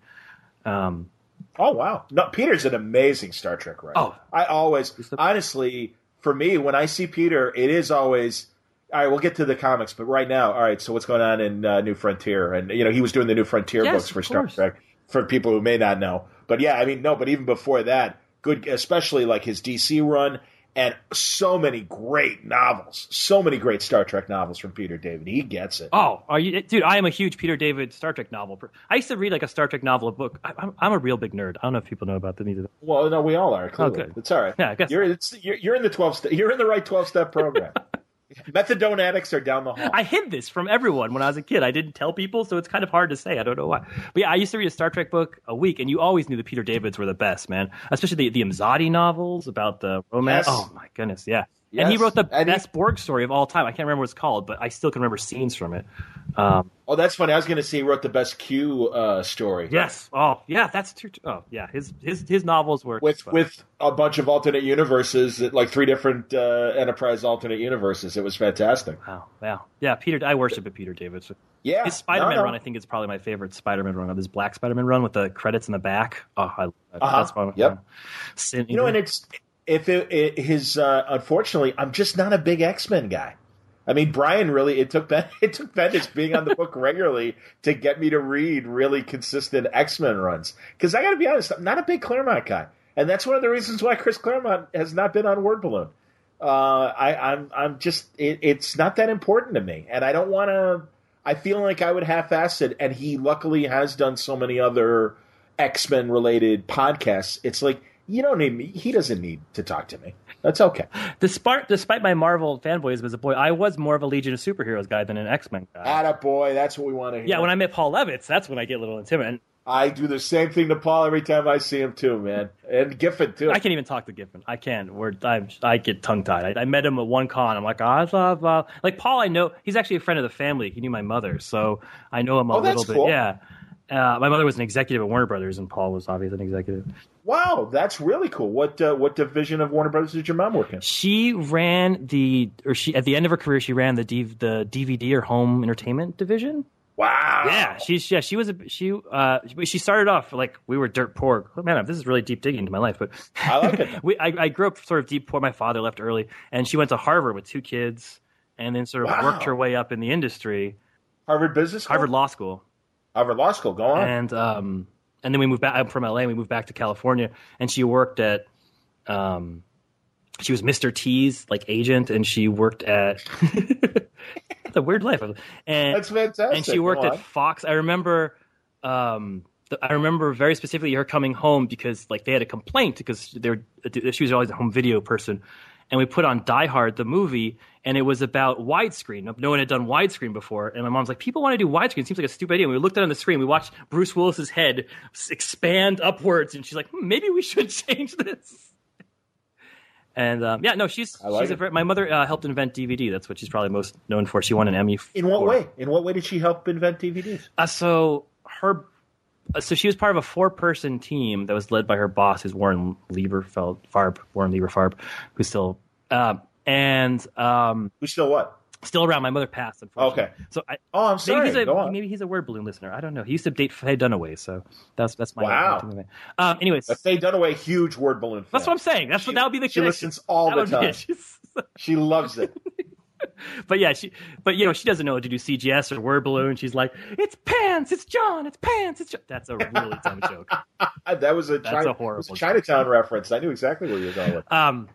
Um, oh wow! No, Peter's an amazing Star Trek writer. Oh, I always honestly, for me, when I see Peter, it is always all right, we'll get to the comics, but right now, all right. So what's going on in uh, New Frontier? And you know, he was doing the New Frontier yes, books for Star Trek for people who may not know. But yeah, I mean, no. But even before that, good, especially like his DC run and so many great novels, so many great Star Trek novels from Peter David. He gets it. Oh, are you, dude? I am a huge Peter David Star Trek novel. I used to read like a Star Trek novel, a book. I, am a real big nerd. I don't know if people know about that either. Well, no, we all are. Clearly. Oh, good. It's all right. Yeah, I guess you're, you're, you're in the twelve. St- you're in the right twelve step program. Methadone addicts are down the hall. I hid this from everyone when I was a kid. I didn't tell people, so it's kind of hard to say. I don't know why. But yeah, I used to read a Star Trek book a week, and you always knew the Peter Davids were the best, man. Especially the, the Imzadi novels about the romance. Yes. Oh my goodness, yeah. Yes. And he wrote the best he, Borg story of all time. I can't remember what it's called, but I still can remember scenes from it. Um, oh, that's funny. I was going to say he wrote the best Q uh, story. Yes. Oh, yeah. That's true. Oh, yeah. His his his novels were with with a bunch of alternate universes, like three different uh, Enterprise alternate universes. It was fantastic. Wow. Wow. Yeah. Peter, I worship it. Peter Davidson. Yeah. His Spider-Man no, no. run, I think, is probably my favorite Spider-Man run. Of His Black Spider-Man run with the credits in the back. Oh, I, uh-huh. that's one. Yep. Sin, you know, and it's if it, it, his uh, unfortunately, I'm just not a big X Men guy. I mean, Brian really it took Ben it took Bendis being on the book regularly to get me to read really consistent X Men runs. Because I got to be honest, I'm not a big Claremont guy, and that's one of the reasons why Chris Claremont has not been on Word Balloon. Uh, I, I'm I'm just it, it's not that important to me, and I don't want to. I feel like I would half-ass it, and he luckily has done so many other X Men related podcasts. It's like you don't need me. He doesn't need to talk to me. That's okay. Despite despite my Marvel fanboys as a boy, I was more of a Legion of Superheroes guy than an X Men guy. Atta boy, that's what we want to hear. Yeah, when I met Paul Levitz, that's when I get a little intimidated. I do the same thing to Paul every time I see him too, man, and Giffen too. I can't even talk to Giffen. I can't. We're, I, I get tongue tied. I, I, met him at one con. I'm like, ah, I love, like Paul. I know he's actually a friend of the family. He knew my mother, so I know him a oh, little bit. Cool. Yeah. Uh, my mother was an executive at Warner Brothers, and Paul was obviously an executive. Wow, that's really cool. What uh, what division of Warner Brothers did your mom work in? She ran the, or she at the end of her career, she ran the D, the DVD or home entertainment division. Wow. Yeah, she's yeah she was a she uh she started off like we were dirt poor. Oh, man, this is really deep digging into my life, but I like it. we I, I, grew up sort of deep poor. My father left early, and she went to Harvard with two kids, and then sort of wow. worked her way up in the industry. Harvard Business School? Harvard Law School. Harvard Law School. Go on. And um, and then we moved back. I'm from LA. and We moved back to California, and she worked at um, she was Mr. T's like agent, and she worked at. A weird life. And that's fantastic. And she worked at Fox. I remember. Um, I remember very specifically her coming home because like they had a complaint because they were, she was always a home video person, and we put on Die Hard the movie, and it was about widescreen. No one had done widescreen before, and my mom's like, "People want to do widescreen. It seems like a stupid idea." And we looked at it on the screen. We watched Bruce Willis's head expand upwards, and she's like, hmm, "Maybe we should change this." And um, yeah, no, she's like she's a, my mother uh, helped invent DVD. That's what she's probably most known for. She won an Emmy. In what for. way? In what way did she help invent DVDs? Uh, so her so she was part of a four-person team that was led by her boss, who's Warren Lieberfeld Farb, Warren Lieberfarb, who's still uh, and um, who's still what? Still around. My mother passed. Unfortunately. Okay. So I, oh, I'm sorry. Maybe he's, a, maybe he's a word balloon listener. I don't know. He used to date Faye Dunaway, so that's that's my wow. Um, anyways, a Faye Dunaway, huge word balloon. Fan. That's what I'm saying. That's she, what that would be the. Case. She connection. listens all that the time. she loves it. but yeah, she, but you know, she doesn't know how to do CGS or word balloon. She's like, "It's pants, it's John, it's pants, it's." John. That's a really dumb joke. that was a, That's China, a horrible a Chinatown joke. reference. I knew exactly where you were going. With. Um,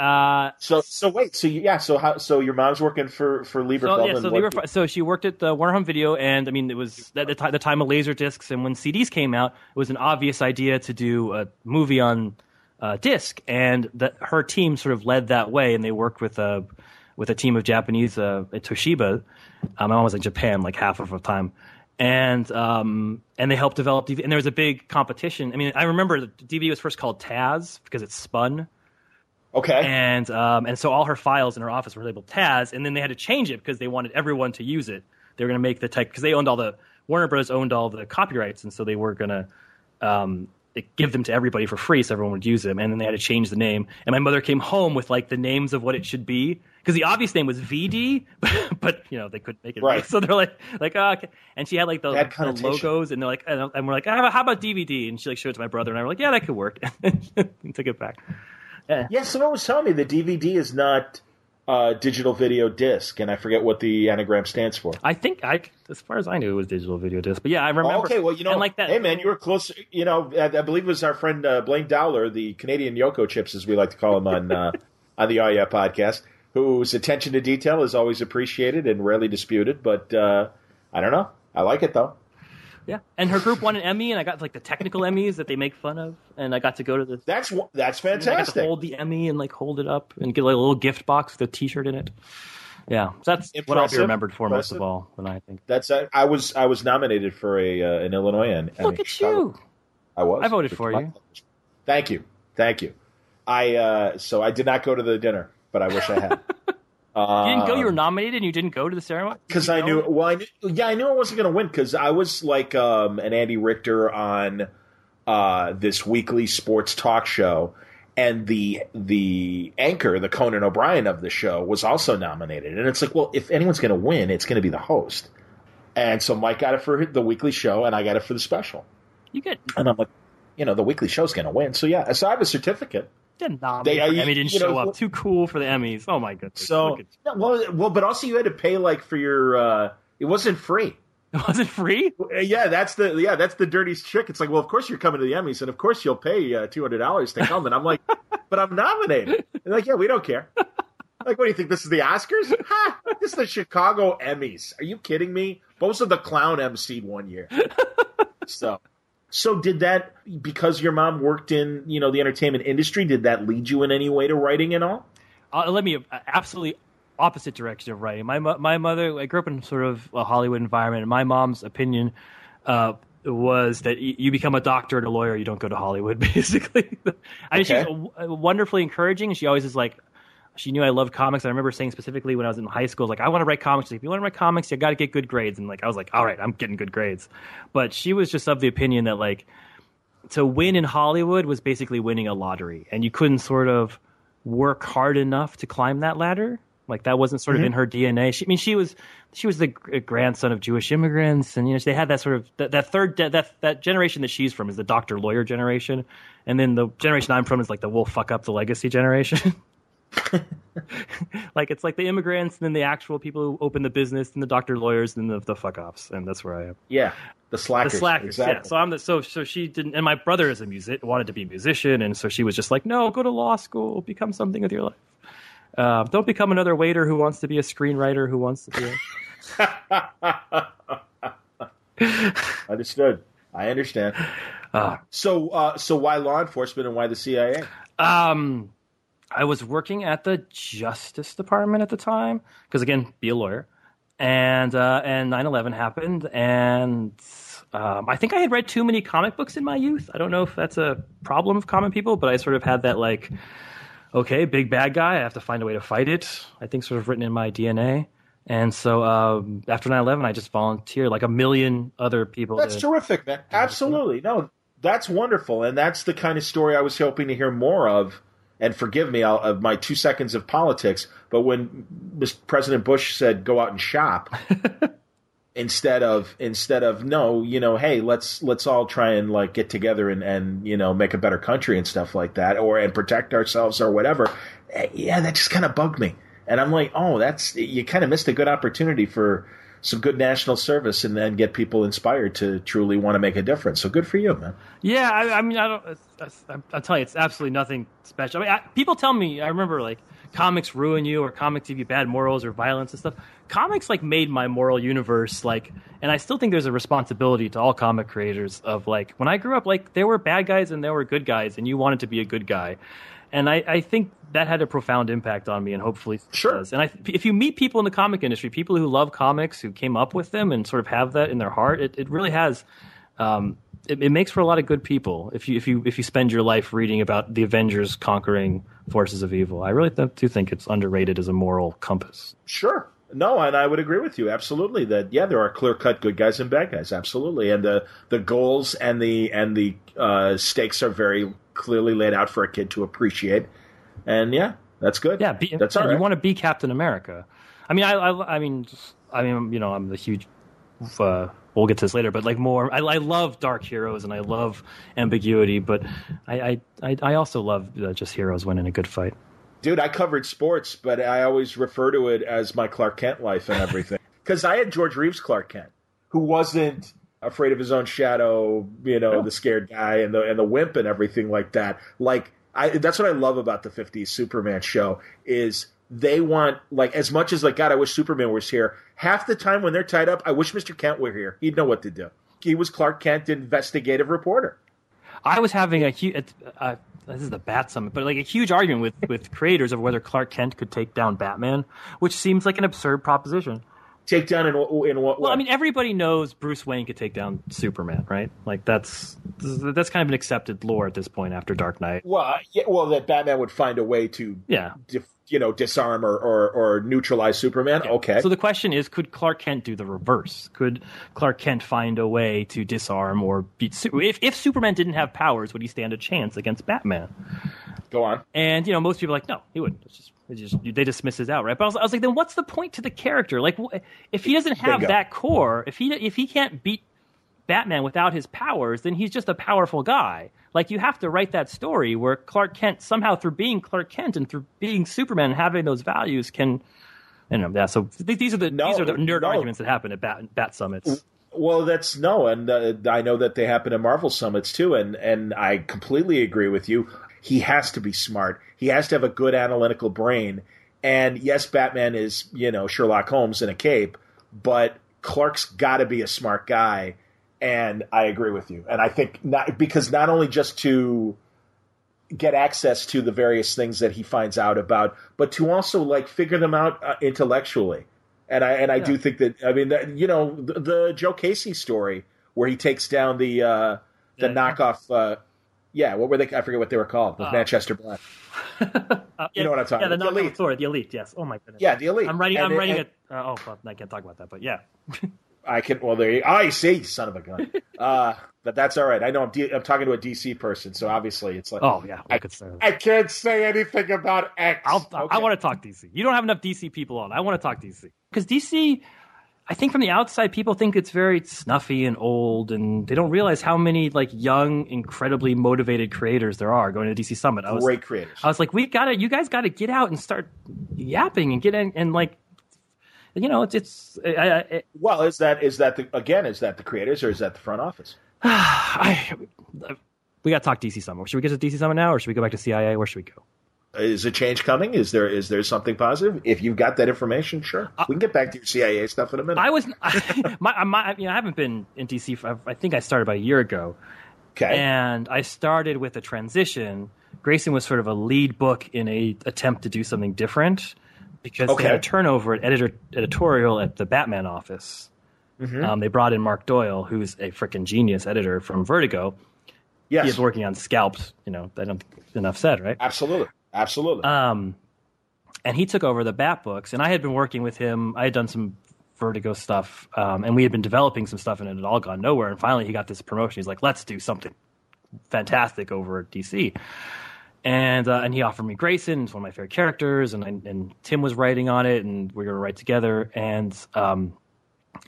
uh, so so wait so you, yeah so how so your mom's working for for Lieber so, yeah, so, Lieber, so she worked at the Warner Home Video and I mean it was at the, t- the time of laser discs and when CDs came out it was an obvious idea to do a movie on uh, disc and that her team sort of led that way and they worked with a with a team of Japanese uh, at Toshiba. Um, my mom was in Japan like half of the time and um, and they helped develop DVD. And there was a big competition. I mean, I remember the DVD was first called Taz because it spun, Okay. And um, and so all her files in her office were labeled Taz, and then they had to change it because they wanted everyone to use it. They were going to make the type because they owned all the Warner Bros. owned all the copyrights, and so they were going to um, give them to everybody for free, so everyone would use them. And then they had to change the name. And my mother came home with like the names of what it should be because the obvious name was VD, but you know they couldn't make it right. So they're like, like oh, okay. And she had like the, the logos, and they're like, and we're like, how about DVD? And she like showed it to my brother, and I were like, yeah, that could work, and took it back. Yeah. yeah, someone was telling me the DVD is not uh, digital video disc, and I forget what the anagram stands for. I think I, as far as I knew, it was digital video disc. But yeah, I remember. Oh, okay, well, you know, like that. Hey, man, you were close. You know, I, I believe it was our friend uh, Blaine Dowler, the Canadian Yoko Chips, as we like to call him on uh, on the Yeah podcast, whose attention to detail is always appreciated and rarely disputed. But uh, I don't know. I like it though. Yeah, and her group won an Emmy, and I got like the technical Emmys that they make fun of, and I got to go to the. That's that's fantastic. I got to hold the Emmy and like hold it up and get like, a little gift box with a T-shirt in it. Yeah, so that's Impressive. what I'll be remembered for Impressive. most of all. When I think that's I was I was nominated for a uh, an Illinois Emmy. Look at Chicago. you! I was. I voted for you. Thank you, thank you. I uh, so I did not go to the dinner, but I wish I had. you didn't go. You were nominated, and you didn't go to the ceremony because I knew. Well, I knew, yeah, I knew I wasn't going to win because I was like um, an Andy Richter on uh, this weekly sports talk show, and the the anchor, the Conan O'Brien of the show, was also nominated. And it's like, well, if anyone's going to win, it's going to be the host. And so Mike got it for the weekly show, and I got it for the special. You get, and I'm like, you know, the weekly show's going to win. So yeah, so I have a certificate didn't nominate they, uh, Emmy didn't show know, up. Too cool for the Emmys. Oh my goodness. So well, well, but also you had to pay like for your. uh It wasn't free. It wasn't free. Yeah, that's the yeah that's the dirtiest trick. It's like, well, of course you're coming to the Emmys, and of course you'll pay uh, two hundred dollars to come. And I'm like, but I'm nominated. They're like, yeah, we don't care. Like, what do you think? This is the Oscars? Ha! This is the Chicago Emmys. Are you kidding me? Both of the clown emceed one year. So so did that because your mom worked in you know the entertainment industry? Did that lead you in any way to writing and all? Uh, let me uh, absolutely opposite direction of writing. My my mother, I grew up in sort of a Hollywood environment, and my mom's opinion uh, was that you become a doctor and a lawyer, you don't go to Hollywood. Basically, I mean, okay. she's wonderfully encouraging. She always is like, she knew I loved comics. I remember saying specifically when I was in high school, like, I want to write comics. Like, if you want to write comics, you got to get good grades. And like, I was like, all right, I'm getting good grades. But she was just of the opinion that like, to win in Hollywood was basically winning a lottery, and you couldn't sort of work hard enough to climb that ladder. Like that wasn't sort mm-hmm. of in her DNA. She, I mean, she was she was the grandson of Jewish immigrants, and you know they had that sort of that, that third that that generation that she's from is the doctor lawyer generation, and then the generation I'm from is like the we'll fuck up the legacy generation. like it's like the immigrants and then the actual people who open the business and the doctor lawyers and the, the fuck offs and that's where I am. Yeah, the slackers. The slackers. Exactly. Yeah. So I'm the so so she didn't and my brother is a music wanted to be a musician and so she was just like no go to law school become something with your life. Uh, don't become another waiter who wants to be a screenwriter who wants to be. A... Understood. I understand. Uh, so uh, so why law enforcement and why the CIA? Um I was working at the Justice Department at the time because again, be a lawyer, and uh, and 9/11 happened, and um, I think I had read too many comic books in my youth. I don't know if that's a problem of common people, but I sort of had that like, okay, big bad guy, I have to find a way to fight it. I think sort of written in my DNA. And so um, after 9/11, I just volunteered like a million other people. That's to, terrific, man. Absolutely, no, that's wonderful, and that's the kind of story I was hoping to hear more of and forgive me I'll, of my two seconds of politics, but when Mr. President Bush said go out and shop, instead of instead of no, you know, hey, let's let's all try and like get together and and you know make a better country and stuff like that, or and protect ourselves or whatever. Eh, yeah, that just kind of bugged me, and I'm like, oh, that's you kind of missed a good opportunity for some good national service and then get people inspired to truly want to make a difference. So good for you, man. Yeah, I, I mean, I don't. I'll tell you, it's absolutely nothing special. I mean, I, people tell me. I remember like comics ruin you, or comics give you bad morals or violence and stuff. Comics like made my moral universe. Like, and I still think there's a responsibility to all comic creators of like when I grew up, like there were bad guys and there were good guys, and you wanted to be a good guy. And I, I think that had a profound impact on me, and hopefully sure. does. And I, if you meet people in the comic industry, people who love comics, who came up with them, and sort of have that in their heart, it, it really has. Um, it, it, makes for a lot of good people if you if you if you spend your life reading about the Avengers conquering forces of evil. I really th- do think it's underrated as a moral compass. Sure. No, and I would agree with you absolutely that yeah, there are clear cut good guys and bad guys, absolutely, and the the goals and the and the uh, stakes are very clearly laid out for a kid to appreciate, and yeah, that's good. Yeah, be, that's all right. You want to be Captain America. I mean, I, I, I mean, I mean, you know, I'm the huge. Uh, we'll get to this later, but like more, I, I love dark heroes and I love ambiguity, but I, I, I also love uh, just heroes winning a good fight. Dude, I covered sports, but I always refer to it as my Clark Kent life and everything. Because I had George Reeves Clark Kent, who wasn't afraid of his own shadow, you know, yeah. the scared guy and the and the wimp and everything like that. Like I, that's what I love about the '50s Superman show is they want like as much as like God, I wish Superman was here. Half the time when they're tied up, I wish Mr. Kent were here. He'd know what to do. He was Clark Kent, investigative reporter. I was having a huge. Uh, this is the Bat Summit, but like a huge argument with with creators of whether Clark Kent could take down Batman, which seems like an absurd proposition. Take down in in what? Well, I mean, everybody knows Bruce Wayne could take down Superman, right? Like that's that's kind of an accepted lore at this point after Dark Knight. Well, yeah, well, that Batman would find a way to yeah. Def- you know, disarm or, or, or neutralize Superman. Yeah. Okay. So the question is, could Clark Kent do the reverse? Could Clark Kent find a way to disarm or beat? If if Superman didn't have powers, would he stand a chance against Batman? Go on. And you know, most people are like, no, he wouldn't. It's just, it's just they dismiss his outright. But I was, I was like, then what's the point to the character? Like, if he doesn't have that core, if he if he can't beat Batman without his powers, then he's just a powerful guy. Like you have to write that story where Clark Kent somehow through being Clark Kent and through being Superman, and having those values can, you know, yeah. So these are the no, these are the nerd no. arguments that happen at Bat, Bat summits. Well, that's no, and uh, I know that they happen at Marvel summits too, and and I completely agree with you. He has to be smart. He has to have a good analytical brain. And yes, Batman is you know Sherlock Holmes in a cape, but Clark's got to be a smart guy and I agree with you. And I think not because not only just to get access to the various things that he finds out about, but to also like figure them out uh, intellectually. And I and I yeah. do think that I mean that you know the, the, Joe Casey story where he takes down the uh, the yeah, knockoff. Uh, yeah, what were they? I forget what they were called. With uh, Manchester Black. uh, you know what I'm talking yeah, about? The, the elite. Story, the elite. Yes. Oh my goodness. Yeah, the elite. I'm writing. And I'm it, writing it. Uh, oh, well, I can't talk about that. But yeah. I can. Well, there. You, I see, son of a gun. Uh, but that's all right. I know I'm, D, I'm talking to a DC person, so obviously it's like. Oh yeah, I, could say. I can't say anything about X. Okay. i want to talk DC. You don't have enough DC people on. I want to talk DC because DC. I think from the outside, people think it's very snuffy and old, and they don't realize how many like young, incredibly motivated creators there are going to DC Summit. I was, Great creators. I was like, we got to, you guys got to get out and start yapping and get in and like you know, it's it's. I, I, well, is that is that the, again? Is that the creators or is that the front office? I, we got to talk DC Summit. Should we get to DC Summit now, or should we go back to CIA? Where should we go? Is a change coming? Is there is there something positive? If you've got that information, sure, uh, we can get back to your CIA stuff in a minute. I was, I, my, my, you know, I haven't been in DC. For, I think I started about a year ago. Okay, and I started with a transition. Grayson was sort of a lead book in a attempt to do something different because okay. they had a turnover at editor editorial at the Batman office. Mm-hmm. Um, they brought in Mark Doyle, who's a freaking genius editor from Vertigo. Yes, he is working on Scalped. You know, I don't enough said, right? Absolutely, absolutely. Um, and he took over the Bat books, and I had been working with him. I had done some Vertigo stuff, um, and we had been developing some stuff, and it had all gone nowhere. And finally, he got this promotion. He's like, "Let's do something fantastic over at DC." And uh, and he offered me Grayson. It's one of my favorite characters, and and Tim was writing on it, and we are going to write together. And um,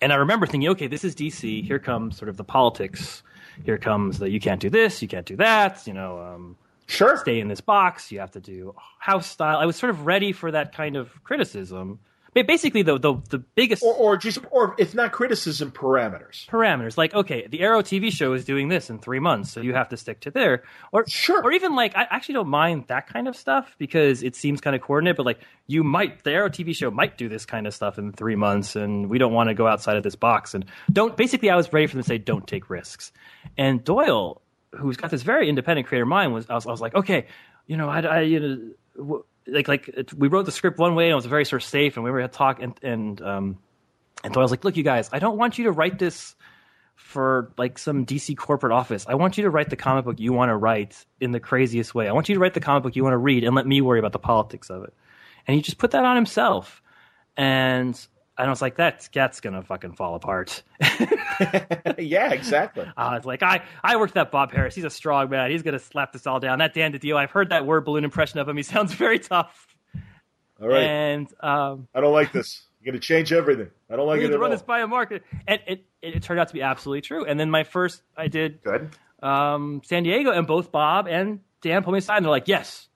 and I remember thinking, okay, this is DC. Here comes sort of the politics. Here comes the you can't do this, you can't do that. You know, um, sure, stay in this box. You have to do house style. I was sort of ready for that kind of criticism basically the, the the biggest or, or just or if not criticism parameters. Parameters. Like okay the arrow tv show is doing this in three months so you have to stick to there. Or sure. or even like i actually don't mind that kind of stuff because it seems kind of coordinated but like you might the arrow tv show might do this kind of stuff in three months and we don't want to go outside of this box and don't basically i was ready for them to say don't take risks. And doyle who's got this very independent creator mind was i was, I was like okay you know i, I you know like like it, we wrote the script one way and it was very sort of safe and we were to talk and and um and so I was like, look, you guys, I don't want you to write this for like some DC corporate office. I want you to write the comic book you want to write in the craziest way. I want you to write the comic book you want to read and let me worry about the politics of it. And he just put that on himself. And I was like, that that's gonna fucking fall apart. yeah, exactly. I was like, I, I worked that Bob Harris. He's a strong man. He's gonna slap this all down. That Dan DiDio, I've heard that word balloon impression of him. He sounds very tough. All right. And um, I don't like this. You're gonna change everything. I don't like it at to run all. this by a market. And it, it, it turned out to be absolutely true. And then my first, I did Good. um, San Diego, and both Bob and Dan pulled me aside, and they're like, "Yes,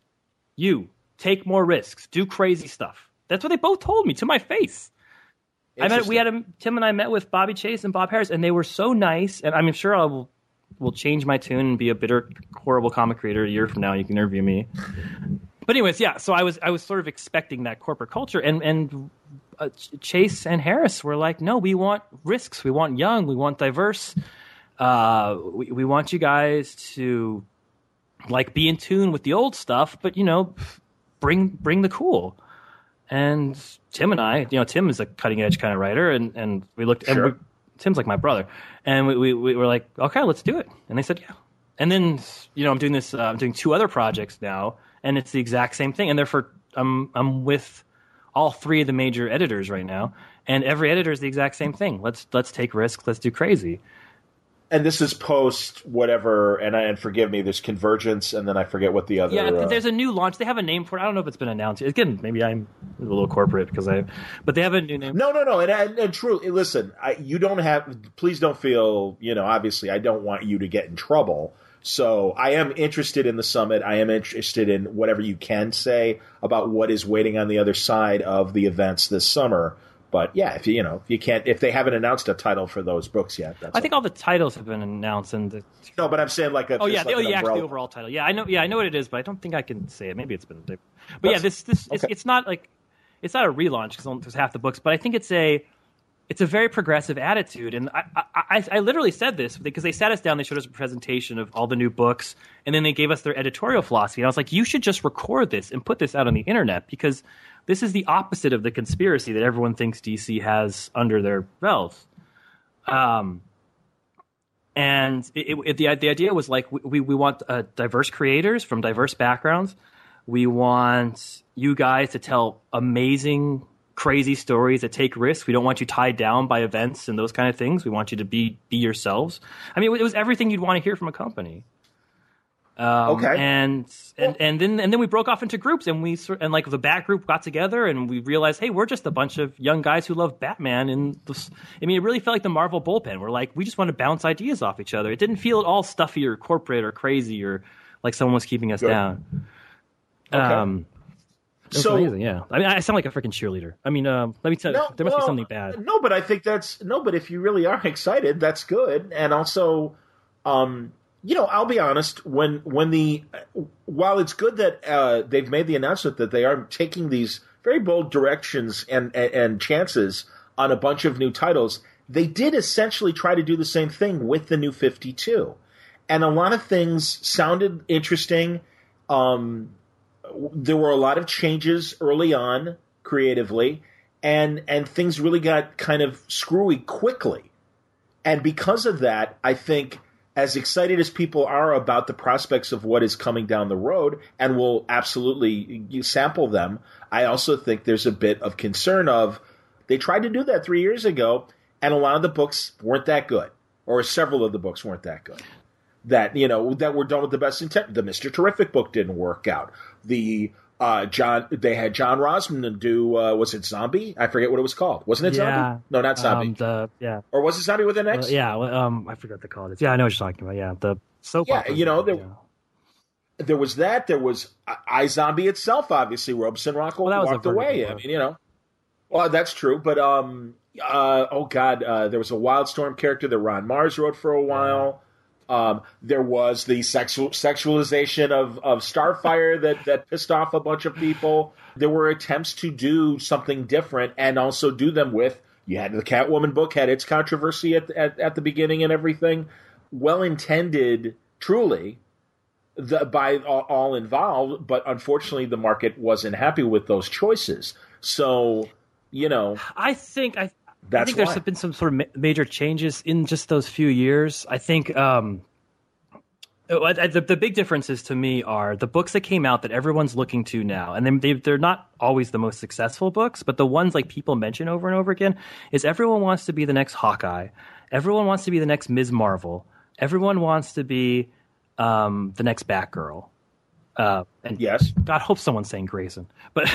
you take more risks, do crazy stuff." That's what they both told me to my face. I met. We had a Tim and I met with Bobbie Chase and Bob Harris, and they were so nice. And I'm sure I will will change my tune and be a bitter, horrible comic creator a year from now. You can interview me. But anyways, yeah. So I was I was sort of expecting that corporate culture, and and uh, Chase and Harris were like, no, we want risks, we want young, we want diverse. Uh, we we want you guys to like be in tune with the old stuff, but you know, bring bring the cool. And Tim and I, you know, Tim is a cutting edge kind of writer, and, and we looked, and we, Tim's like my brother, and we, we we were like, okay, let's do it. And they said, yeah. And then you know, I'm doing this, uh, I'm doing two other projects now, and it's the exact same thing. And therefore, I'm I'm with all three of the major editors right now, and every editor is the exact same thing. Let's let's take risks, let's do crazy. And this is post whatever. And I and forgive me. There's convergence, and then I forget what the other. Yeah, uh, there's a new launch. They have a name for it. I don't know if it's been announced. Again, maybe I'm a little corporate because I, but they have a new name. No, no, no, and and, and truly, listen, I, you don't have. Please don't feel. You know, obviously, I don't want you to get in trouble. So I am interested in the summit. I am interested in whatever you can say about what is waiting on the other side of the events this summer. But yeah, if you you know if you can't if they haven't announced a title for those books yet, that's I think all the titles have been announced, and the, no. But I'm saying like a oh yeah, like the, oh yeah, actually the overall title. Yeah, I know. Yeah, I know what it is, but I don't think I can say it. Maybe it's been. But yeah, this this it's, okay. it's not like it's not a relaunch because there's half the books, but I think it's a it's a very progressive attitude, and I, I, I, I literally said this because they sat us down, they showed us a presentation of all the new books, and then they gave us their editorial philosophy. And I was like, you should just record this and put this out on the internet because this is the opposite of the conspiracy that everyone thinks DC has under their belt. Um, and it, it, the the idea was like we we want uh, diverse creators from diverse backgrounds. We want you guys to tell amazing, crazy stories that take risks. We don't want you tied down by events and those kind of things. We want you to be be yourselves. I mean, it was everything you'd want to hear from a company. Um, Okay. And and and then and then we broke off into groups, and we sort and like the Bat group got together, and we realized, hey, we're just a bunch of young guys who love Batman. And this, I mean, it really felt like the Marvel bullpen. We're like, we just want to bounce ideas off each other. It didn't feel at all stuffy or corporate or crazy or like someone was keeping us Good. down. Okay. Um, So- amazing, yeah. I mean, I sound like a freaking cheerleader. I mean, um, let me tell you, No, there must well, be something bad. No, but I think that's no. But if you really are excited, that's good. And also, um, you know, I'll be honest. When when the while it's good that uh, they've made the announcement that they are taking these very bold directions and, and and chances on a bunch of new titles, they did essentially try to do the same thing with the new Fifty Two, and a lot of things sounded interesting. Um, there were a lot of changes early on creatively and and things really got kind of screwy quickly and because of that i think as excited as people are about the prospects of what is coming down the road and will absolutely sample them i also think there's a bit of concern of they tried to do that three years ago and a lot of the books weren't that good or several of the books weren't that good that you know that were done with the best intent. The Mister Terrific book didn't work out. The uh, John they had John Rozum do uh, was it Zombie? I forget what it was called. Wasn't it Yeah. Zombie? No, not Zombie. Um, the, yeah, or was it Zombie with an X? Uh, yeah. Um, I forgot what call it. Yeah, I know what you're talking about. Yeah, the soap. Yeah, you know, there- yeah. There was that. There was I, I Zombie itself. Obviously, Robeson Rockwell Well, that was a walked away. Vertigo I mean, you know. Well, that's true, but um, uh, oh god, uh, there was a Wildstorm character that Ron Marz wrote for a while. Um, there was the sexual sexualization of, of Starfire that, that pissed off a bunch of people. There were attempts to do something different and also do them with. You had the Catwoman book had its controversy at at, at the beginning and everything. Well intended, truly, the, by all, all involved, but unfortunately, the market wasn't happy with those choices. So, you know, I think I That's I think there's why. been some sort of ma- major changes in just those few years. I think um, uh, the, the big differences to me are the books that came out that everyone's looking to now, and they, they're not always the most successful books, but the ones like people mention over and over again is everyone wants to be the next Hawkeye, everyone wants to be the next Ms. Marvel, everyone wants to be um, the next Batgirl. Uh, and Yes. God, hope someone's saying Grayson, but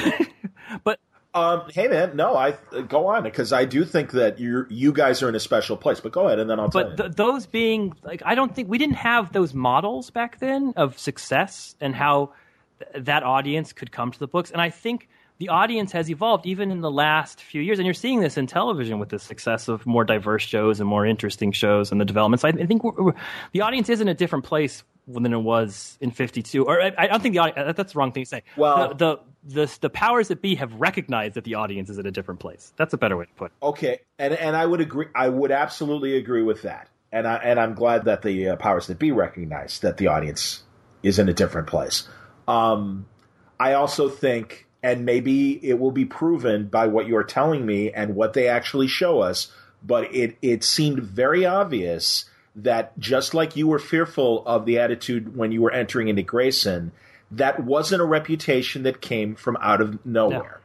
but Um, hey man, no, I go on because I do think that you you guys are in a special place. But go ahead, and then I'll tell but you. th- those being like i don't think we didn't have those models back then of success and how th- that audience could come to the books and i think the audience has evolved even in the last few years and you're seeing this in television with the success of more diverse shows and more interesting shows and the developments i, I think the audience is in a different place than it was in 52 or i, I don't think the audience that's the wrong thing to say Well- the, the the the powers that be have recognized that the audience is at a different place. That's a better way to put it. Okay, and and I would agree. I would absolutely agree with that. And I and I'm glad that the uh, powers that be recognize that the audience is in a different place. Um, I also think, and maybe it will be proven by what you're telling me and what they actually show us. But it it seemed very obvious that just like you were fearful of the attitude when you were entering into Grayson, that wasn't a reputation that came from out of nowhere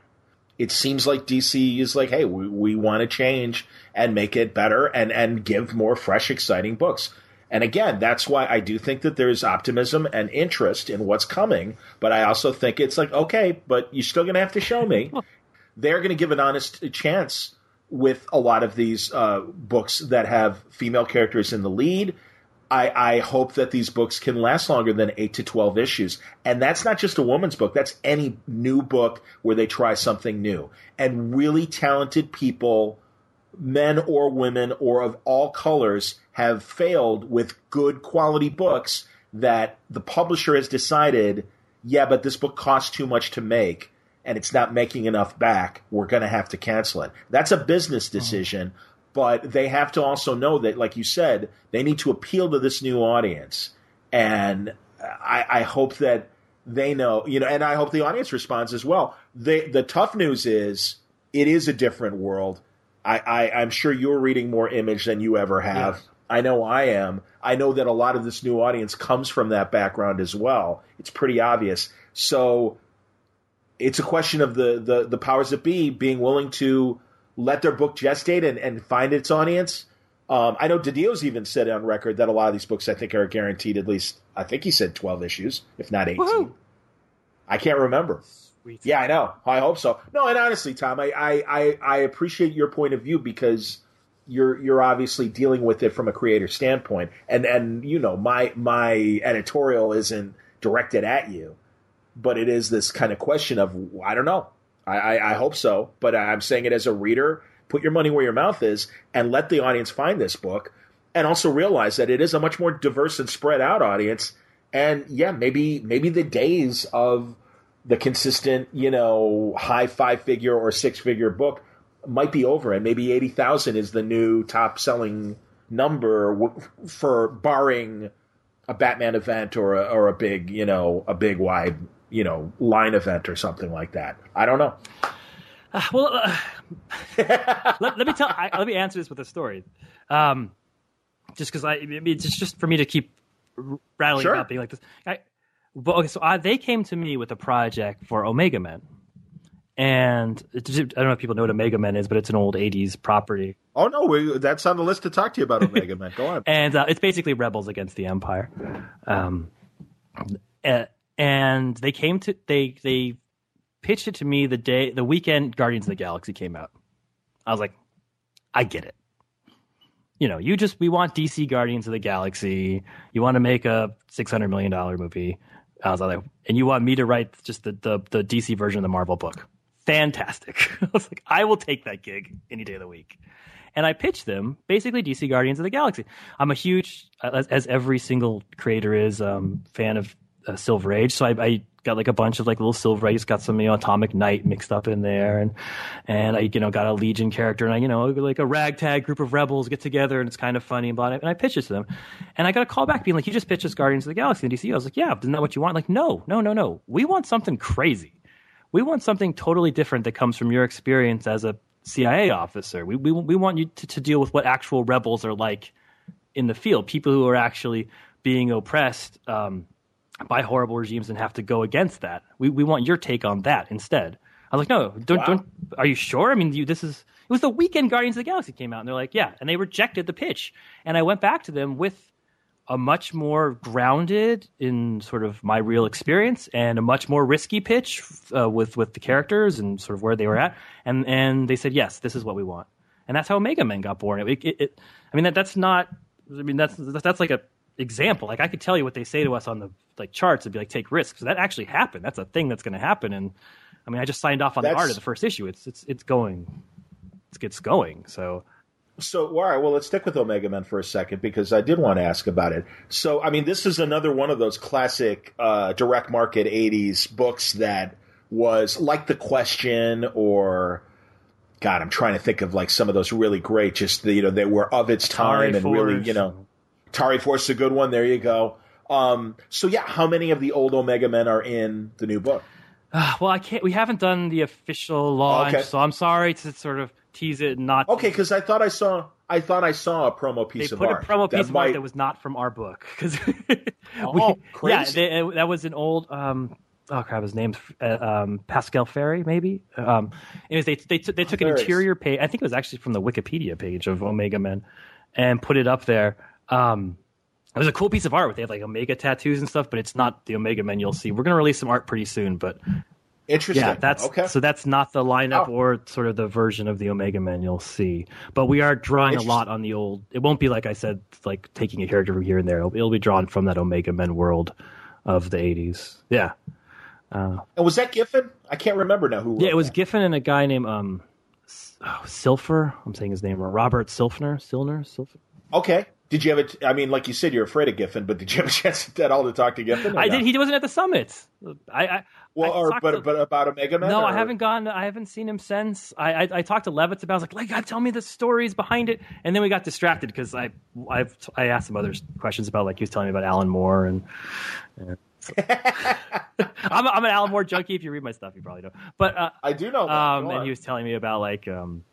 it seems like DC is like, hey, we, we want to change and make it better and, and give more fresh, exciting books. And again, that's why I do think that there's optimism and interest in what's coming. But I also think it's like, okay, but you're still going to have to show me. They're going to give an honest chance with a lot of these uh, books that have female characters in the lead. I, I hope that these books can last longer than eight to 12 issues. And that's not just a woman's book. That's any new book where they try something new and really talented people, men or women or of all colors have failed with good quality books that the publisher has decided, yeah, but this book costs too much to make and it's not making enough back. We're going to have to cancel it. That's a business decision but they have to also know that, like you said, they need to appeal to this new audience. And I, I hope that they know, you know, and I hope the audience responds as well. They, the tough news is it is a different world. I, I, I'm sure you're reading more image than you ever have. Yes. I know I am. I know that a lot of this new audience comes from that background as well. It's pretty obvious. So it's a question of the, the, the powers that be being willing to let their book gestate and, and find its audience. Um, I know DiDio's even said on record that a lot of these books, I think, are guaranteed at least, I think he said 12 issues, if not 18. Woohoo! I can't remember. Sweet. Yeah, I know. I hope so. No, and honestly, Tom, I, I, I, I appreciate your point of view because you're you're obviously dealing with it from a creator standpoint, and and you know my my editorial isn't directed at you, but it is this kind of question of I don't know. I, I, I hope so, but I'm saying it as a reader. Put your money where your mouth is, and let the audience find this book, and also realize that it is a much more diverse and spread out audience. And yeah, maybe maybe the days of the consistent, you know, high five figure or six figure book might be over, and maybe eighty thousand is the new top selling number for barring a Batman event or a, or a big, you know, a big wide, you know, line event or something like that. I don't know. Uh, well, uh, let, let me tell. I, let me answer this with a story. Um, just because I, I mean, it's just, just for me to keep rattling Sure. about being like this. I, but okay, so I, they came to me with a project for Omega Men, and it, I don't know if people know what Omega Men is, but it's an old '80s property, Oh no, we, that's on the list to talk to you about Omega Men. Go on. and uh, it's basically rebels against the Empire. Um, uh, and they came to they they pitched it to me the day the weekend Guardians of the Galaxy came out. I was like, I get it. You know, you just we want DC Guardians of the Galaxy. You want to make a six hundred million dollar movie. I was like, and you want me to write just the, the the DC version of the Marvel book. Fantastic. I was like, I will take that gig any day of the week. And I pitched them basically DC Guardians of the Galaxy. I'm a huge, as, as every single creator is, um, fan of uh, Silver Age. So I, I got like a bunch of like little Silver Age, got some you know Atomic Knight mixed up in there, and and I you know got a Legion character, and I you know like a ragtag group of rebels get together, and it's kind of funny and blah. And I pitched it to them, and I got a call back being like, "You just pitched us Guardians of the Galaxy in DC." I was like, "Yeah, isn't that what you want?" Like, no, no, no, no. We want something crazy. We want something totally different that comes from your experience as a CIA officer. We we we want you to, to deal with what actual rebels are like in the field, people who are actually being oppressed um, by horrible regimes and have to go against that. We we want your take on that instead. I was like, no, don't wow. don't. Are you sure? I mean, you, this is it was the weekend Guardians of the Galaxy came out, and they're like, yeah, and they rejected the pitch. And I went back to them with a much more grounded in sort of my real experience and a much more risky pitch uh, with with the characters and sort of where they were at. And and they said, yes, this is what we want. And that's how Omega Men got born. It, it, it, I mean, that, that's not. I mean, that's that's like a example. Like I could tell you what they say to us on the like charts and be like, take risks. That actually happened. That's a thing that's going to happen. And I mean, I just signed off on that's... the art of the first issue. It's it's it's going gets going. So. So, all right, well, let's stick with Omega Men for a second because I did want to ask about it. So, I mean, this is another one of those classic uh, direct market 80s books that was like The Question or, God, I'm trying to think of like some of those really great, just, the, you know, they were of its time and really, you know, Tari Force is a good one. There you go. Um, so, yeah, how many of the old Omega Men are in the new book? Uh, well, I can't. We haven't done the official launch, okay. so I'm sorry to sort of tease it and not. Okay, because I thought I saw I thought I saw a promo piece they of put a promo piece of might... art that was not from our book because oh, crazy. yeah, they, that was an old. Um, oh crap, his name's uh, um, Pasqual Ferry, maybe. Um, anyways, they they, t- they took an interior page. I think it was actually from the Wikipedia page of Omega Men, and put it up there. Um, it was a cool piece of art. They have like Omega tattoos and stuff, but it's not the Omega Men you'll see. We're gonna release some art pretty soon, but Interesting. Yeah, that's okay. So that's not the lineup oh. or sort of the version of the Omega Men you'll see. But we are drawing a lot on the old. It won't be like I said, like taking a character from here and there. It'll, it'll be drawn from that Omega Men world of the '80s. Yeah. Uh, and was that Giffen? I can't remember now who. Yeah, it was that. Giffen and a guy named um, oh, Silfer. I'm saying his name wrong. Robert Silfner. Silner. Silfer. Okay. Did you have a? I mean, like you said, you're afraid of Giffen, but did you have a chance at all to talk to Giffen? I no? did. He wasn't at the summit. I, I well, or, but to, but about Omega Man. No, or? I haven't gone. I haven't seen him since. I I, I talked to Levitz about. It. I was like, like, God, tell me the stories behind it. And then we got distracted because I I've I asked him other questions about like he was telling me about Alan Moore and. so. I'm, I'm an Alan Moore junkie. If you read my stuff, you probably know. But uh, I do know. Um, and he was telling me about like um,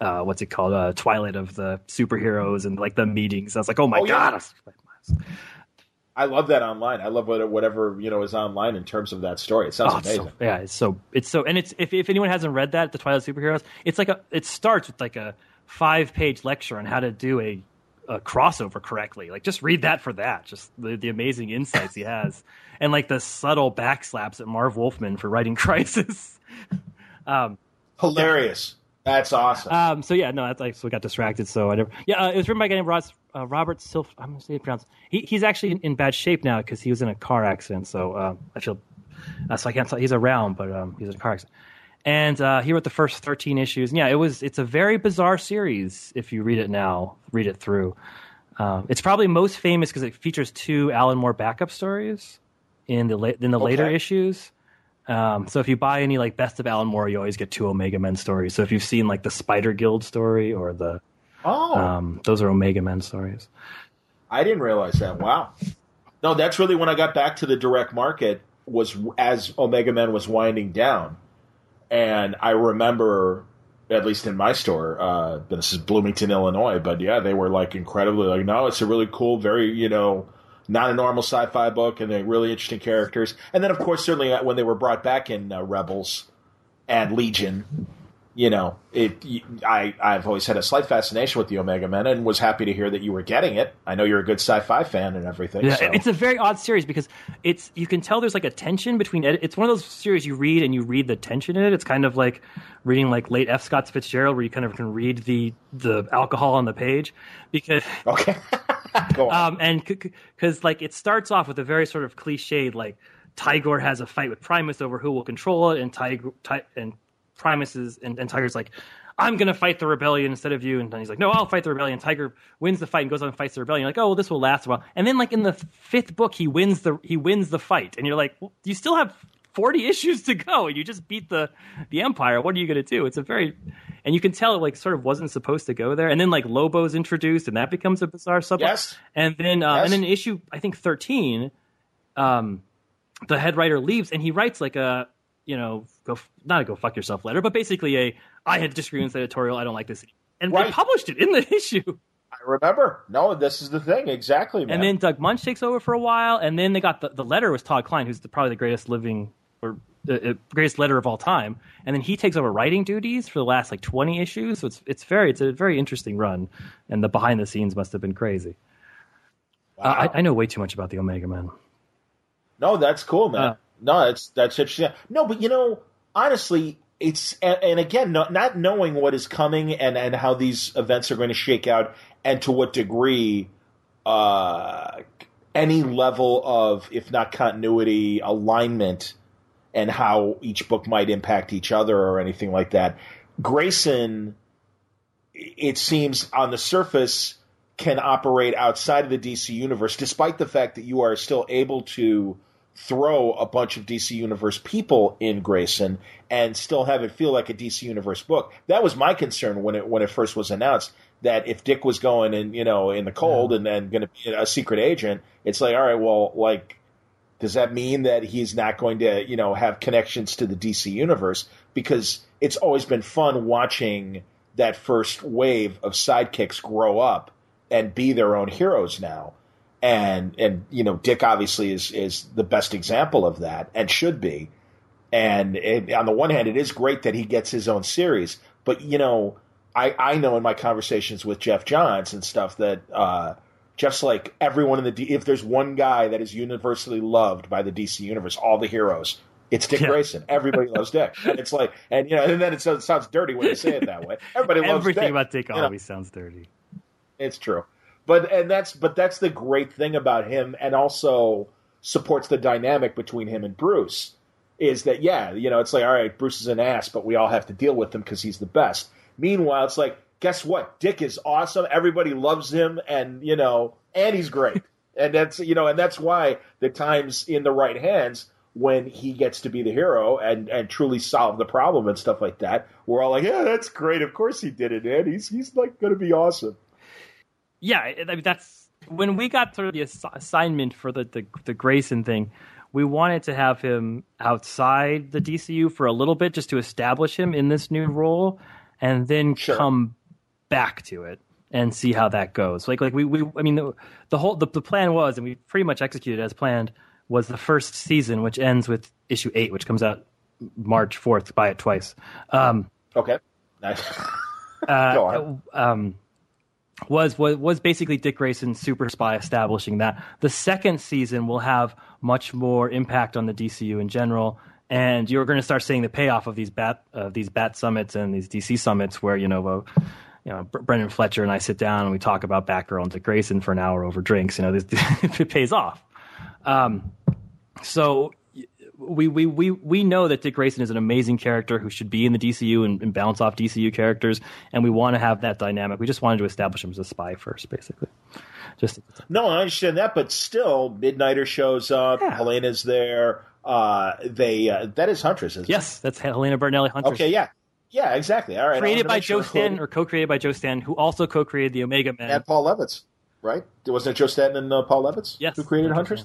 uh, what's it called? Uh, Twilight of the superheroes and like the meetings. I was like, oh my oh, god. Yeah. I love that online. I love whatever you know is online in terms of that story. It sounds oh, amazing. So, yeah, it's so it's so and it's if if anyone hasn't read that, the Twilight Superheroes, it's like a it starts with like a five page lecture on how to do a, a crossover correctly. Like just read that for that. Just the, the amazing insights he has, and like the subtle backslaps at Marv Wolfman for writing Crisis. um, Hilarious. That's awesome. Um, so yeah, no, that's like so we got distracted. So I never. Yeah, uh, it was written by a guy named Ross, uh, Robert Silf. I'm gonna say it pronounced. He, he's actually in, in, bad shape now because he was in a car accident. So uh, I feel uh, so I can't tell. He's around, but um, he's in a car accident. And uh, he wrote the first 13 issues. And yeah, it was. It's a very bizarre series if you read it now, read it through. Um, it's probably most famous because it features two Alan Moore backup stories in the la- in the okay. later issues. Um, so if you buy any like Best of Alan Moore, you always get two Omega Men stories. So if you've seen like the Spider Guild story or the oh, um, those are Omega Men stories. I didn't realize that. Wow. No, that's really when I got back to the direct market was as Omega Men was winding down, and I remember at least in my store, uh, this is Bloomington, Illinois, but yeah, they were like incredibly like, no, it's a really cool, very you know not a normal sci-fi book, and they're really interesting characters. And then, of course, certainly uh, when they were brought back in uh, Rebels and Legion, you know, it. I I've always had a slight fascination with the Omega Men, and was happy to hear that you were getting it. I know you're a good sci-fi fan and everything. Yeah, so. it's a very odd series because it's you can tell there's like a tension between. It's one of those series you read and you read the tension in it. It's kind of like reading like late F. Scott Fitzgerald, where you kind of can read the the alcohol on the page because okay. um, and because c- like it starts off with a very sort of cliched like Tigorr has a fight with Primus over who will control it, and Tigorr Ty- and Primus is and, and Tigorr's like, I'm gonna fight the rebellion instead of you, and then he's like, No, I'll fight the rebellion. Tigorr wins the fight and goes on and fights the rebellion. You're like, oh, well, this will last a while. And then like in the fifth book, he wins the he wins the fight, and you're like, well, you still have 40 issues to go, and you just beat the the Empire. What are you gonna do? It's a very and you can tell it like sort of wasn't supposed to go there. And then like Lobo's introduced, and that becomes a bizarre subplot. Yes. And then uh, yes. and then issue I think thirteen, um, the head writer leaves, and he writes like a you know, go not a go fuck yourself letter, but basically a I had disagreements editorial. I don't like this, and right. they published it in the issue. I remember. No, this is the thing exactly. Man. And then Doug Moench takes over for a while, and then they got the, the letter was Todd Klein, who's the, probably the greatest living or the greatest letter of all time, and then he takes over writing duties for the last like twenty issues. So it's it's very it's a very interesting run, and the behind the scenes must have been crazy. Wow. Uh, I, I, know way too much about the Omega Man. No, that's cool, man. Uh, no, that's that's interesting. No, but you know, honestly, it's and, and again, not, not knowing what is coming and and how these events are going to shake out, and to what degree, uh, any level of if not continuity alignment and how each book might impact each other or anything like that. Grayson, it seems on the surface, can operate outside of the DC universe, despite the fact that you are still able to throw a bunch of DC Universe people in Grayson and still have it feel like a DC Universe book. That was my concern when it when it first was announced that if Dick was going in, you know, in the cold yeah. and then going to be a secret agent, it's like, all right, well, like does that mean that he's not going to, you know, have connections to the DC universe? Because it's always been fun watching that first wave of sidekicks grow up and be their own heroes now. And and you know, Dick obviously is is the best example of that and should be. And it, on the one hand, it is great that he gets his own series, but you know, I I know in my conversations with Geoff Johns and stuff that uh, just like everyone in the D- if there's one guy that is universally loved by the DC universe, all the heroes, it's Dick yeah. Grayson. Everybody loves Dick. And it's like, and you know, and then it sounds, it sounds dirty when you say it that way. Everybody loves everything Dick. about Dick you always know? sounds dirty. It's true, but and that's but that's the great thing about him, and also supports the dynamic between him and Bruce. Is that yeah, you know, it's like all right, Bruce is an ass, but we all have to deal with him because he's the best. Meanwhile, it's like guess what? Dick is awesome. Everybody loves him, and you know, and he's great. and that's you know, and that's why the times in the right hands when he gets to be the hero and and truly solve the problem and stuff like that. We're all like, yeah, that's great. Of course he did it, man. He's he's like going to be awesome. Yeah, I mean, that's when we got through the ass- assignment for the, the the Grayson thing. We wanted to have him outside the DCU for a little bit just to establish him in this new role and then sure. come back to it and see how that goes. Like like we, we I mean the, the whole the, the plan was and we pretty much executed as planned was the first season which ends with issue 8 which comes out March 4th buy it twice. Um, okay. Nice. uh, Go on. Um, was was was basically Dick Grayson super spy establishing that. The second season will have much more impact on the DCU in general and you're going to start seeing the payoff of these bat uh, these bat summits and these DC summits where you know uh, you know, Brenden Fletcher and I sit down and we talk about Batgirl and Dick Grayson for an hour over drinks. You know, this, it pays off. Um, so we, we, we, we know that Dick Grayson is an amazing character who should be in the DCU and, and bounce off DCU characters, and we want to have that dynamic. We just wanted to establish him as a spy first, basically. Just no, I understand that, but still, Midnighter shows up. Yeah. Helena's there. Uh, they uh, that is Huntress. yes, that's Helena Bertinelli Huntress. Okay, yeah, yeah, exactly. All right. Created by Joe sure Staton or co-created by Joe Staton, who also co-created the Omega Man. And Paul Levitz, right? Wasn't it Joe Staton and uh, Paul Levitz yes, who created Huntress?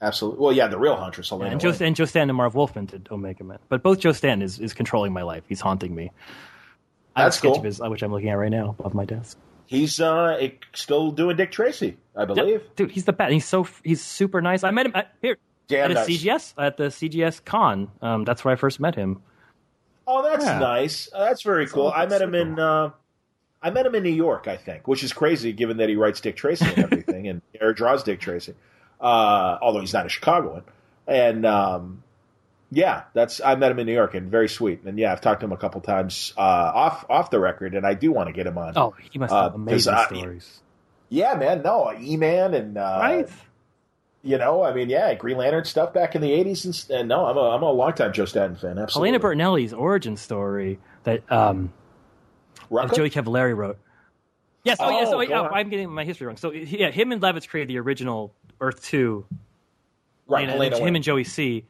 Absolutely. Well, yeah, the real Huntress. Yeah, and, Joe, and Joe Staton and Marv Wolfman did Omega Man. But both Joe Staton is, is controlling my life. He's haunting me. That's cool. His, which I'm looking at right now above my desk. He's uh, still doing Dick Tracy, I believe. Dude, he's the best. He's so he's super nice. I met him at, here at nice. a CGS at the CGS Con. Um, that's where I first met him. Oh, that's yeah. nice. Uh, that's very cool. I met him in. Uh, I met him in New York, I think, which is crazy given that he writes Dick Tracy and everything, and or draws Dick Tracy. Uh, although he's not a Chicagoan, and um, yeah, that's I met him in New York and very sweet. And yeah, I've talked to him a couple times uh, off off the record, and I do want to get him on. Oh, he must have uh, amazing stories. Yeah, man. No, E Man and uh, right you know, I mean, yeah, Green Lantern stuff back in the '80s, and, and no, I'm a I'm a longtime Joe Staton fan. Absolutely. Helena Bertinelli's origin story that um, Joey Cavalieri wrote. Yes, oh, oh yes, oh, yeah, I'm getting my history wrong. So yeah, him and Levitz created the original Earth Two. Right, Helena him and Joey C.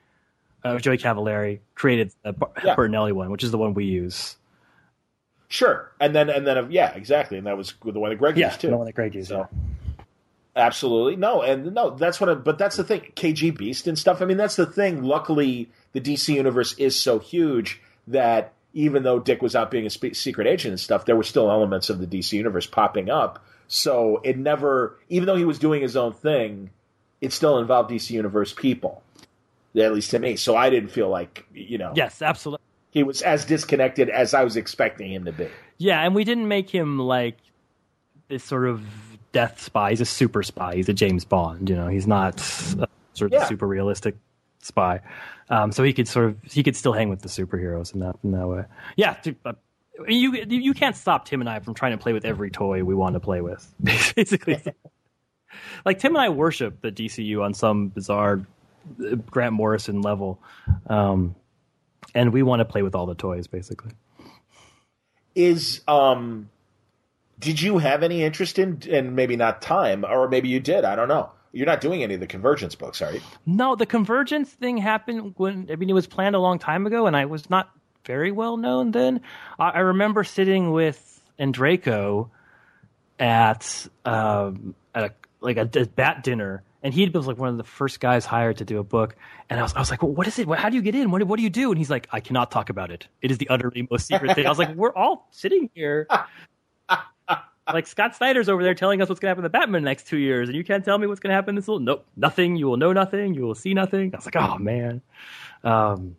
Uh, Joey Cavalieri created the yeah. Bertinelli one, which is the one we use. Sure, and then and then uh, yeah, exactly, and that was the one that Greg yeah, used too. The one that Greg used. So. Yeah. Absolutely. No, and no, that's what I, but that's the thing. KG Beast and stuff. I mean, that's the thing. Luckily, the DC universe is so huge that even though Dick was out being a spe- secret agent and stuff, there were still elements of the DC universe popping up. So it never, even though he was doing his own thing, it still involved DC universe people, at least to me. So I didn't feel like, you know. Yes, absolutely. He was as disconnected as I was expecting him to be. Yeah, and we didn't make him like this sort of death spy. He's a super spy. He's a James Bond. You know, he's not a sort of yeah. super realistic spy. Um, so he could sort of he could still hang with the superheroes in that in that way. Yeah, uh, you you can't stop Tim and I from trying to play with every toy we want to play with. Basically, like Tim and I worship the DCU on some bizarre uh, Grant Morrison level, um, and we want to play with all the toys basically. Is um did you have any interest in, and maybe not time, or maybe you did? I don't know. You're not doing any of the convergence books, are you? No, the convergence thing happened when I mean it was planned a long time ago, and I was not very well known then. I, I remember sitting with Andreyko at um, at a, like a, a bat dinner, and he was like one of the first guys hired to do a book. And I was, I was like, well, what is it? How do you get in? What, what do you do? And he's like, I cannot talk about it. It is the utterly most secret thing. I was like, we're all sitting here like Scott Snyder's over there telling us what's going to happen to Batman in the next two years, and you can't tell me what's going to happen this little. Nope, nothing. You will know nothing. You will see nothing. I was like, oh man. Um,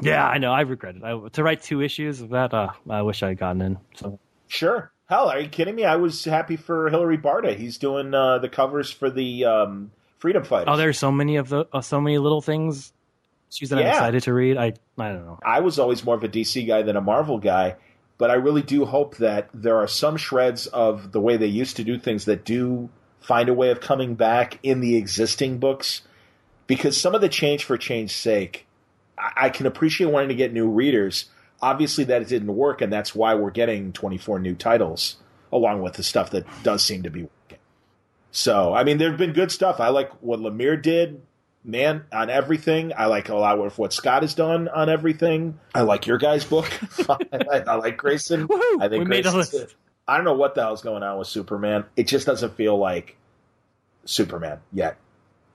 yeah, I know. I regret it. I, to write two issues of that, uh, I wish I had gotten in. So sure. Hell, are you kidding me? I was happy for Hilary Barta. He's doing uh, the covers for the um, Freedom Fighters. Oh, there's so many of the uh, so many little things. She's that yeah. I'm excited to read. I I don't know. I was always more of a DC guy than a Marvel guy but I really do hope that there are some shreds of the way they used to do things that do find a way of coming back in the existing books. Because some of the change for change's sake, I, can appreciate wanting to get new readers. Obviously, that didn't work, and that's why we're getting 24 new titles, along with the stuff that does seem to be working. So, I mean, there have been good stuff. I like what Lemire did man on everything. I like a lot of what Scott has done on everything. I like your guys' book. I, I, like Grayson. Woo-hoo! I think we Grayson. I don't know what the hell's going on with Superman. It just doesn't feel like Superman yet.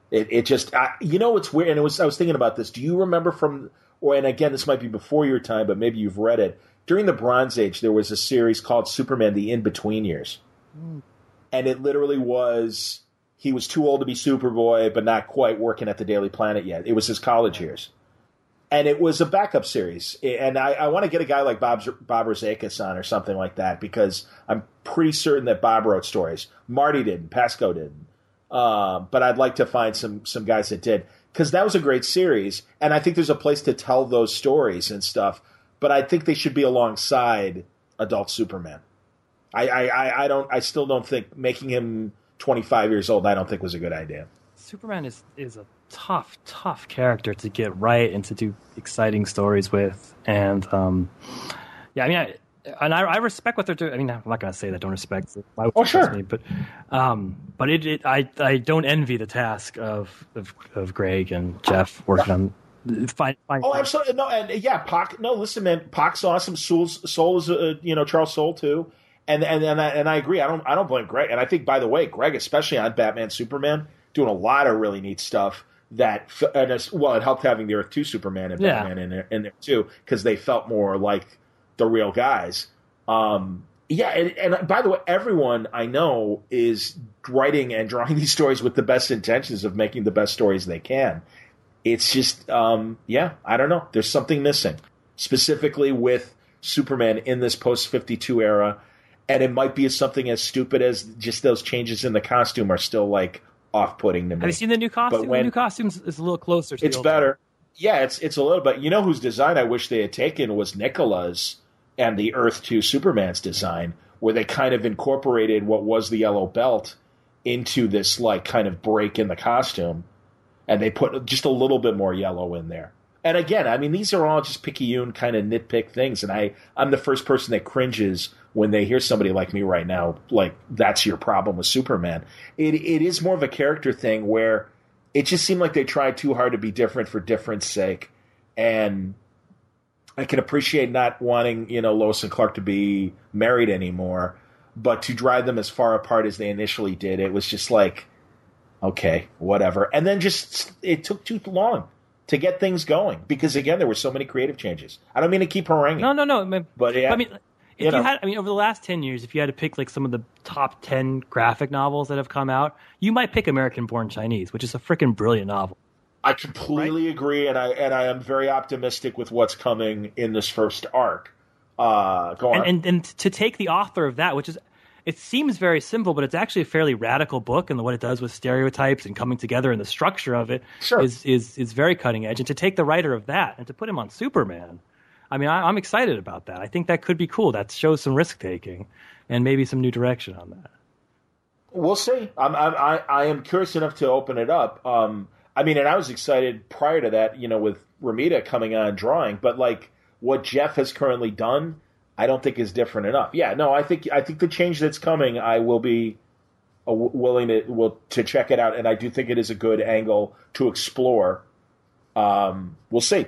It it just I, you know it's weird. And it was I was thinking about this. Do you remember from or and again this might be before your time, but maybe you've read it. During the Bronze Age, there was a series called Superman: The In Between Years, mm. and it literally was he was too old to be Superboy, but not quite working at the Daily Planet yet. It was his college years. And it was a backup series. And I, I want to get a guy like Bob, Bob Rozakis on or something like that because I'm pretty certain that Bob wrote stories. Marty didn't, Pasko didn't. Uh, but I'd like to find some, some guys that did because that was a great series. And I think there's a place to tell those stories and stuff. But I think they should be alongside Adult Superman. I, I, I don't, I still don't think making him 25 years old, I don't think was a good idea. Superman is is a tough, tough character to get right and to do exciting stories with. And um, yeah, I mean, I, and I, I, respect what they're doing. I mean, I'm not going to say that. Don't respect. Why oh, sure. Me, but um, but it, it, I I don't envy the task of of, of Greg and Geoff working on. Fine, fine, oh, absolutely. No, and yeah, Pak. No, listen, man. Pak's awesome. Soule's, Soule is, uh, you know, Charles Soule too and and and I, and I agree. I don't I don't blame Greg. And I think by the way, Greg, especially on Batman Superman, doing a lot of really neat stuff. That and well, it helped having the Earth Two Superman and yeah. Batman in there, in there too because they felt more like the real guys. Um, yeah, and, and by the way, everyone I know is writing and drawing these stories with the best intentions of making the best stories they can. It's just, um, yeah, I don't know. There's something missing, specifically with Superman in this post 52 era and it might be something as stupid as just those changes in the costume are still like off-putting to me. Have you seen the new costume? When, the new costume is a little closer. it's better. Yeah, it's it's a little. But you know whose design I wish they had taken was Nicola's and the Earth Two Superman's design, where they kind of incorporated what was the yellow belt into this like kind of break in the costume, and they put just a little bit more yellow in there. And again, I mean, these are all just picayune kind of nitpick things, and I I'm the first person that cringes when they hear somebody like me right now, like that's your problem with Superman. It it is more of a character thing where it just seemed like they tried too hard to be different for difference sake, and I can appreciate not wanting you know Lois and Clark to be married anymore, but to drive them as far apart as they initially did, it was just like, okay, whatever. And then just it took too long to get things going because again there were so many creative changes. I don't mean to keep haranguing. No, no, no. But yeah, I mean, if you, know. had, I mean, over the last ten years, if you had to pick like some of the top ten graphic novels that have come out, you might pick American Born Chinese, which is a freaking brilliant novel. I completely right? agree, and I and I am very optimistic with what's coming in this first arc. Uh, go on. And, and, and to take the author of that, which is it seems very simple, but it's actually a fairly radical book, and what it does with stereotypes and coming together and the structure of it sure. is is is very cutting edge. And to take the writer of that and to put him on Superman, I mean, I, am excited about that. I think that could be cool. That shows some risk taking and maybe some new direction on that. We'll see. I'm, I'm I, I am curious enough to open it up. Um, I mean, and I was excited prior to that, you know, with Romita coming on drawing, but like what Geoff has currently done, I don't think is different enough. Yeah, no, I think I think the change that's coming, I will be willing to will to check it out, and I do think it is a good angle to explore. Um, we'll see,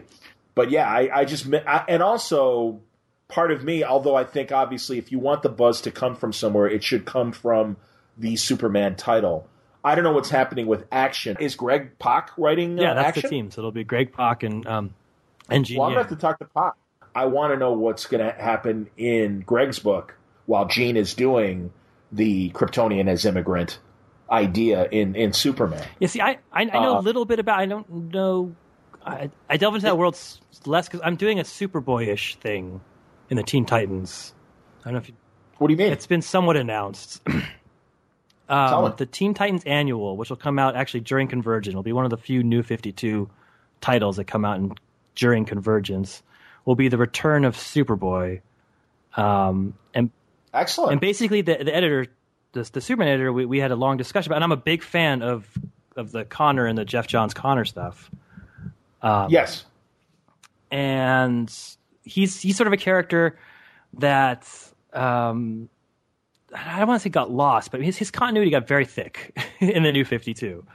but yeah, I, I just I, and also part of me, although I think obviously if you want the buzz to come from somewhere, it should come from the Superman title. I don't know what's happening with action. Is Greg Pak writing? Uh, yeah, that's action? the team. So it'll be Greg Pak and um, and Gene. Well, I'm gonna have to talk to Pak. I want to know what's going to happen in Greg's book while Gene is doing the Kryptonian as immigrant idea in in Superman. Yeah, see, I I, I know uh, a little bit about. I don't know. I, I delve into that world less because I'm doing a Superboyish thing in the Teen Titans. I don't know if you. What do you mean? It's been somewhat announced. Um, the Teen Titans Annual, which will come out actually during Convergence, will be one of the few new 52 titles that come out in, during Convergence. Will be the return of Superboy, um, and excellent. And basically, the, the editor, the, the Superman editor, we, we had a long discussion about, and I'm a big fan of of the Connor and the Geoff Johns Connor stuff. Um, yes, and he's he's sort of a character that um, I don't want to say got lost, but his his continuity got very thick in the new Fifty Two.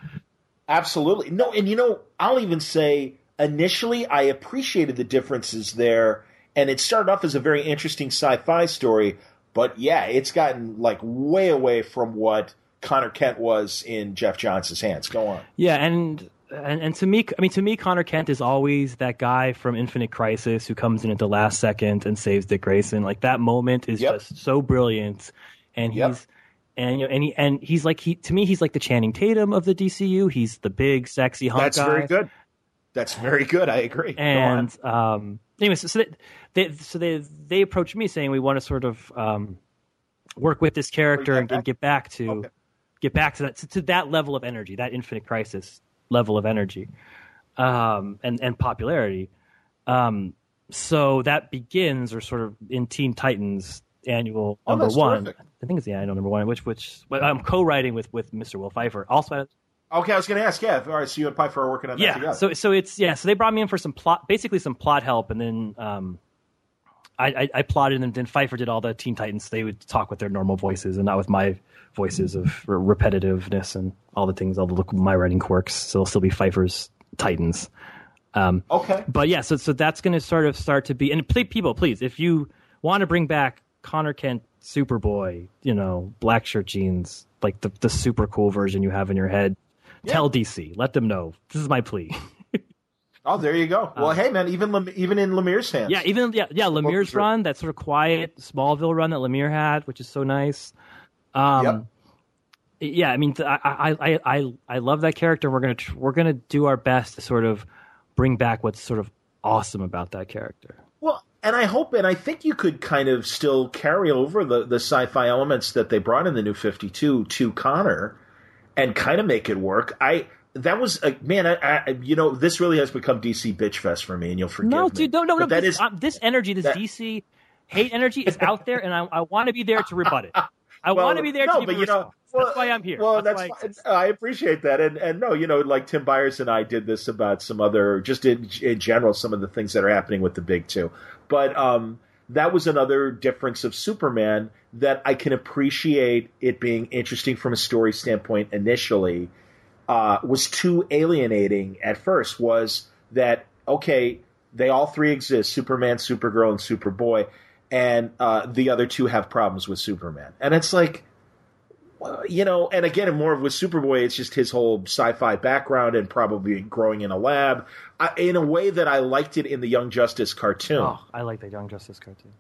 Absolutely no, and you know I'll even say initially I appreciated the differences there, and it started off as a very interesting sci-fi story. But yeah, it's gotten like way away from what Connor Kent was in Geoff Johns' hands. Go on. Yeah, and and, and to me, I mean, to me, Connor Kent is always that guy from Infinite Crisis who comes in at the last second and saves Dick Grayson. Like that moment is yep. just so brilliant and he's yep. and you know and he and he's like he to me he's like the Channing Tatum of the DCU. He's the big sexy hunk That's guy. very good. That's very good. I agree. And um, anyway, so, so they, they, so they they approached me saying we want to sort of um, work with this character and, and, get back to okay. get back to that to, to, that level of energy, that Infinite Crisis level of energy, um, and and popularity. Um, so that begins, or sort of in Teen Titans annual oh, number one. Terrific. I think it's the annual number one, which which I'm co-writing with with Mr. Will Pfeifer. Also, okay, I was going to ask. Yeah, all right. So you and Pfeifer are working on yeah, that together. So so it's yeah. So they brought me in for some plot, basically some plot help, and then um, I, I, I plotted, and then Pfeifer did all the Teen Titans. They would talk with their normal voices, and not with my voices of repetitiveness and all the things, all the look, my writing quirks. So it'll still be Pfeifer's Titans. Um, okay. But yeah, so so that's going to sort of start to be and people, please, if you want to bring back Connor Kent Superboy, you know, black shirt jeans, like the the super cool version you have in your head. Yeah. Tell DC, let them know. This is my plea. oh, there you go. Well, uh, hey man, even even in Lemire's hands. Yeah, even yeah, yeah, Lemire's run, that sort of quiet Smallville run that Lemire had, which is so nice. Um, yep. Yeah, I mean, I, I I I love that character. We're gonna we're gonna do our best to sort of bring back what's sort of awesome about that character. Well, and I hope, and I think you could kind of still carry over the, the sci-fi elements that they brought in the New Fifty Two to Connor, and kind of make it work. I that was a man. I, I, you know this really has become DC bitch fest for me, and you'll forgive no, me. Dude, no, no, no. That this, is, um, this energy, this that, DC hate energy is out there, and I, I want to be there to rebut it. I well, want to be there no, to but you know, well, that's why I'm here. Well, that's, that's I, I, appreciate that, and and no, you know, like Tim Byers and I did this about some other, just in in general, some of the things that are happening with the big two. But um, that was another difference of Superman that I can appreciate it being interesting from a story standpoint initially. Uh, was too alienating at first. Was that okay? They all three exist: Superman, Supergirl, and Superboy. And uh, the other two have problems with Superman. And it's like, you know, and again, more of with Superboy, it's just his whole sci-fi background and probably growing in a lab, I, in a way that I liked it in the Young Justice cartoon. Oh, I like the Young Justice cartoon.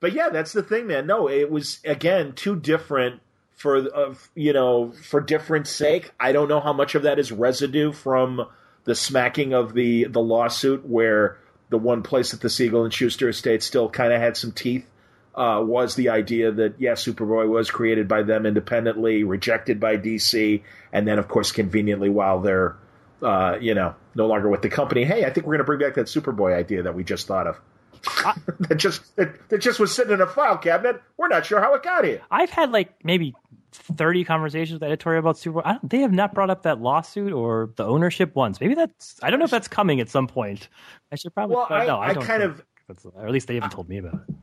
But yeah, that's the thing, man. No, it was again too different for uh, you know for different sake. I don't know how much of that is residue from the smacking of the the lawsuit, where the one place that the Siegel and Shuster estate still kind of had some teeth uh, was the idea that yeah, Superboy was created by them independently, rejected by DC, and then of course conveniently while they're uh, you know no longer with the company, hey, I think we're going to bring back that Superboy idea that we just thought of. that just that, that just was sitting in a file cabinet. We're not sure how it got here. I've had like maybe 30 conversations with editorial about Superboy. they have not brought up that lawsuit or the ownership once. Maybe that's I don't know if that's coming at some point. I should probably. Well, I, no, I, I kind of, or at least they haven't told me about it.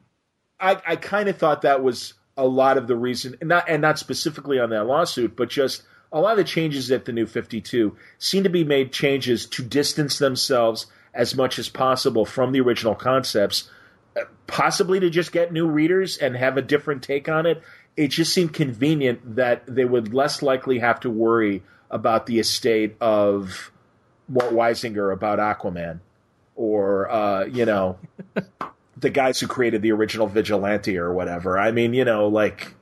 I, I kind of thought that was a lot of the reason, and not and not specifically on that lawsuit, but just a lot of the changes at the new 52 seem to be made changes to distance themselves as much as possible from the original concepts, uh, possibly to just get new readers and have a different take on it. It just seemed convenient that they would less likely have to worry about the estate of Mort Weisinger about Aquaman, or uh, you know, the guys who created the original Vigilante or whatever. I mean, you know, like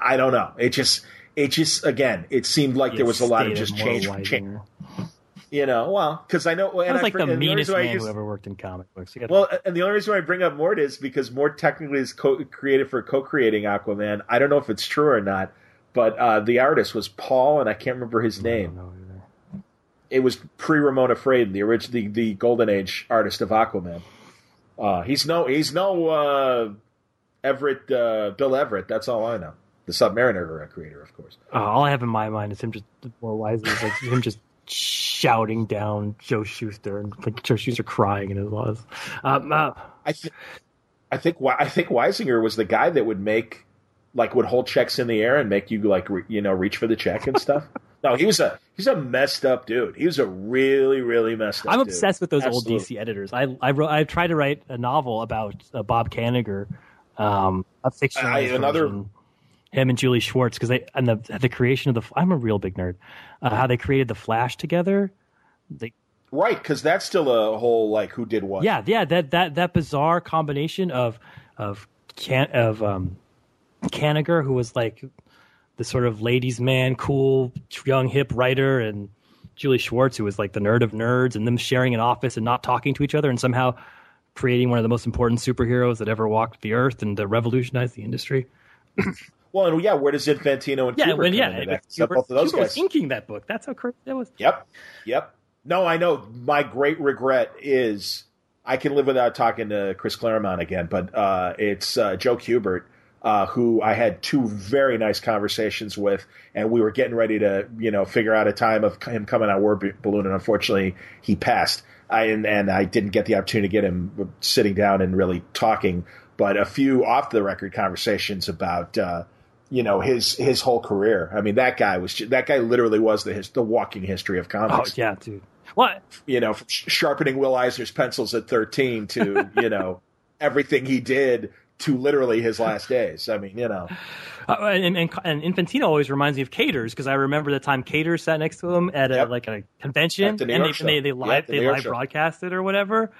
I don't know. It just it just again, it seemed like there was a lot of just change. change. You know, well, because I know, and I like the meanest the man who ever worked in comic books. Well, and the only reason why I bring up Mort is because Mort technically is co- created for co-creating Aquaman. I don't know if it's true or not, but uh, the artist was Paul, and I can't remember his name. It was pre Ramona Fradon, the original, the, the Golden Age artist of Aquaman. Uh, he's no, he's no uh, Everett, uh, Bill Everett. That's all I know. The Submariner creator, of course. Uh, all I have in my mind is him just more wisely, like him just shouting down Joe Shuster and like Joe Shuster crying in his laws. Um, uh, I, th- I think I think Weisinger was the guy that would make like would hold checks in the air and make you like re- you know reach for the check and stuff. no, he was a he's a messed up dude. He was a really really messed up. I'm obsessed with those Absolutely. old DC editors. I I wrote I tried to write a novel about uh, Bob Kanigher, um, a fictionalized another. Version him and Julie Schwartz because they and the the creation of the I'm a real big nerd. Uh, how they created the Flash together. They, right, because that's still a whole like who did what. Yeah, yeah. That that that bizarre combination of of can of um, Kanigher, who was like the sort of ladies' man, cool, young, hip writer, and Julie Schwartz, who was like the nerd of nerds, and them sharing an office and not talking to each other, and somehow creating one of the most important superheroes that ever walked the earth and to revolutionize the industry. Well, and yeah, where does Infantino and yeah, Kubert when, yeah, come that? both of those Kubert guys inking that book. That's how crazy that was. Yep, yep. No, I know. My great regret is I can live without talking to Chris Claremont again, but uh, it's uh, Joe Kubert. Uh, who I had two very nice conversations with, and we were getting ready to, you know, figure out a time of him coming on Word Balloon, and unfortunately, he passed. I and, and I didn't get the opportunity to get him sitting down and really talking, but a few off the record conversations about uh, you know his his whole career. I mean, that guy was that guy literally was the his, the walking history of comics. Oh yeah, dude. What you know, sharpening Will Eisner's pencils at thirteen to you know everything he did to literally his last days. I mean, you know. Uh, and, and, and, Infantino always reminds me of Caters because I remember the time Caters sat next to him at a, yep. like a convention and they, they, they, live, the they live broadcasted or whatever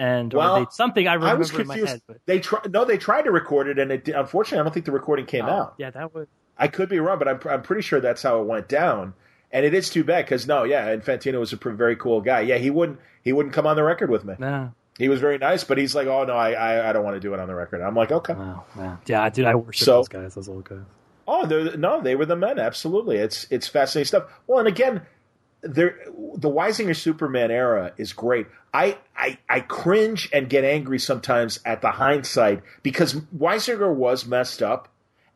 and well, something I remember I was confused. in my head. But... They try, no, they tried to record it, and it unfortunately, I don't think the recording came oh, out. Yeah, that was. I could be wrong, but I'm I'm pretty sure that's how it went down. And it is too bad because no, yeah, Infantino was a very cool guy. Yeah, he wouldn't he wouldn't come on the record with me. No. He was very nice, but he's like, oh no, I I, I don't want to do it on the record. I'm like, okay, wow, wow. yeah, dude, I worship so, those guys, those old guys. Oh, no, they were the men. Absolutely, it's it's fascinating stuff. Well, and again, there the Weisinger Superman era is great. I, I I cringe and get angry sometimes at the hindsight because Weisinger was messed up,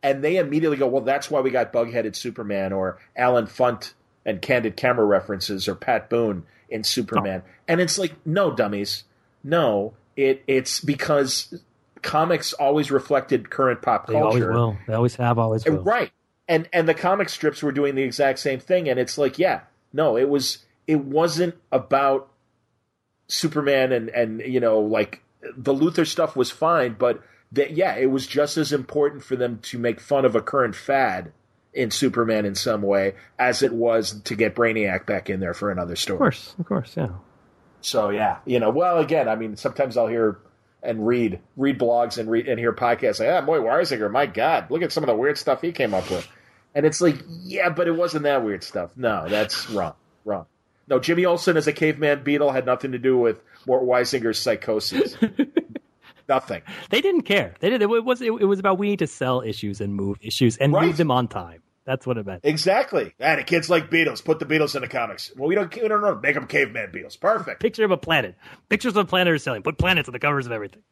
and they immediately go, "Well, that's why we got bug-headed Superman or Allen Funt and candid camera references or Pat Boone in Superman." Oh. And it's like, no, dummies, no. It it's because comics always reflected current pop culture. They always will. They always have. Always will. Right. And and the comic strips were doing the exact same thing, and it's like, yeah, no, it was it wasn't about Superman and and you know like the Luthor stuff was fine, but that yeah, it was just as important for them to make fun of a current fad in Superman in some way as it was to get Brainiac back in there for another story. Of course, of course, yeah. So yeah, you know, well, again, I mean, sometimes I'll hear and read read blogs and read and hear podcasts like, ah, boy, Weisinger, my God, look at some of the weird stuff he came up with, and it's like, yeah, but it wasn't that weird stuff. No, that's wrong, wrong. No, Jimmy Olsen as a caveman Beatle had nothing to do with Mort Weisinger's psychosis. nothing. They didn't care. They did. It was it, was about we need to sell issues and move issues and right. move them on time. That's what it meant. Exactly. And the kids like Beatles. Put the Beatles in the comics. Well, we don't. We don't know. Make them caveman Beatles. Perfect. Picture of a planet. Pictures of a planet are selling. Put planets on the covers of everything.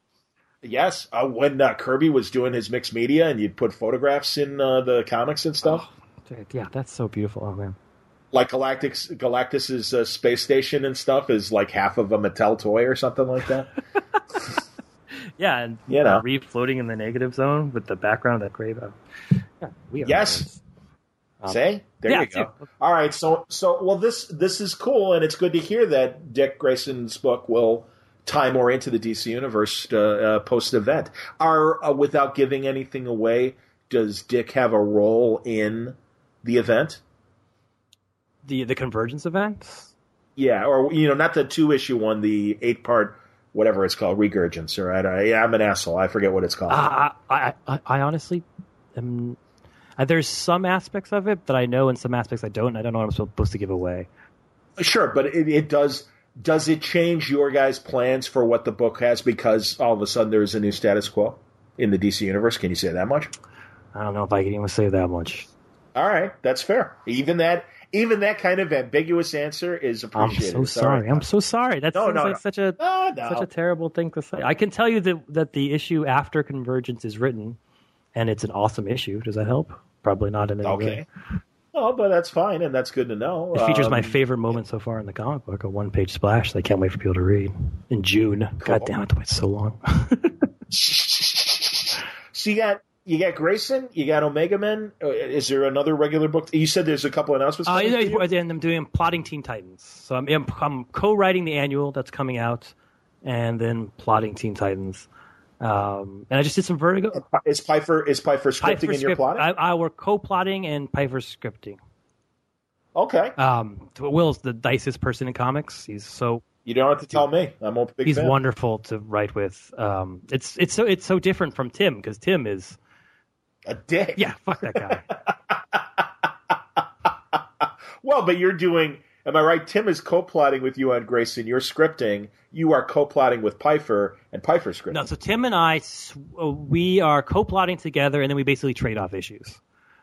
Yes. Uh, when uh, Kirby was doing his mixed media, and you'd put photographs in uh, the comics and stuff. Oh, yeah, that's so beautiful. Oh man. Like Galactic's Galactus's uh, space station and stuff is like half of a Mattel toy or something like that. yeah, and you know, Reeve floating in the negative zone with the background of that grave. Yeah, we yes. Um, Say there yeah, you go. Too. All right, so so well this this is cool, and it's good to hear that Dick Grayson's book will tie more into the DC universe uh, uh, post event. Are uh, without giving anything away, does Dick have a role in the event? The the convergence event? Yeah, or you know, not the two issue one, the eight part whatever it's called, regurgence. Or I, I, am an asshole. I forget what it's called. Uh, I, I I honestly am uh, there's some aspects of it that I know, and some aspects I don't. I don't know what I'm supposed to give away. Sure, but it, it does. Does it change your guys' plans for what the book has because all of a sudden there's a new status quo in the DC universe? Can you say that much? I don't know if I can even say that much. All right, that's fair. Even that, even that kind of ambiguous answer is appreciated. I'm so sorry. I'm so sorry. That no, no, like no. such a such a terrible thing to say. I can tell you that that the issue after Convergence is written and it's an awesome issue. Does that help? Probably not in any okay. way. Oh, but that's fine, and that's good to know. It features um, my favorite moment so far in the comic book, a one-page splash that I can't wait for people to read in June. Cool. God damn it, to wait so long. so you got you got Grayson, you got Omega Men. Uh, is there another regular book? You said there's a couple announcements. Uh, yeah, and I'm doing plotting Teen Titans. So I'm, I'm co-writing the annual that's coming out, and then plotting Teen Titans. Um, and I just did some Vertigo. Is Pfeifer is Pfeifer scripting in script, your plotting? I, I were co-plotting and Pfeifer scripting. Okay. Um, Will's the nicest person in comics. He's so. You don't have to tell me. I'm a big. He's fan. wonderful to write with. Um, it's it's so it's so different from Tim because Tim is a dick. Yeah, fuck that guy. well, but you're doing Am I right? Tim is co-plotting with you on Grayson. You're scripting. You are co-plotting with Pfeifer, and Pfeifer scripting. No, so Tim and I, uh, we are co-plotting together, and then we basically trade off issues.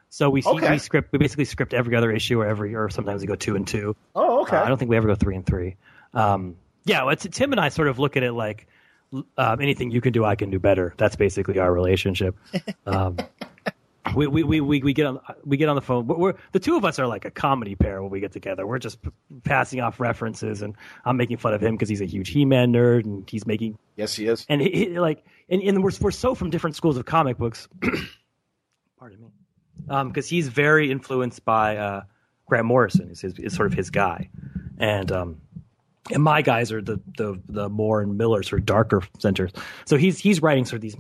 So we see, okay. we script. We basically script every other issue, or every, or sometimes we go two and two. Oh, okay. Uh, I don't think we ever go three and three. Um, yeah, well, Tim and I sort of look at it like um, anything you can do, I can do better. That's basically our relationship. Um, we, we, we, we get on we get on the phone. We're, we're, the two of us are like a comedy pair when we get together. We're just p- passing off references, and I'm making fun of him because he's a huge He-Man nerd, and he's making yes, he is. And he, he, like, and, and we're we're so from different schools of comic books. Pardon me, because um, he's very influenced by uh, Grant Morrison. Is, his, is sort of his guy, and um, and my guys are the the the Moore and Miller sort of darker centers. So he's he's writing sort of these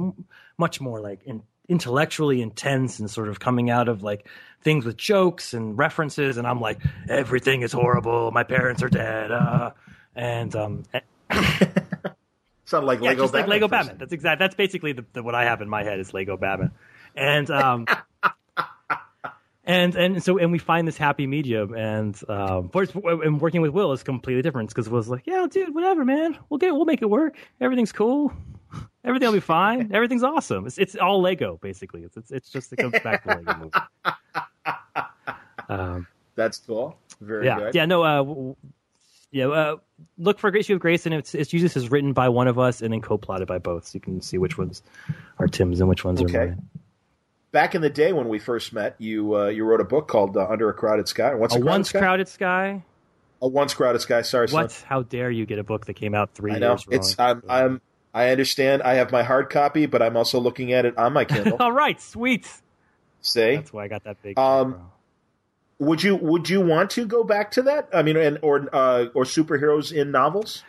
much more like in intellectually intense and sort of coming out of like things with jokes and references and i'm like everything is horrible. My parents are dead. Uh, and um sound like yeah, lego just batman like lego batman. that's exact that's basically the, the, what i have in my head is lego batman. And um and and so and we find this happy medium and um course, and working with will is completely different because will's like yeah dude whatever man. We'll get we'll make it work. Everything's cool Everything will be fine. Everything's awesome. It's, it's all Lego, basically. It's, it's, it's just it comes back to Lego movie. Um, That's cool. Very yeah, good. Yeah, no, uh, yeah, uh, look for Issue of Grace, and it's, it's usually is written by one of us and then co-plotted by both, so you can see which ones are Tim's and which ones okay. are mine. Back in the day when we first met, you uh, you wrote a book called uh, Under a Crowded Sky. What's a, a once sky? crowded sky? A once crowded sky. Sorry, what? Son. How dare you get a book that came out three I know. years It's I'm I'm I understand. I have my hard copy, but I'm also looking at it on my Kindle. All right, sweet. Say that's why I got that big. Um, would you would you want to go back to that? I mean, and or uh, or superheroes in novels?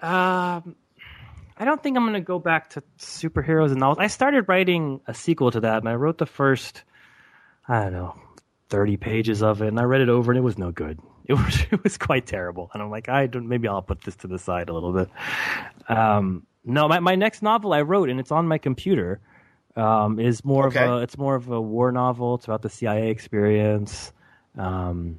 Um, I don't think I'm going to go back to superheroes and novels. I started writing a sequel to that, and I wrote the first, I don't know, 30 pages of it, and I read it over, and it was no good. It was it was quite terrible, and I'm like, I don't. Maybe I'll put this to the side a little bit. Um, no, my my next novel I wrote, and it's on my computer. Um, is more okay. of a it's more of a war novel. It's about the CIA experience. Um,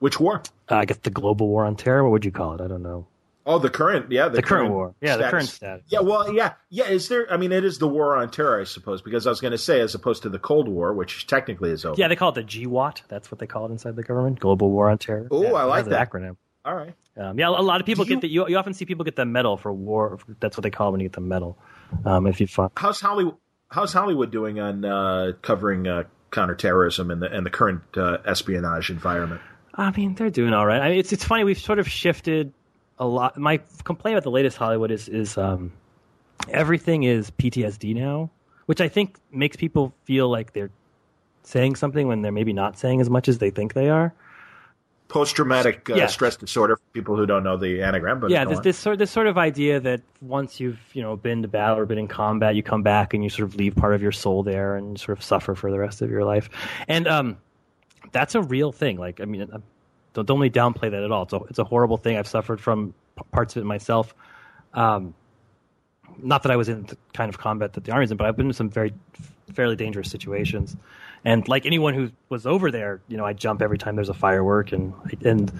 Which war? Uh, I guess the global war on terror. What would you call it? I don't know. Oh, the current, yeah, the, the current, current, war, yeah, status. the current status. Yeah, well, yeah, yeah. Is there? I mean, it is the war on terror, I suppose, because I was going to say, as opposed to the Cold War, which technically is over. Yeah, they call it the GWOT. That's what they call it inside the government, Global War on Terror. Oh, yeah, I like that acronym. All right. Um, yeah, a lot of people you, get the. You, you, often see people get the medal for war. That's what they call it when you get the medal. Um, if you find. How's Hollywood? How's Hollywood doing on uh, covering uh, counterterrorism and the and the current uh, espionage environment? I mean, they're doing all right. I mean, it's it's funny. We've sort of shifted a lot. My complaint about the latest Hollywood is is um, everything is PTSD now, which I think makes people feel like they're saying something when they're maybe not saying as much as they think they are. Post traumatic uh, stress disorder for people who don't know the anagram. But yeah, this, this sort this sort of idea that once you've you know been to battle or been in combat, you come back and you sort of leave part of your soul there and sort of suffer for the rest of your life, and um, that's a real thing. Like I mean, don't don't only downplay that at all. It's a it's a horrible thing. I've suffered from parts of it myself. Um, not that I was in the kind of combat that the army's in, but I've been in some very fairly dangerous situations. And like anyone who was over there, you know, I jump every time there's a firework, and and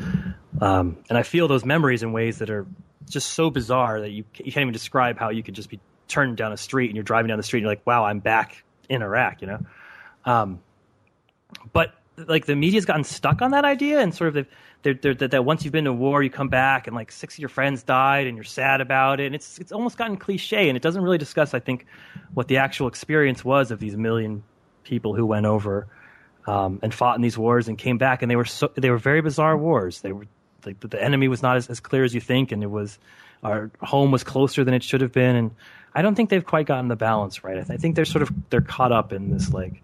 um, and I feel those memories in ways that are just so bizarre that you you can't even describe how you could just be turned down a street and you're driving down the street and you're like, wow, I'm back in Iraq, you know. Um, but like the media's gotten stuck on that idea and sort of they're, they're, they're, that once you've been to war you come back and like six of your friends died and you're sad about it and it's it's almost gotten cliche and it doesn't really discuss I think what the actual experience was of these million people who went over um, and fought in these wars and came back and they were so they were very bizarre wars they were like the enemy was not as, as clear as you think and it was our home was closer than it should have been and I don't think they've quite gotten the balance right I, th- I think they're sort of they're caught up in this like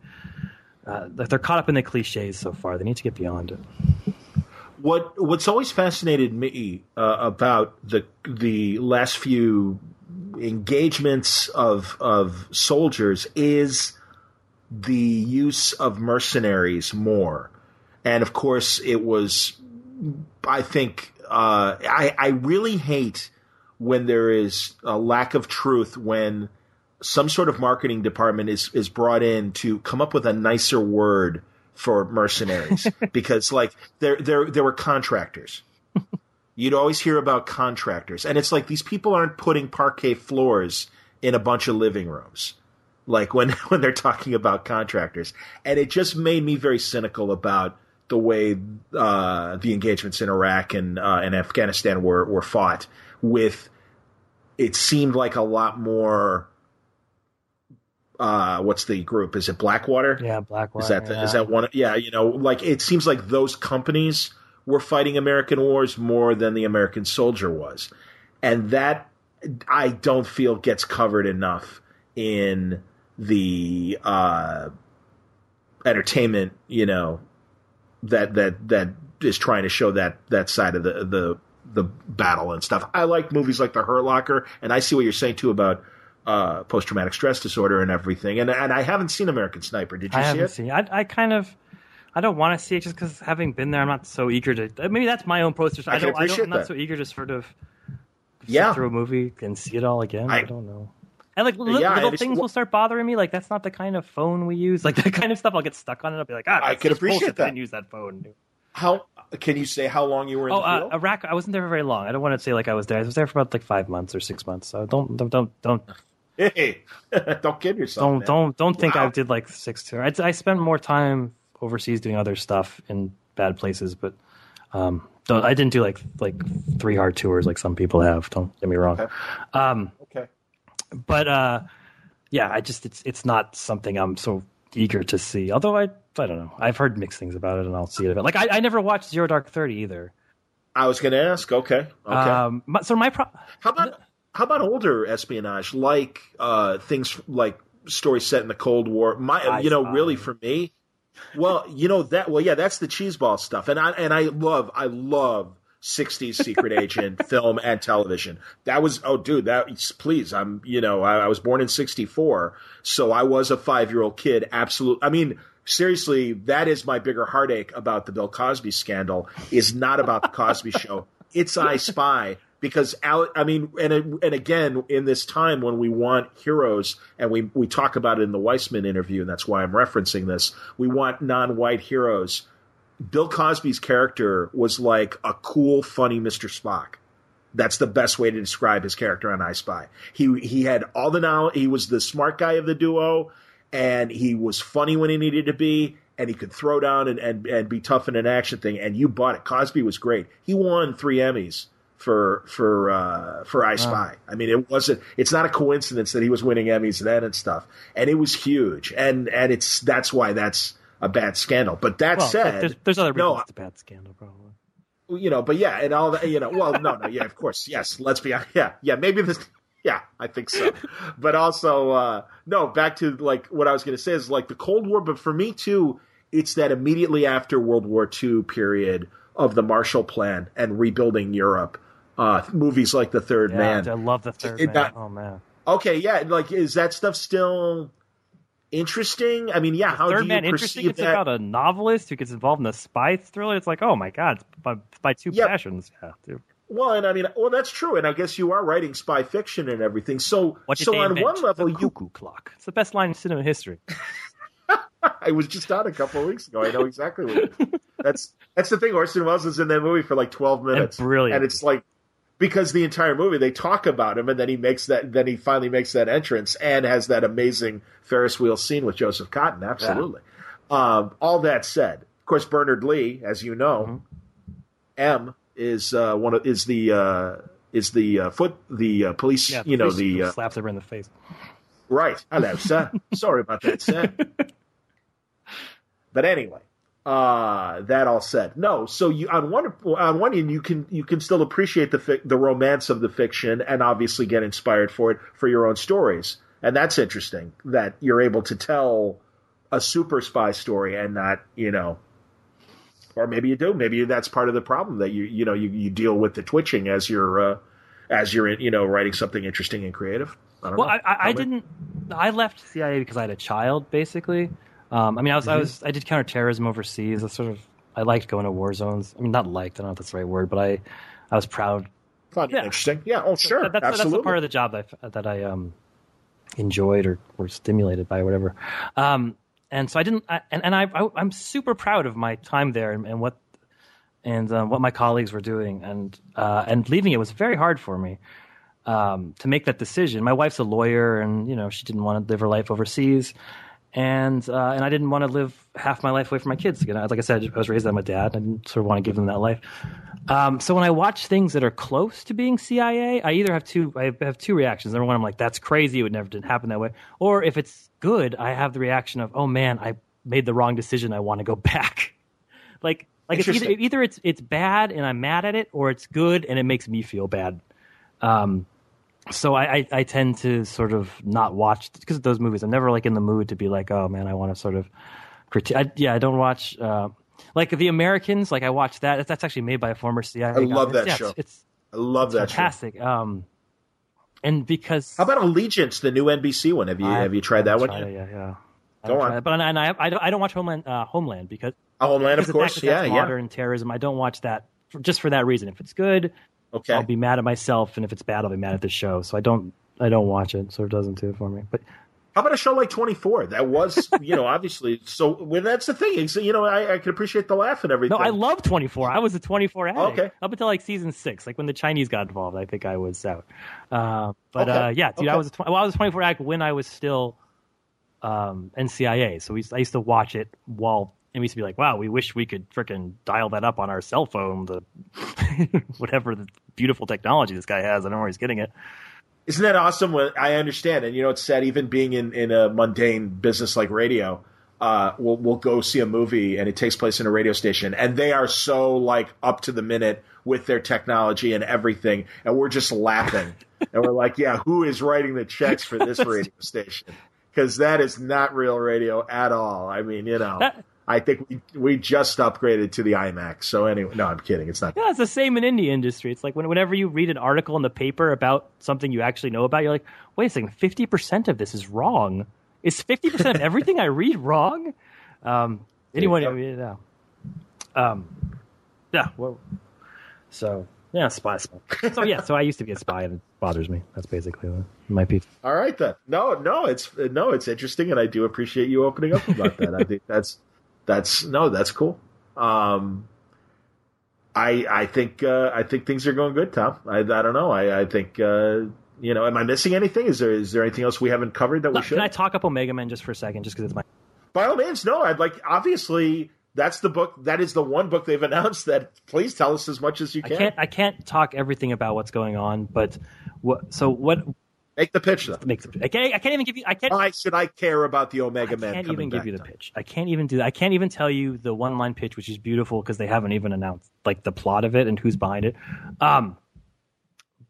uh, they're caught up in the cliches so far. They need to get beyond it. What What's always fascinated me uh, about the the last few engagements of of soldiers is the use of mercenaries more, and of course it was. I think uh, I I really hate when there is a lack of truth when some sort of marketing department is is brought in to come up with a nicer word for mercenaries because like there there there were contractors. You'd always hear about contractors, and it's like these people aren't putting parquet floors in a bunch of living rooms, like when when they're talking about contractors, and it just made me very cynical about the way uh, the engagements in Iraq and uh, and Afghanistan were were fought. With it seemed like a lot more uh, what's the group? Is it Blackwater? Yeah, Blackwater. Is that the, yeah. is that one? Yeah, you know, like it seems like those companies were fighting American wars more than the American soldier was, and that I don't feel gets covered enough in the uh, entertainment. You know, that that that is trying to show that that side of the the the battle and stuff. I like movies like The Hurt Locker, and I see what you're saying too about uh, post traumatic stress disorder and everything. And and I haven't seen American Sniper. Did you I see haven't it? Seen, I I kind of. I don't want to see it just because having been there, I'm not so eager to. Maybe that's my own poster. I, I don't. I don't am not so eager to sort of yeah through a movie and see it all again. I, I don't know. And like li- yeah, little things will start bothering me. Like that's not the kind of phone we use. Like that kind of stuff, I'll get stuck on it. I'll be like, ah, I could appreciate that. I didn't use that phone. How can you say how long you were in oh, the field? Uh, Iraq. I wasn't there for very long. I don't want to say like I was there. I was there for about like five months or six months. So don't don't don't don't Hey, don't kid yourself. Don't man. don't don't think wow. I did like six tour. I, I spent more time overseas doing other stuff in bad places, but um, don't, I didn't do like like three hard tours like some people have. Don't get me wrong. Okay. Um. But uh, yeah, I just it's it's not something I'm so eager to see. Although I I don't know. I've heard mixed things about it, and I'll see it. But Like I, I never watched Zero Dark Thirty either. I was going to ask. Okay. Okay. Um, so my pro- how about how about older espionage, like uh, things like stories set in the Cold War? My, you know, really for me, well, you know that. Well, yeah, that's the cheeseball stuff, and I and I love, I love '60s secret agent film and television. That was oh, dude, that please, I'm you know I, I was born in '64, so I was a five year old kid. Absolutely, I mean seriously, that is my bigger heartache about the Bill Cosby scandal. Is not about the Cosby Show. It's I Spy because I mean, and and again, in this time when we want heroes, and we we talk about it in the Weissman interview, and that's why I'm referencing this. We want non-white heroes. Bill Cosby's character was like a cool, funny Mr. Spock. That's the best way to describe his character on I Spy. He he had all the knowledge. He was the smart guy of the duo, and he was funny when he needed to be, and he could throw down and, and, and be tough in an action thing. And you bought it. Cosby was great. He won three Emmys for for uh, for I Spy. Wow. I mean, it wasn't. It's not a coincidence that he was winning Emmys then and stuff. And it was huge. And and it's that's why that's a bad scandal. But that well, said, there's, there's, other reasons no, it's a bad scandal, probably. You know, but yeah, and all that. You know, well, no, no, yeah, of course, yes. Let's be, yeah, yeah. Maybe this. Yeah, I think so. but also, uh, no, back to like what I was going to say is like the Cold War. But for me too, it's that immediately after World War II period of the Marshall Plan and rebuilding Europe uh, movies like The Third yeah, Man. I love The Third it, Man. oh man. Okay, yeah, like is that stuff still interesting? I mean, yeah. The how Third do Man you interesting? It's that? about a novelist who gets involved in a spy thriller. It's like, oh my god, by, by two yep. passions. Yeah, dude. Well, and I mean, well, that's true, and I guess you are writing spy fiction and everything. So, so on one level, the cuckoo clock. It's the best line in cinema history. I was just on a couple of weeks ago. I know exactly what. that's that's the thing. Orson Welles is in that movie for like twelve minutes, and brilliant, and it's like because the entire movie they talk about him and then he makes that then he finally makes that entrance and has that amazing Ferris wheel scene with Joseph Cotten. Absolutely. Yeah. Um, all that said, of course, Bernard Lee, as you know, mm-hmm. M is uh, one of is the uh, is the uh, foot the uh, police. Yeah, you know the uh, slaps her in the face. Right. Hello, sir. Sorry about that, sir. but anyway, uh, that all said, no. So you on one on one end you can you can still appreciate the fi- the romance of the fiction and obviously get inspired for it for your own stories, and that's interesting that you're able to tell a super spy story and not you know, or maybe you do. Maybe that's part of the problem that you you know you, you deal with the twitching as you're uh, as you're you know writing something interesting and creative. I don't know. well, I, I, I didn't. I left CIA because I had a child, basically. Um, I mean, I was, mm-hmm. I was, I did counterterrorism overseas. I sort of, I liked going to war zones. I mean, not liked. I don't know if that's the right word, but I, I was proud. Fun, yeah. interesting. Yeah. Oh, sure. That, that's, Absolutely. that's the part of the job that I, that I um, enjoyed or were stimulated by, or whatever. Um, and so I didn't, I, and, and I, I, am super proud of my time there and, and what, and um, what my colleagues were doing, and uh, and leaving it was very hard for me um, to make that decision. My wife's a lawyer, and you know she didn't want to live her life overseas, and uh, and I didn't want to live half my life away from my kids. Again, like I said, I was raised by my dad. I didn't sort of want to give them that life. Um, so when I watch things that are close to being CIA, I either have two. I have two reactions. Number one, I'm like, "That's crazy. It would never didn't happen that way." Or if it's good, I have the reaction of, "Oh man, I made the wrong decision. I want to go back." like like it's either either it's it's bad and I'm mad at it, or it's good and it makes me feel bad. Um, so I, I, I, tend to sort of not watch because of those movies. I'm never like in the mood to be like, oh man, I want to sort of critique. I, yeah, I don't watch uh, like The Americans. Like I watch that. That's actually made by a former CIA. I love that yeah, show. It's, it's, I love that fantastic. Show. Um, and because how about Allegiance, the new NBC one? Have you I, have you tried that one? It, yeah, yeah. Go on. But and I, I, don't, I don't watch Homeland uh, Homeland because oh, Homeland, because of course, yeah, yeah. Modern terrorism. I don't watch that for, just for that reason. If it's good, okay, I'll be mad at myself, and if it's bad, I'll be mad at the show. So I don't I don't watch it, so it doesn't do it for me. But how about a show like 24? That was, you know, obviously. So well, that's the thing. you know, I, I can appreciate the laugh and everything. No, I love 24. I was a 24 addict. okay. Up until like season six, like when the Chinese got involved, I think I was out. Uh, but okay. uh, yeah, dude, okay. I was a well, I was a 24 addict when I was still um, NCIA. So we, I used to watch it while and we used to be like, wow, we wish we could freaking dial that up on our cell phone, the whatever the beautiful technology this guy has. I don't know where he's getting it. Isn't that awesome? When I understand, and you know, it's sad. Even being in, in a mundane business like radio, uh, we'll we'll go see a movie and it takes place in a radio station, and they are so like up to the minute with their technology and everything, and we're just laughing, and we're like, yeah, who is writing the checks for this radio station? Because that is not real radio at all. I mean, you know. That, I think we, we just upgraded to the IMAX. So anyway, no, I'm kidding. It's not. Yeah, it's the same in indie industry. It's like when, whenever you read an article in the paper about something you actually know about, you're like, wait a second, fifty percent of this is wrong. Is fifty percent of everything I read wrong? Um, anyway, yeah, um, yeah. Well, so yeah, spy. spy. So yeah, so I used to be a spy, and it bothers me. That's basically what it might be. All right then. No, no, it's no, it's interesting, and I do appreciate you opening up about that. I think that's that's no, that's cool. Um, I I think uh, I think things are going good, Tom. I I don't know. I I think uh, you know. Am I missing anything? Is there is there anything else we haven't covered that we should? Can I talk up Omega Men just for a second, just because it's my. By all means, no. I'd like obviously that's the book. That is the one book they've announced. That please tell us as much as you can. I can't. I can't talk everything about what's going on, but what? So what? Make the pitch though. Make the, I can't. I can't even give you. I can't. Why should I care about the Omega Man? I can't even give you the pitch. I can't even do. that. I can't even tell you the one line pitch, which is beautiful because they haven't even announced like the plot of it and who's behind it. Um,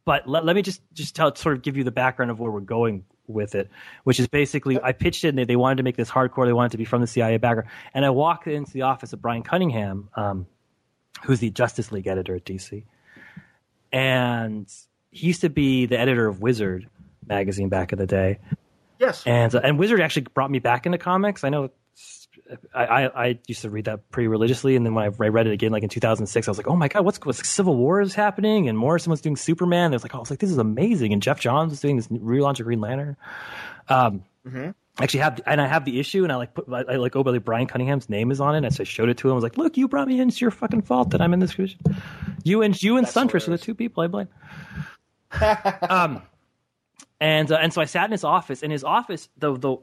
but let, let me just just tell sort of give you the background of where we're going with it, which is basically I pitched it and they, they wanted to make this hardcore. They wanted to be from the CIA background, and I walked into the office of Brian Cunningham, um, who's the Justice League editor at DC, and he used to be the editor of Wizard magazine back in the day. Yes. And uh, and Wizard actually brought me back into comics. I know I, I, I used to read that pretty religiously, and then when I read it again, like in 2006, I was like, "Oh my god, what's what's Civil War is happening?" And Morrison was doing Superman. There's like, oh, I was like, "This is amazing!" And Geoff Johns was doing this relaunch of Green Lantern. Um, mm-hmm. actually have and I have the issue, and I like put I, I like oh, like Brian Cunningham's name is on it. And so I showed it to him. I was like, "Look, you brought me in. It's your fucking fault that I'm in this position. You and you and Siuntres are the two people I blame." um, and uh, and so I sat in his office. In his office, the the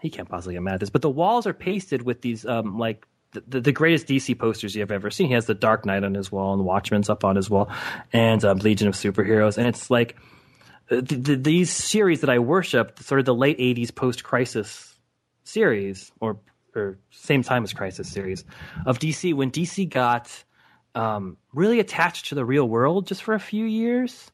he can't possibly get mad at this, but the walls are pasted with these um like the, the, greatest DC posters you've ever seen. He has the Dark Knight on his wall and the Watchmen's up on his wall, and um, Legion of Superheroes, and it's like uh, the, the, these series that I worship, sort of the late '80s post-crisis series, or or same time as Crisis series of DC. When DC got um, really attached to the real world just for a few years,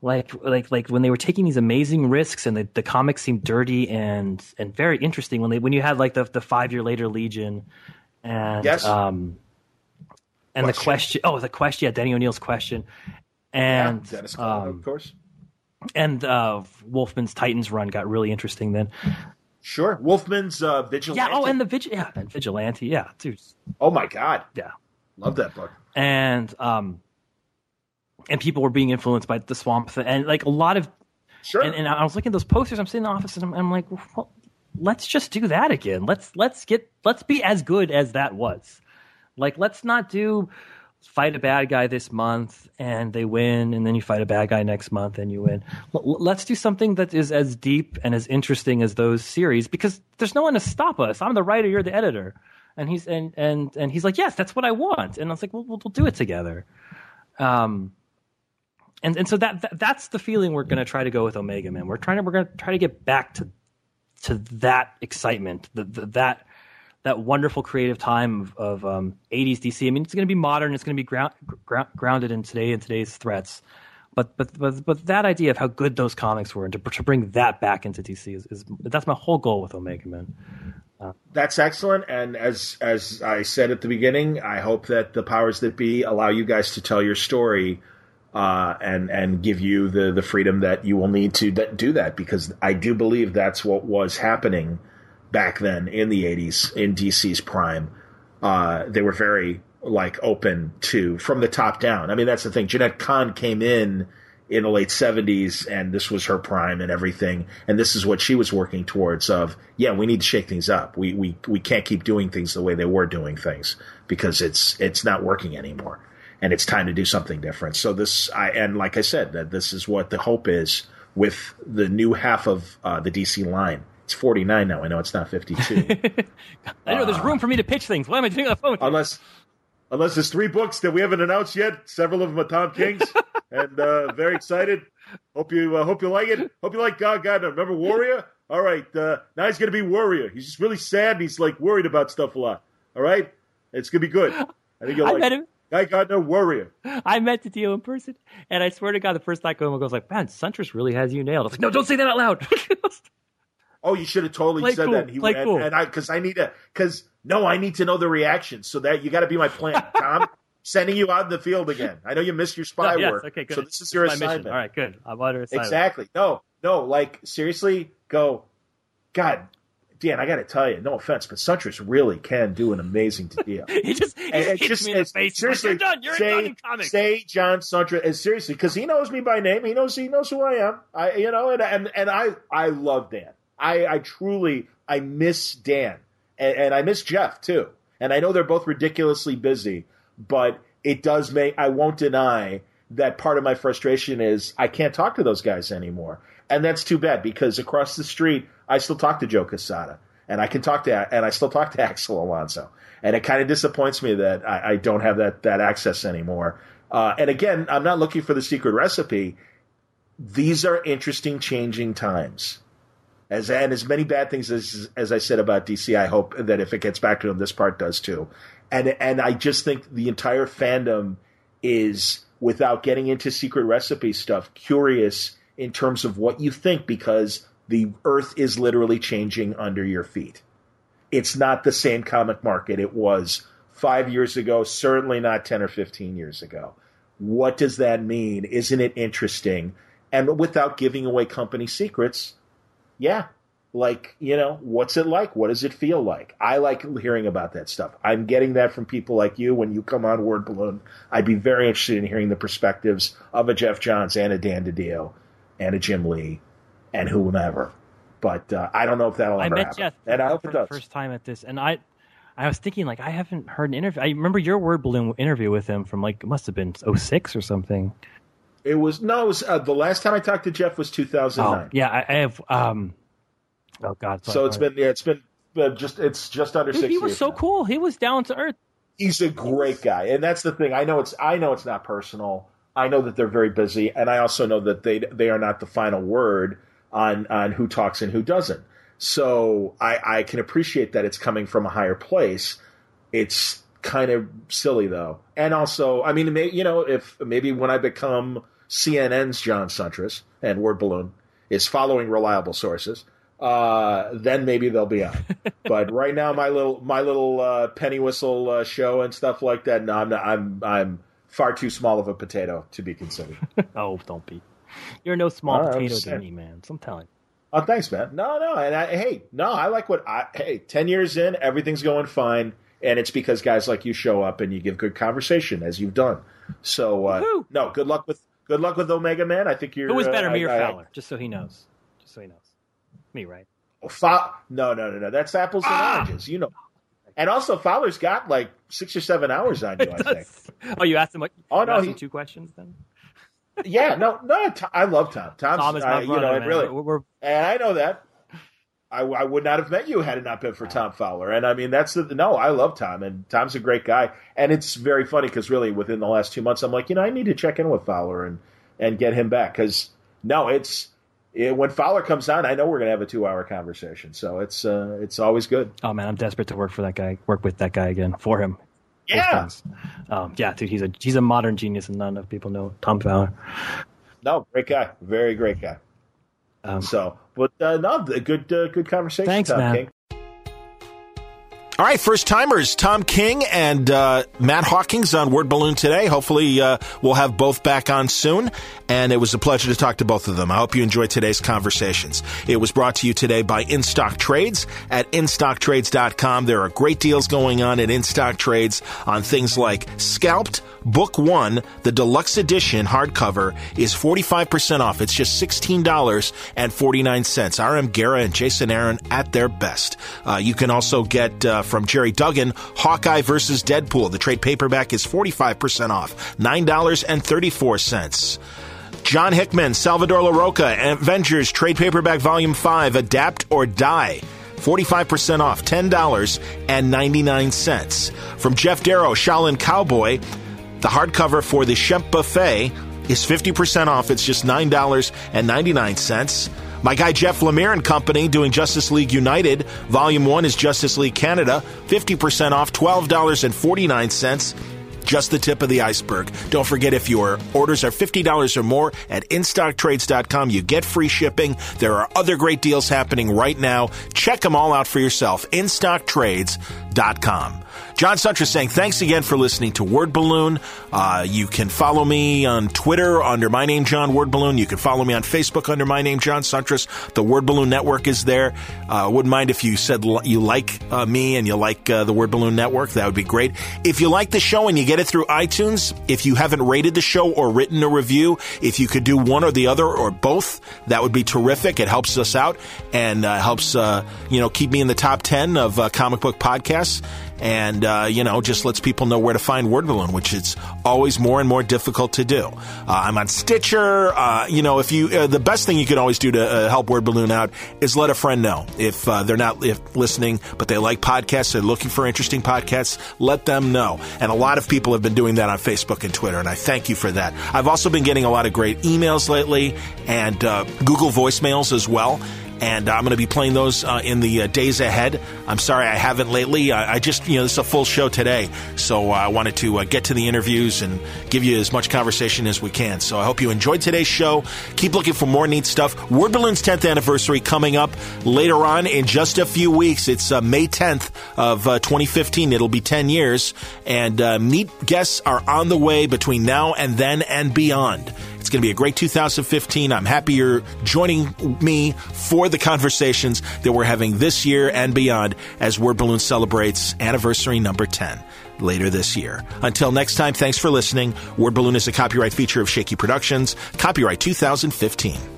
like like like when they were taking these amazing risks and the, the comics seemed dirty and and very interesting when they when you had like the the five year later Legion and yes. um and question. the question. oh the question yeah Denny O'Neil's question and yeah, Dennis um, of course. and uh Wolfman's Titans run got really interesting then. Sure. Wolfman's uh Vigilante. Yeah oh and the Vigil yeah and Vigilante yeah dude. Oh my god. Yeah. Love that book. And um and people were being influenced by the swamp thing, and like a lot of sure. And, and I was looking at those posters. I'm sitting in the office, and I'm, I'm like, well, let's just do that again. Let's let's get let's be as good as that was. Like, let's not do fight a bad guy this month and they win, and then you fight a bad guy next month and you win. L- let's do something that is as deep and as interesting as those series because there's no one to stop us. I'm the writer, you're the editor. And he's and and and he's like, yes, that's what I want. And I was like, well, we'll, we'll do it together. Um, and and so that, that that's the feeling we're going to try to go with Omega Man. We're trying to we're going to try to get back to to that excitement, the, the, that that wonderful creative time of, of um, 80s DC. I mean, it's going to be modern. It's going to be ground, ground, grounded in today and today's threats. But, but but but that idea of how good those comics were and to, to bring that back into DC is, is that's my whole goal with Omega Man. Uh, that's excellent, and as as I said at the beginning, I hope that the powers that be allow you guys to tell your story uh, and and give you the the freedom that you will need to do that because I do believe that's what was happening back then in the 80s in DC's prime. Uh, they were very like open to from the top down. I mean, that's the thing. Jenette Kahn came in in the late 70s and this was her prime and everything. And this is what she was working towards of, yeah, we need to shake things up. We, we, we can't keep doing things the way they were doing things because it's, it's not working anymore and it's time to do something different. So this, I, and like I said, that this is what the hope is with the new half of uh, the DC line. It's 49 now. I know it's not 52. I know there's room for me to pitch things. Why am I doing on the phone? Unless, unless there's three books that we haven't announced yet. Several of them are Tom King's, and uh, very excited. Hope you uh, hope you like it. Hope you like God. God, remember Warrior? All right, uh, now he's gonna be Warrior. He's just really sad. and He's like worried about stuff a lot. All right, it's gonna be good. I think you'll I like. Met him. Guy got no warrior. I met Dio in person, and I swear to God, the first time I go I was like, "Man, Siuntres really has you nailed." I was like, "No, don't say that out loud." oh, you should have totally play said cool. that. And he play and, cool. and I because I need to because No, I need to know the reaction. So that you got to be my plan, Tom. sending you out in the field again. I know you missed your spy no, yes, work. Okay, good. So this is your assignment. Mission. All right, good. I'm under assignment. Exactly. No, no. Like seriously, go. God, Dan, I got to tell you, no offense, but Siuntres really can do an amazing deal. he just he and, just, me in the face. Seriously, like, you're done. You're say, done comics. Say John Siuntres, and seriously, because he knows me by name. He knows he knows who I am. I, you know, and and, and I I love Dan. I I truly I miss Dan, and, and I miss Geoff too. And I know they're both ridiculously busy, but it does make I won't deny that part of my frustration is I can't talk to those guys anymore. And that's too bad because across the street I still talk to Joe Quesada, and I can talk to and I still talk to Axel Alonso. And it kind of disappoints me that I, I, don't have that that access anymore. Uh, and again, I'm not looking for the secret recipe. These are interesting, changing times. As and as many bad things as as I said about DC, I hope that if it gets back to them, this part does too. And and I just think the entire fandom is without getting into secret recipe stuff, curious in terms of what you think because the earth is literally changing under your feet. It's not the same comic market it was five years ago, certainly not 10 or 15 years ago. What does that mean? Isn't it interesting? And without giving away company secrets, yeah, like, you know, what's it like? What does it feel like? I like hearing about that stuff. I'm getting that from people like you when you come on Word Balloon. I'd be very interested in hearing the perspectives of a Geoff Johns and a Dan DiDio and a Jim Lee and whomever. But uh, I don't know if that'll ever I met happen. Geoff and I hope for it the first time at this, and I, I was thinking like I haven't heard an interview. I remember your word balloon interview with him from like it must have been 06 or something. It was no, it was uh, the last time I talked to Geoff was 2009. Oh, yeah, I, I have. um Oh God! so it's been yeah, it's been uh, just it's just under Dude, six. he was so now. cool. He was down to earth. He's a great guy, and that's the thing. I know it's I know it's not personal. I know that they're very busy, and I also know that they they are not the final word on on who talks and who doesn't. So I, I can appreciate that it's coming from a higher place. It's kind of silly though, and also I mean, may, you know, if maybe when I become CNN's John Siuntres and Word Balloon is following reliable sources, uh, then maybe they'll be on. but right now, my little my little uh, penny whistle uh, show and stuff like that. No, I'm not, I'm I'm far too small of a potato to be considered. oh, don't be. You're no small Uh, potato to me, man. So I'm telling. you. Oh, thanks, man. No, no, and I, hey, no, I like what I. Hey, ten years in, everything's going fine, and it's because guys like you show up and you give good conversation as you've done. So, uh, no, good luck with good luck with Omega Man. I think you're. Who was uh, better, me or I- I- Fowler? Just so he knows. Just so he knows. Me, right? Oh, Fa- no, no, no, no. That's apples and Ah! oranges. You know. And also, Fowler's got like six or seven hours on you. I think. oh, you asked him what? Oh, you no, he- two questions then. Yeah, no, no. I love Tom. Tom's, Tom is my uh, you know, man. and really, we're- and I know that. I, I would not have met you had it not been for Tom Fowler. And I mean, that's the no. I love Tom, and Tom's a great guy. And it's very funny because really, within the last two months, I'm like, you know, I need to check in with Fowler and and get him back because no, it's it, when Fowler comes on, I know we're gonna have a two hour conversation. So it's uh, it's always good. oh man, I'm desperate to work for that guy. Work with that guy again for him. Yeah. Um, yeah, dude, he's a he's a modern genius, and not enough people know Tom Fowler. No, great guy, very great guy. Um, So, but uh, no, good uh, good conversation. Thanks, Tom man. King. All right, first timers, Tom King and uh, Matt Hawkins on Word Balloon today. Hopefully, uh, we'll have both back on soon. And it was a pleasure to talk to both of them. I hope you enjoyed today's conversations. It was brought to you today by InStock Trades at InStockTrades.com. There are great deals going on at InStock Trades on things like Scalped. Book One, the deluxe edition hardcover, is 45% off. It's just $16.49. RM Guéra and Jason Aaron at their best. Uh, you can also get uh, from Gerry Duggan Hawkeye versus Deadpool. The trade paperback is 45% off, $9.34. John Hickman, Salvador Larroca, Avengers Trade Paperback Volume 5, Adapt or Die. 45% off, $10.99. From Geof Darrow, Shaolin Cowboy, the hardcover for the Shemp Buffet is 50% off. It's just $9.99. My guy Jeff Lemire and Company doing Justice League United. Volume 1 is Justice League Canada. 50% off, $12.49. just the tip of the iceberg. Don't forget if your orders are $50 or more at InStockTrades.com, you get free shipping. There are other great deals happening right now. Check them all out for yourself. InStockTrades.com. John Siuntres saying thanks again for listening to Word Balloon. Uh, you can follow me on Twitter under my name, John Word Balloon. You can follow me on Facebook under my name, John Siuntres. The Word Balloon Network is there. Uh, wouldn't mind if you said you like uh, me and you like uh, the Word Balloon Network. That would be great. If you like the show and you get it through iTunes, if you haven't rated the show or written a review, if you could do one or the other or both, that would be terrific. It helps us out and uh, helps uh, you know keep me in the top ten of comic book podcasts and uh, you know just lets people know where to find Word Balloon, which is always more and more difficult to do. Uh, I'm on Stitcher. Uh, you know, if you uh, the best thing you can always do to uh, help Word Balloon out is let a friend know if uh, they're not if listening, but they like podcasts, they're looking for interesting podcasts. Let them know, and a lot of people have been doing that on Facebook and Twitter, and I thank you for that. I've also been getting a lot of great emails lately and Google voicemails as well and I'm going to be playing those uh, in the uh, days ahead. I'm sorry I haven't lately. I, I, just, you know, this is a full show today, so uh, I wanted to uh, get to the interviews and give you as much conversation as we can. So I hope you enjoyed today's show. Keep looking for more neat stuff. Word Balloon's 10th anniversary coming up later on in just a few weeks. It's uh, May 10th of uh, 2015. It'll be 10 years, and neat guests are on the way between now and then and beyond. It's going to be a great 2015. I'm happy you're joining me for the conversations that we're having this year and beyond as Word Balloon celebrates anniversary number 10 later this year. Until next time, thanks for listening. Word Balloon is a copyright feature of Shaky Productions, copyright 2015.